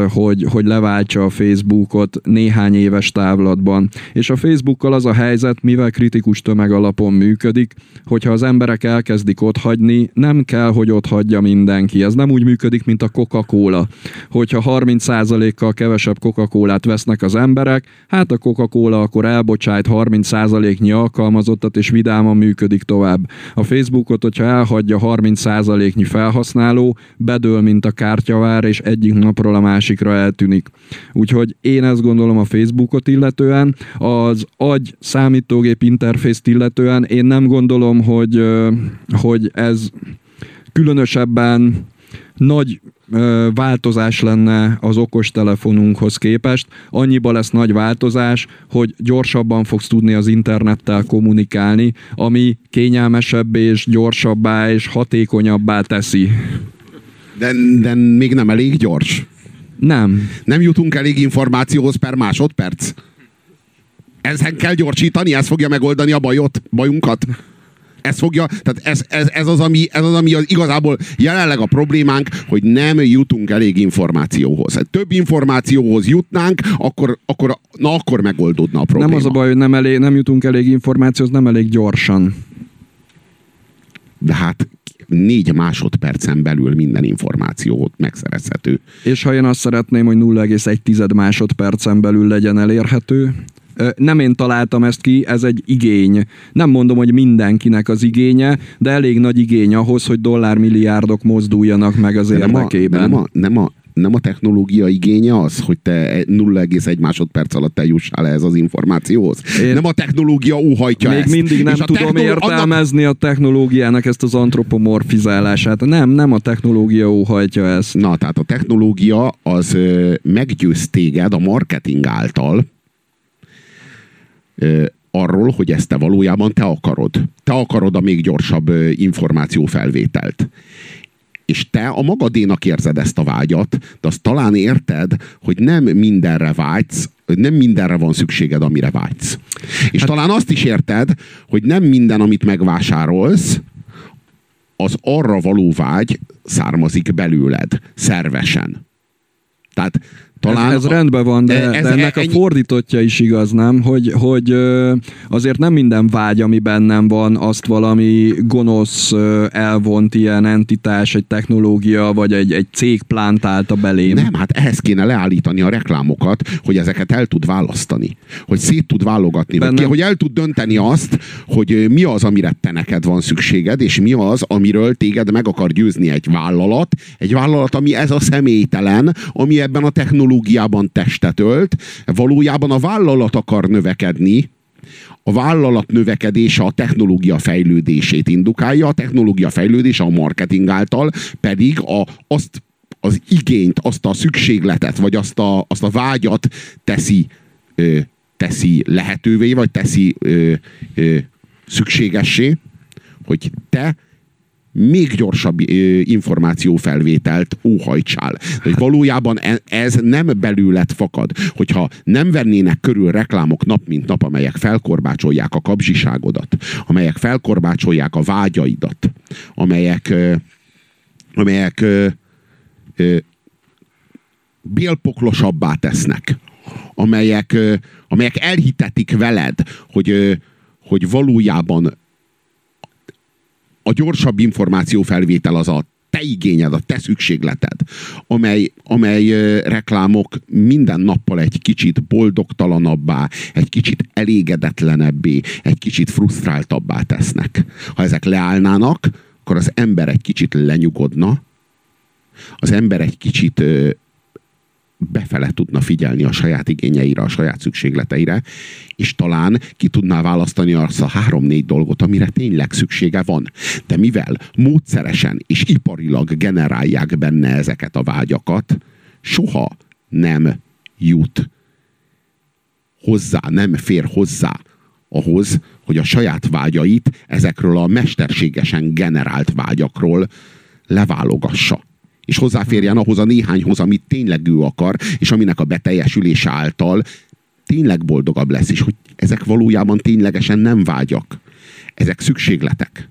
hogy, hogy leváltsa a Facebookot néhány éves távlatban. És a Facebookkal az a helyzet, mivel kritikus tömeg alapon működik, hogyha az emberek elkezdik otthagyni, nem kell, hogy ott hagyja mindenki. Ez nem úgy működik, mint a Coca-Cola. Hogyha 30%-kal kevesebb Coca-Colát vesznek az emberek, hát a Coca-Cola akkor elbocsájt 30%-nyi alkalmazottat, és vidáman működik tovább. A Facebookot, hogyha elhagyja 30%-nyi felhasználó, bedől, mint a kártyavár, és egyik napról a másikra eltűnik. Úgyhogy én ezt gondolom a Facebookot illetően, az agy számítógép interfészt illetően én nem gondolom, hogy, hogy ez különösebben nagy változás lenne az okostelefonunkhoz képest. Annyiba lesz nagy változás, hogy gyorsabban fogsz tudni az internettel kommunikálni, ami kényelmesebb és gyorsabbá és hatékonyabbá teszi. De, de még nem elég gyors. Nem. Nem jutunk elég információhoz per másodperc. Ezen kell gyorsítani, ez fogja megoldani a bajot, bajunkat. Ez fogja, tehát ez, ez, ez, az, ami, ez az, ami az igazából jelenleg a problémánk, hogy nem jutunk elég információhoz. Hát több információhoz jutnánk, akkor, akkor, na akkor megoldódna a probléma. Nem az a baj, hogy nem, elég, nem jutunk elég információhoz, nem elég gyorsan. De hát négy másodpercen belül minden információ megszerezhető. És ha én azt szeretném, hogy 0,1 másodpercen belül legyen elérhető, nem én találtam ezt ki, ez egy igény. Nem mondom, hogy mindenkinek az igénye, de elég nagy igény ahhoz, hogy dollármilliárdok mozduljanak meg az érdekében. Nem a, nem a, nem a technológia igénye az, hogy te 0,1 másodperc alatt eljussál ehhez az információhoz. Én nem a technológia óhajtja Még ezt. mindig nem tudom technoló... értelmezni annak... a technológiának ezt az antropomorfizálását. Nem, nem a technológia óhajtja ezt. Na, tehát a technológia az ö, meggyőz téged a marketing által, arról, hogy ezt te valójában te akarod. Te akarod a még gyorsabb információfelvételt és te a magadénak érzed ezt a vágyat, de azt talán érted, hogy nem mindenre vágysz, nem mindenre van szükséged, amire vágysz. És hát... talán azt is érted, hogy nem minden, amit megvásárolsz, az arra való vágy származik belőled, szervesen. Tehát talán ez, ez rendben van, de, ez, de ennek a fordítottja is igaz, nem? Hogy, hogy azért nem minden vágy, ami bennem van, azt valami gonosz elvont ilyen entitás, egy technológia, vagy egy, egy cég plántálta belém. Nem, hát ehhez kéne leállítani a reklámokat, hogy ezeket el tud választani. Hogy szét tud válogatni. Bennem... Ki, hogy el tud dönteni azt, hogy mi az, amire te neked van szükséged, és mi az, amiről téged meg akar győzni egy vállalat. Egy vállalat, ami ez a személytelen, ami ebben a technológiában technológiában testet ölt, valójában a vállalat akar növekedni, a vállalat növekedése a technológia fejlődését indukálja, a technológia fejlődése a marketing által pedig a, azt az igényt, azt a szükségletet, vagy azt a, azt a vágyat teszi, ö, teszi lehetővé, vagy teszi ö, ö, szükségessé, hogy te még gyorsabb információfelvételt óhajtsál. Hogy valójában ez nem belőled fakad. Hogyha nem vennének körül reklámok nap mint nap, amelyek felkorbácsolják a kapzsiságodat, amelyek felkorbácsolják a vágyaidat, amelyek, amelyek bélpoklosabbá tesznek, amelyek, amelyek elhitetik veled, hogy, hogy valójában a gyorsabb információfelvétel az a te igényed, a te szükségleted, amely, amely reklámok minden nappal egy kicsit boldogtalanabbá, egy kicsit elégedetlenebbé, egy kicsit frusztráltabbá tesznek. Ha ezek leállnának, akkor az ember egy kicsit lenyugodna, az ember egy kicsit befele tudna figyelni a saját igényeire, a saját szükségleteire, és talán ki tudná választani azt a három-négy dolgot, amire tényleg szüksége van. De mivel módszeresen és iparilag generálják benne ezeket a vágyakat, soha nem jut hozzá, nem fér hozzá ahhoz, hogy a saját vágyait ezekről a mesterségesen generált vágyakról leválogassa és hozzáférjen ahhoz a néhányhoz, amit tényleg ő akar, és aminek a beteljesülése által tényleg boldogabb lesz, és hogy ezek valójában ténylegesen nem vágyak. Ezek szükségletek.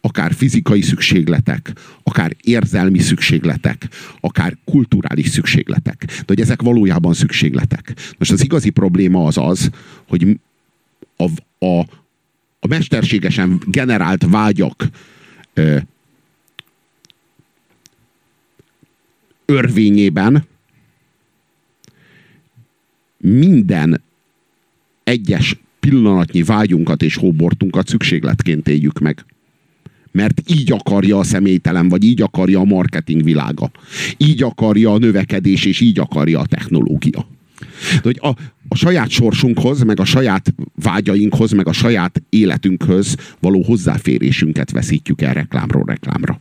Akár fizikai szükségletek, akár érzelmi szükségletek, akár kulturális szükségletek. De hogy ezek valójában szükségletek. Most az igazi probléma az az, hogy a, a, a mesterségesen generált vágyak örvényében minden egyes pillanatnyi vágyunkat és hóbortunkat szükségletként éljük meg. Mert így akarja a személytelen, vagy így akarja a marketing világa. Így akarja a növekedés, és így akarja a technológia. De hogy a, a saját sorsunkhoz, meg a saját vágyainkhoz, meg a saját életünkhöz való hozzáférésünket veszítjük el reklámról reklámra.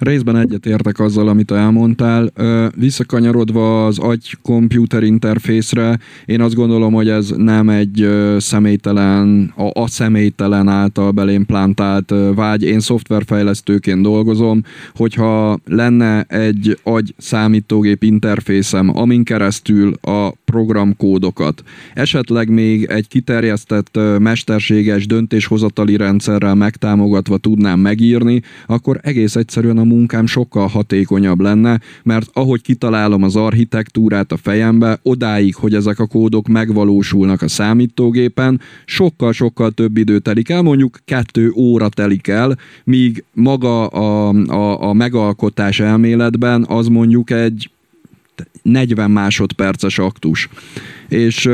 Részben egyetértek azzal, amit elmondtál. Visszakanyarodva az agy-komputer interfészre, én azt gondolom, hogy ez nem egy személytelen, a, a személytelen által belém plantált vágy. Én szoftverfejlesztőként dolgozom, hogyha lenne egy agy számítógép interfészem, amin keresztül a programkódokat, esetleg még egy kiterjesztett mesterséges döntéshozatali rendszerrel megtámogatva tudnám megírni, akkor egész egyszerűen a munkám sokkal hatékonyabb lenne, mert ahogy kitalálom az architektúrát a fejembe, odáig, hogy ezek a kódok megvalósulnak a számítógépen, sokkal-sokkal több idő telik el, mondjuk kettő óra telik el, míg maga a, a, a megalkotás elméletben az mondjuk egy 40 másodperces aktus és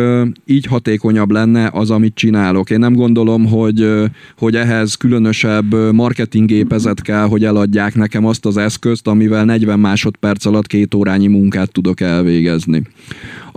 így hatékonyabb lenne az, amit csinálok. Én nem gondolom, hogy, hogy ehhez különösebb marketinggépezet kell, hogy eladják nekem azt az eszközt, amivel 40 másodperc alatt két órányi munkát tudok elvégezni.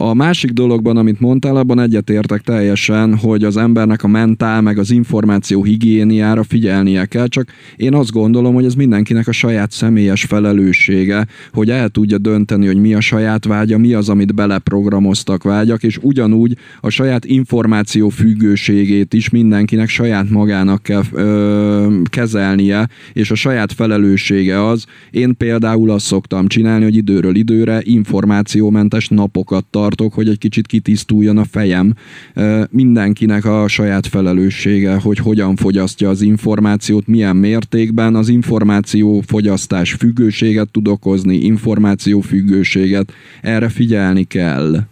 A másik dologban, amit mondtál, abban egyetértek teljesen, hogy az embernek a mentál, meg az információ higiéniára figyelnie kell, csak én azt gondolom, hogy ez mindenkinek a saját személyes felelőssége, hogy el tudja dönteni, hogy mi a saját vágya, mi az, amit beleprogramoztak vágyak, és ugyanúgy a saját információ függőségét is mindenkinek saját magának kell ö, kezelnie, és a saját felelőssége az, én például azt szoktam csinálni, hogy időről időre információmentes napokat tartok, hogy egy kicsit kitisztuljon a fejem. Ö, mindenkinek a saját felelőssége, hogy hogyan fogyasztja az információt, milyen mértékben, az információ fogyasztás függőséget tud okozni, információ függőséget, erre figyelni kell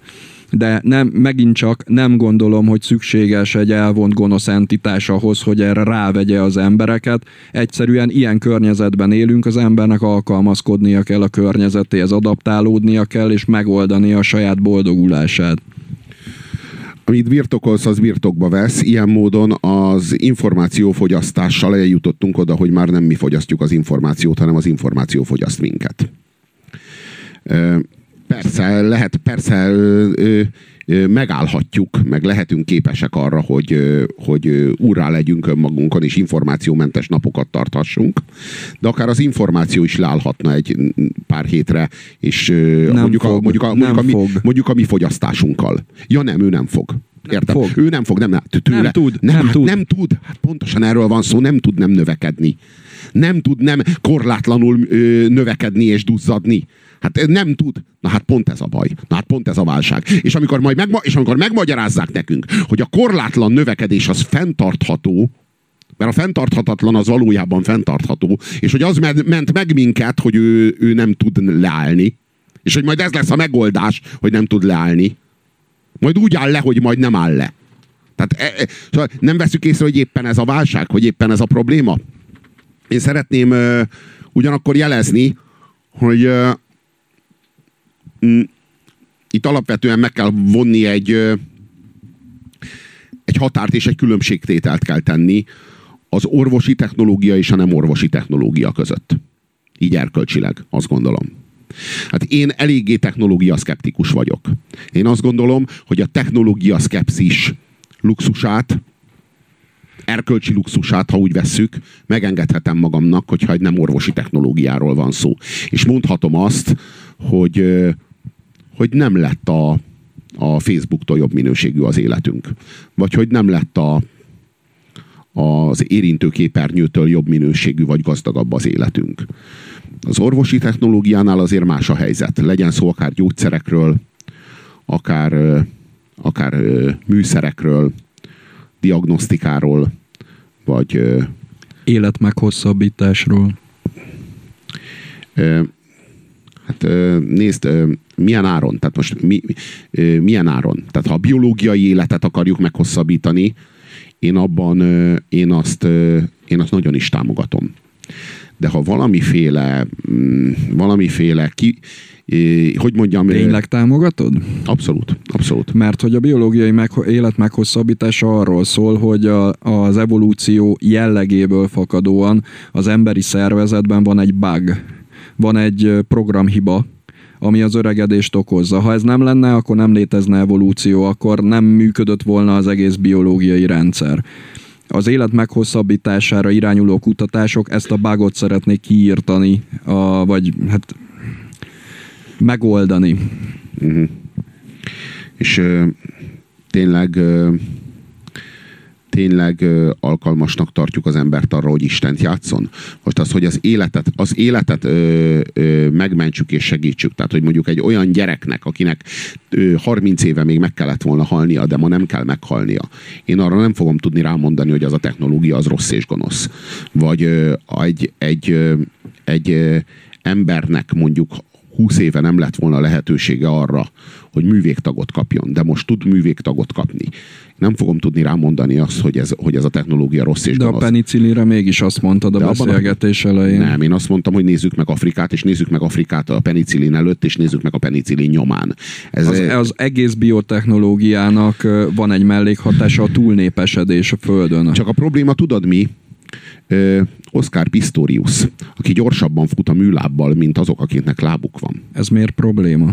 de nem, megint csak nem gondolom, hogy szükséges egy elvont gonosz entitás ahhoz, hogy erre rávegye az embereket. Egyszerűen ilyen környezetben élünk, az embernek alkalmazkodnia kell a környezetéhez, adaptálódnia kell, és megoldani a saját boldogulását amit birtokolsz, az birtokba vesz. Ilyen módon az információfogyasztással eljutottunk oda, hogy már nem mi fogyasztjuk az információt, hanem az információ fogyaszt minket. Persze, lehet, persze ö, ö, megállhatjuk, meg lehetünk képesek arra, hogy, ö, hogy úrrá legyünk önmagunkon, és információmentes napokat tarthassunk, de akár az információ is leállhatna egy pár hétre, és mondjuk, fog, a, mondjuk, a, mondjuk, a, mi, mondjuk a mi fogyasztásunkkal. Ja nem, ő nem fog. Érted? fog. Ő nem fog, nem, nem, tőle, Nem tud, nem, nem hát tud. nem tud. Hát pontosan erről van szó, nem tud nem növekedni. Nem tud nem korlátlanul ö, növekedni és duzzadni. Hát nem tud. Na hát pont ez a baj. Na hát pont ez a válság. És amikor, majd megma- és amikor megmagyarázzák nekünk, hogy a korlátlan növekedés az fenntartható, mert a fenntarthatatlan az valójában fenntartható, és hogy az ment meg minket, hogy ő, ő nem tud leállni, és hogy majd ez lesz a megoldás, hogy nem tud leállni. Majd úgy áll le, hogy majd nem áll le. Tehát e, e, szóval nem veszük észre, hogy éppen ez a válság, hogy éppen ez a probléma. Én szeretném ö, ugyanakkor jelezni, hogy ö, itt alapvetően meg kell vonni egy, egy határt és egy különbségtételt kell tenni az orvosi technológia és a nem orvosi technológia között. Így erkölcsileg, azt gondolom. Hát én eléggé technológia szkeptikus vagyok. Én azt gondolom, hogy a technológia szkepszis luxusát, erkölcsi luxusát, ha úgy vesszük, megengedhetem magamnak, hogyha egy nem orvosi technológiáról van szó. És mondhatom azt, hogy, hogy nem lett a, a Facebooktól jobb minőségű az életünk. Vagy hogy nem lett a, az érintőképernyőtől jobb minőségű vagy gazdagabb az életünk. Az orvosi technológiánál azért más a helyzet. Legyen szó akár gyógyszerekről, akár, akár műszerekről, diagnosztikáról, vagy Életmeghosszabbításról. Hát nézd, milyen áron? Tehát most mi, milyen áron? Tehát ha a biológiai életet akarjuk meghosszabbítani, én abban, én azt, én azt nagyon is támogatom. De ha valamiféle, mm, valamiféle ki, hogy mondjam, Tényleg támogatod? abszolút, abszolút. Mert hogy a biológiai meg, élet meghosszabbítása arról szól, hogy a, az evolúció jellegéből fakadóan az emberi szervezetben van egy bug, van egy programhiba, ami az öregedést okozza. Ha ez nem lenne, akkor nem létezne evolúció, akkor nem működött volna az egész biológiai rendszer. Az élet meghosszabbítására irányuló kutatások ezt a bugot szeretnék kiírtani, a, vagy hát megoldani. És ö, tényleg ö, tényleg alkalmasnak tartjuk az embert arra, hogy Istent játszon? Most az, hogy az életet, az életet ö, ö, megmentsük és segítsük. Tehát, hogy mondjuk egy olyan gyereknek, akinek ö, 30 éve még meg kellett volna halnia, de ma nem kell meghalnia. Én arra nem fogom tudni rámondani, hogy az a technológia az rossz és gonosz. Vagy ö, egy, egy, ö, egy ö, embernek mondjuk 20 éve nem lett volna lehetősége arra, hogy művégtagot kapjon, de most tud művégtagot kapni. Nem fogom tudni rámondani azt, hogy ez, hogy ez a technológia rossz és De a gonosz. penicillinre mégis azt mondtad a De abban a- beszélgetés elején. Nem, én azt mondtam, hogy nézzük meg Afrikát, és nézzük meg Afrikát a penicillin előtt, és nézzük meg a penicillin nyomán. Ez, Az, az egész biotechnológiának van egy mellékhatása, a túlnépesedés a Földön. Csak a probléma tudod mi? Oscar Pistorius, aki gyorsabban fut a műlábbal, mint azok, akiknek lábuk van. Ez miért probléma?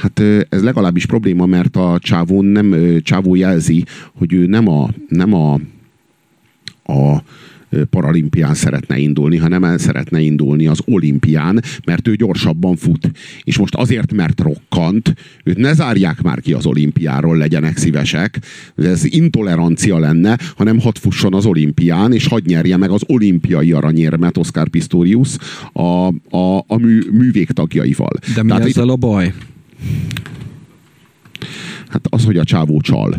Hát ez legalábbis probléma, mert a csávó nem csávó jelzi, hogy ő nem a, nem a, a paralimpián szeretne indulni, hanem el szeretne indulni az olimpián, mert ő gyorsabban fut. És most azért, mert rokkant, őt ne zárják már ki az olimpiáról, legyenek szívesek. Ez intolerancia lenne, hanem hadd fusson az olimpián, és hadd nyerje meg az olimpiai aranyérmet Oscar Pistorius a, a, a mű, művégtagjaival. De mi Tehát itt- ezzel a baj? Hát az, hogy a csávó csal.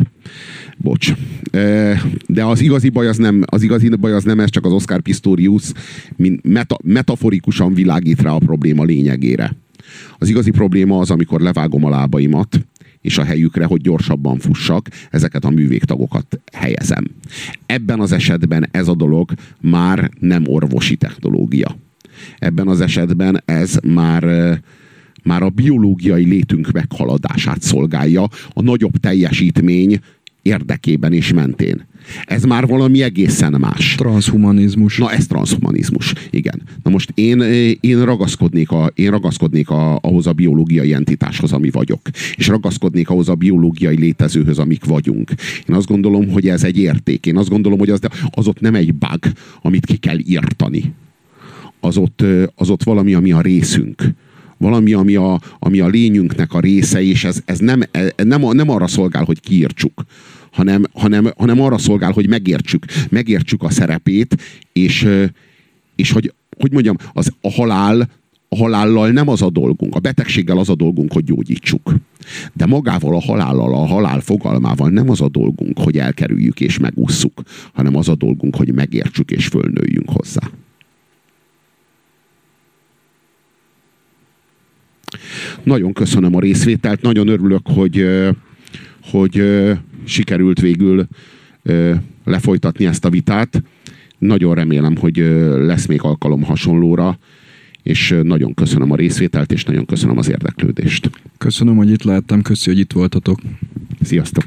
Bocs. E, De az igazi baj az nem, az igazi baj az nem ez, csak az Oscar Pistorius mint meta, metaforikusan világít rá a probléma lényegére. Az igazi probléma az, amikor levágom a lábaimat, és a helyükre, hogy gyorsabban fussak, ezeket a művégtagokat helyezem. Ebben az esetben ez a dolog már nem orvosi technológia. Ebben az esetben ez már eh, már a biológiai létünk meghaladását szolgálja a nagyobb teljesítmény érdekében és mentén. Ez már valami egészen más. Transhumanizmus. Na ez transhumanizmus, igen. Na most én, én ragaszkodnék, a, én ragaszkodnék a, ahhoz a biológiai entitáshoz, ami vagyok. És ragaszkodnék ahhoz a biológiai létezőhöz, amik vagyunk. Én azt gondolom, hogy ez egy érték. Én azt gondolom, hogy az, az ott nem egy bug, amit ki kell írtani. Az ott, az ott valami, ami a részünk valami, ami a, ami a lényünknek a része, és ez, ez nem, nem, nem arra szolgál, hogy kiírtsuk, hanem, hanem, hanem arra szolgál, hogy megértsük, megértsük a szerepét, és, és hogy, hogy mondjam, az, a halál a halállal nem az a dolgunk, a betegséggel az a dolgunk, hogy gyógyítsuk. De magával a halállal, a halál fogalmával nem az a dolgunk, hogy elkerüljük és megússzuk, hanem az a dolgunk, hogy megértsük és fölnőjünk hozzá. Nagyon köszönöm a részvételt, nagyon örülök, hogy, hogy sikerült végül lefolytatni ezt a vitát. Nagyon remélem, hogy lesz még alkalom hasonlóra és nagyon köszönöm a részvételt, és nagyon köszönöm az érdeklődést. Köszönöm, hogy itt lehettem, köszi, hogy itt voltatok. Sziasztok!